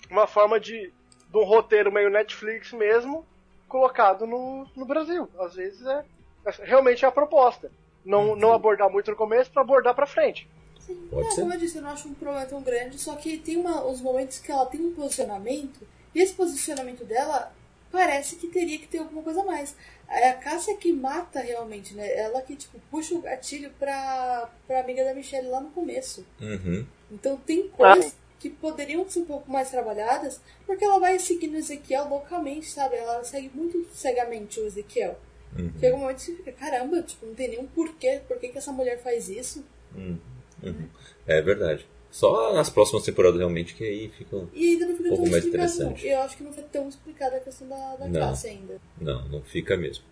uma forma de, de um roteiro meio Netflix mesmo colocado no, no Brasil. Às vezes é, é realmente é a proposta. Não, não abordar muito no começo para abordar pra frente. Sim, Pode é, ser. como eu disse, eu não acho um problema tão grande, só que tem uma, uns momentos que ela tem um posicionamento, e esse posicionamento dela parece que teria que ter alguma coisa a mais. É a Cássia que mata realmente, né? Ela que, tipo, puxa o gatilho pra, pra amiga da Michelle lá no começo. Uhum. Então tem coisas que poderiam ser um pouco mais trabalhadas, porque ela vai seguindo o Ezequiel loucamente, sabe? Ela segue muito cegamente o Ezequiel. Uhum. Chega um momento que você fica, caramba, tipo, não tem nenhum porquê, por que, que essa mulher faz isso? Uhum. Uhum. É verdade. Só nas próximas temporadas realmente que aí ficam. E ainda não fica Um pouco mais explicado, não. interessante. Eu acho que não foi tão explicada a questão da, da Não. classe ainda. Não, não fica mesmo.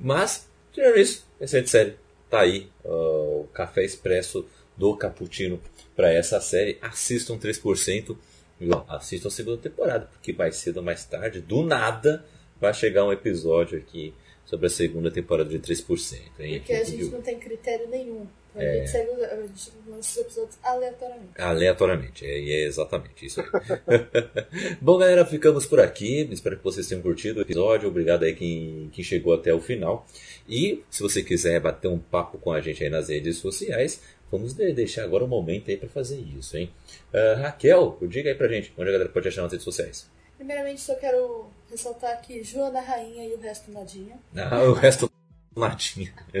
Mas, tirando isso, excelente série. Tá aí ó, o café expresso do Cappuccino para essa série. Assistam 3%. E, ó, assistam a segunda temporada, porque mais cedo ou mais tarde, do nada, vai chegar um episódio aqui sobre a segunda temporada de 3%. Hein? Porque a gente não tem critério nenhum. A É. gente segue os- a gente lança os episódios aleatoriamente. Aleatoriamente, é, é exatamente isso aí. Bom, galera, ficamos por aqui. Espero que vocês tenham curtido o episódio. Obrigado aí quem, quem chegou até o final. E se você quiser bater um papo com a gente aí nas redes sociais, vamos de- deixar agora um momento aí para fazer isso, hein? Ah, Raquel, diga aí pra gente onde a galera pode achar nas redes sociais. Primeiramente, só quero ressaltar que Joana Rainha e o resto nadinha. Ah, o resto latinha.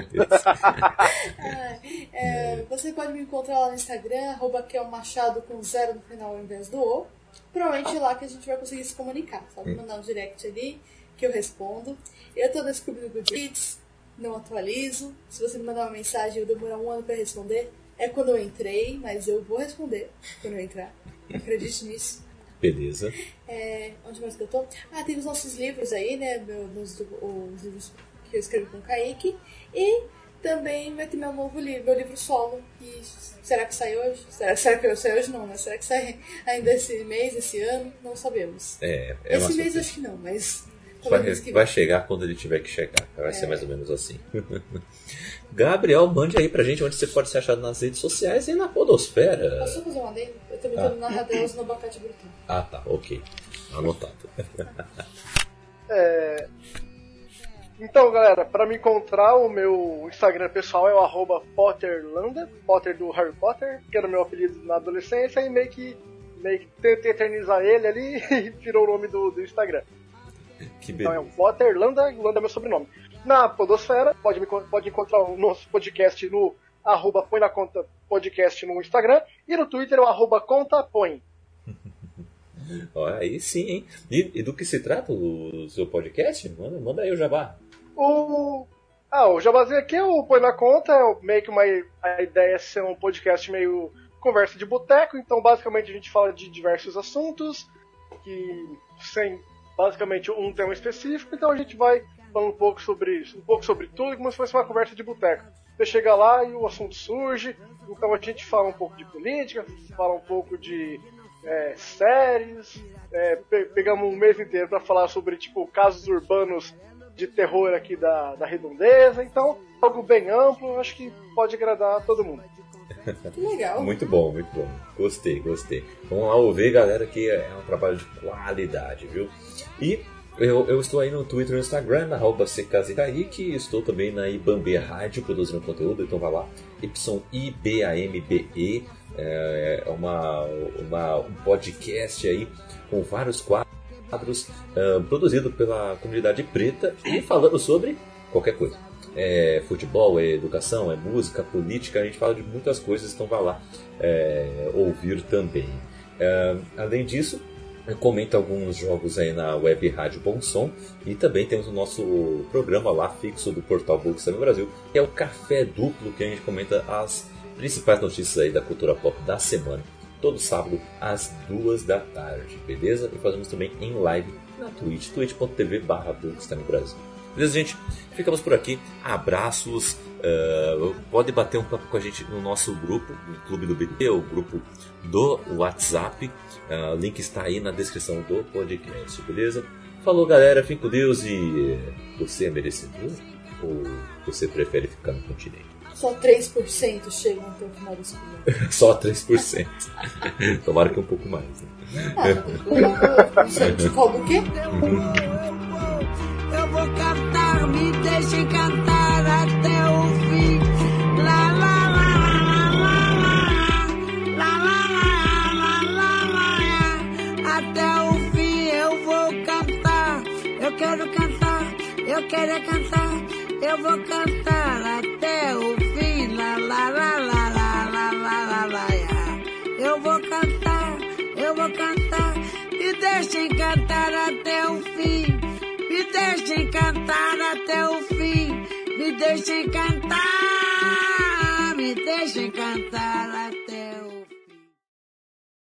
Ah, é, você pode me encontrar lá no Instagram, arroba Kel Machado com zero no final ao invés do O. Provavelmente é lá que a gente vai conseguir se comunicar. Só me mandar um direct ali que eu respondo. Eu tô no Scooby do Goodreads, não atualizo. Se você me mandar uma mensagem eu demorar um ano pra responder, é quando eu entrei, mas eu vou responder quando eu entrar. Acredite nisso. Beleza. É, onde mais que eu tô? Ah, tem os nossos livros aí, né? meu- Meus, os livros que eu escrevi com o Kaique. E também vai ter meu novo livro, meu livro solo. E será que sai hoje? Será, será que eu sai hoje? Não, mas será que sai ainda esse mês, esse ano? Não sabemos. É, é esse uma mês acho que não, mas. Vai, que vai chegar quando ele tiver que chegar. Vai É. ser mais ou menos assim. Gabriel, mande aí pra gente onde você pode ser achado nas redes sociais e na podosfera. Posso fazer um adendo? Eu também Ah. tô narradelas no abacate brutão. Ah, tá, ok. Anotado. É, Então, galera, pra me encontrar, o meu Instagram pessoal é o arroba Potterlanda, Potter do Harry Potter, que era o meu apelido na adolescência, e meio que, meio que tentei eternizar ele ali e virou o nome do, do Instagram. Que Então é beleza. o Potterlanda, Landa é meu sobrenome. Na Podosfera, pode, me, pode encontrar o nosso podcast no arroba põe na conta podcast no Instagram, e no Twitter é o arroba conta põe. Ó, aí sim, hein? E, e do que se trata o seu podcast? Manda, manda aí o jabá. O. Ah, o Jabazinho aqui, o Põe na Conta, é meio que uma. A ideia é ser um podcast meio conversa de boteco, então basicamente a gente fala de diversos assuntos, que sem basicamente um tema específico, então a gente vai falando um pouco sobre isso, um pouco sobre tudo, como se fosse uma conversa de boteco. Você chega lá e o assunto surge, então a gente fala um pouco de política, fala um pouco de é, séries, é, pe- pegamos um mês inteiro para falar sobre tipo casos urbanos de terror aqui da, da redondeza, então algo bem amplo, acho que pode agradar a todo mundo. Que legal. Muito bom, muito bom. Gostei, gostei. Vamos lá ouvir, galera, que é um trabalho de qualidade, viu? E eu, eu estou aí no Twitter e no Instagram, arroba CKZKaique, estou também na Ibambe Rádio produzindo conteúdo, então vai lá, YIBAMBE, é uma, uma, um podcast aí com vários quadros, ah, produzido pela comunidade preta e falando sobre qualquer coisa. É futebol, é educação, é música, política, a gente fala de muitas coisas, então vai lá é, ouvir também. É, além disso, comenta alguns jogos aí na web Rádio Bom Som e também temos o nosso programa lá fixo do Portal Books no Brasil, que é o Café Duplo, que a gente comenta as principais notícias aí da cultura pop da semana, todo sábado às duas da tarde, beleza? E fazemos também em live na Twitch, twitch.tv barra Brasil. Beleza, gente? Ficamos por aqui. Abraços. Uh, pode bater um papo com a gente no nosso grupo, no Clube do BT, o grupo do WhatsApp. Uh, o link está aí na descrição do podcast, beleza? Falou, galera. Fique com Deus e você é merecedor? Ou você prefere ficar no continente? Só 3% chegam até o final desse. Só 3%. Tomara que um pouco mais. Né? Como o quê? Eu vou cantar, me deixe cantar até o fim. Lá, lá, lá. Até o fim eu vou cantar, eu quero cantar, eu quero cantar, eu vou cantar até o fim. Lá, lá, lá, lá, lá, lá, lá, lá, lá, eu vou cantar, eu vou cantar, me deixem cantar até o fim. Me deixem cantar até o fim. Me deixem cantar. Me deixem cantar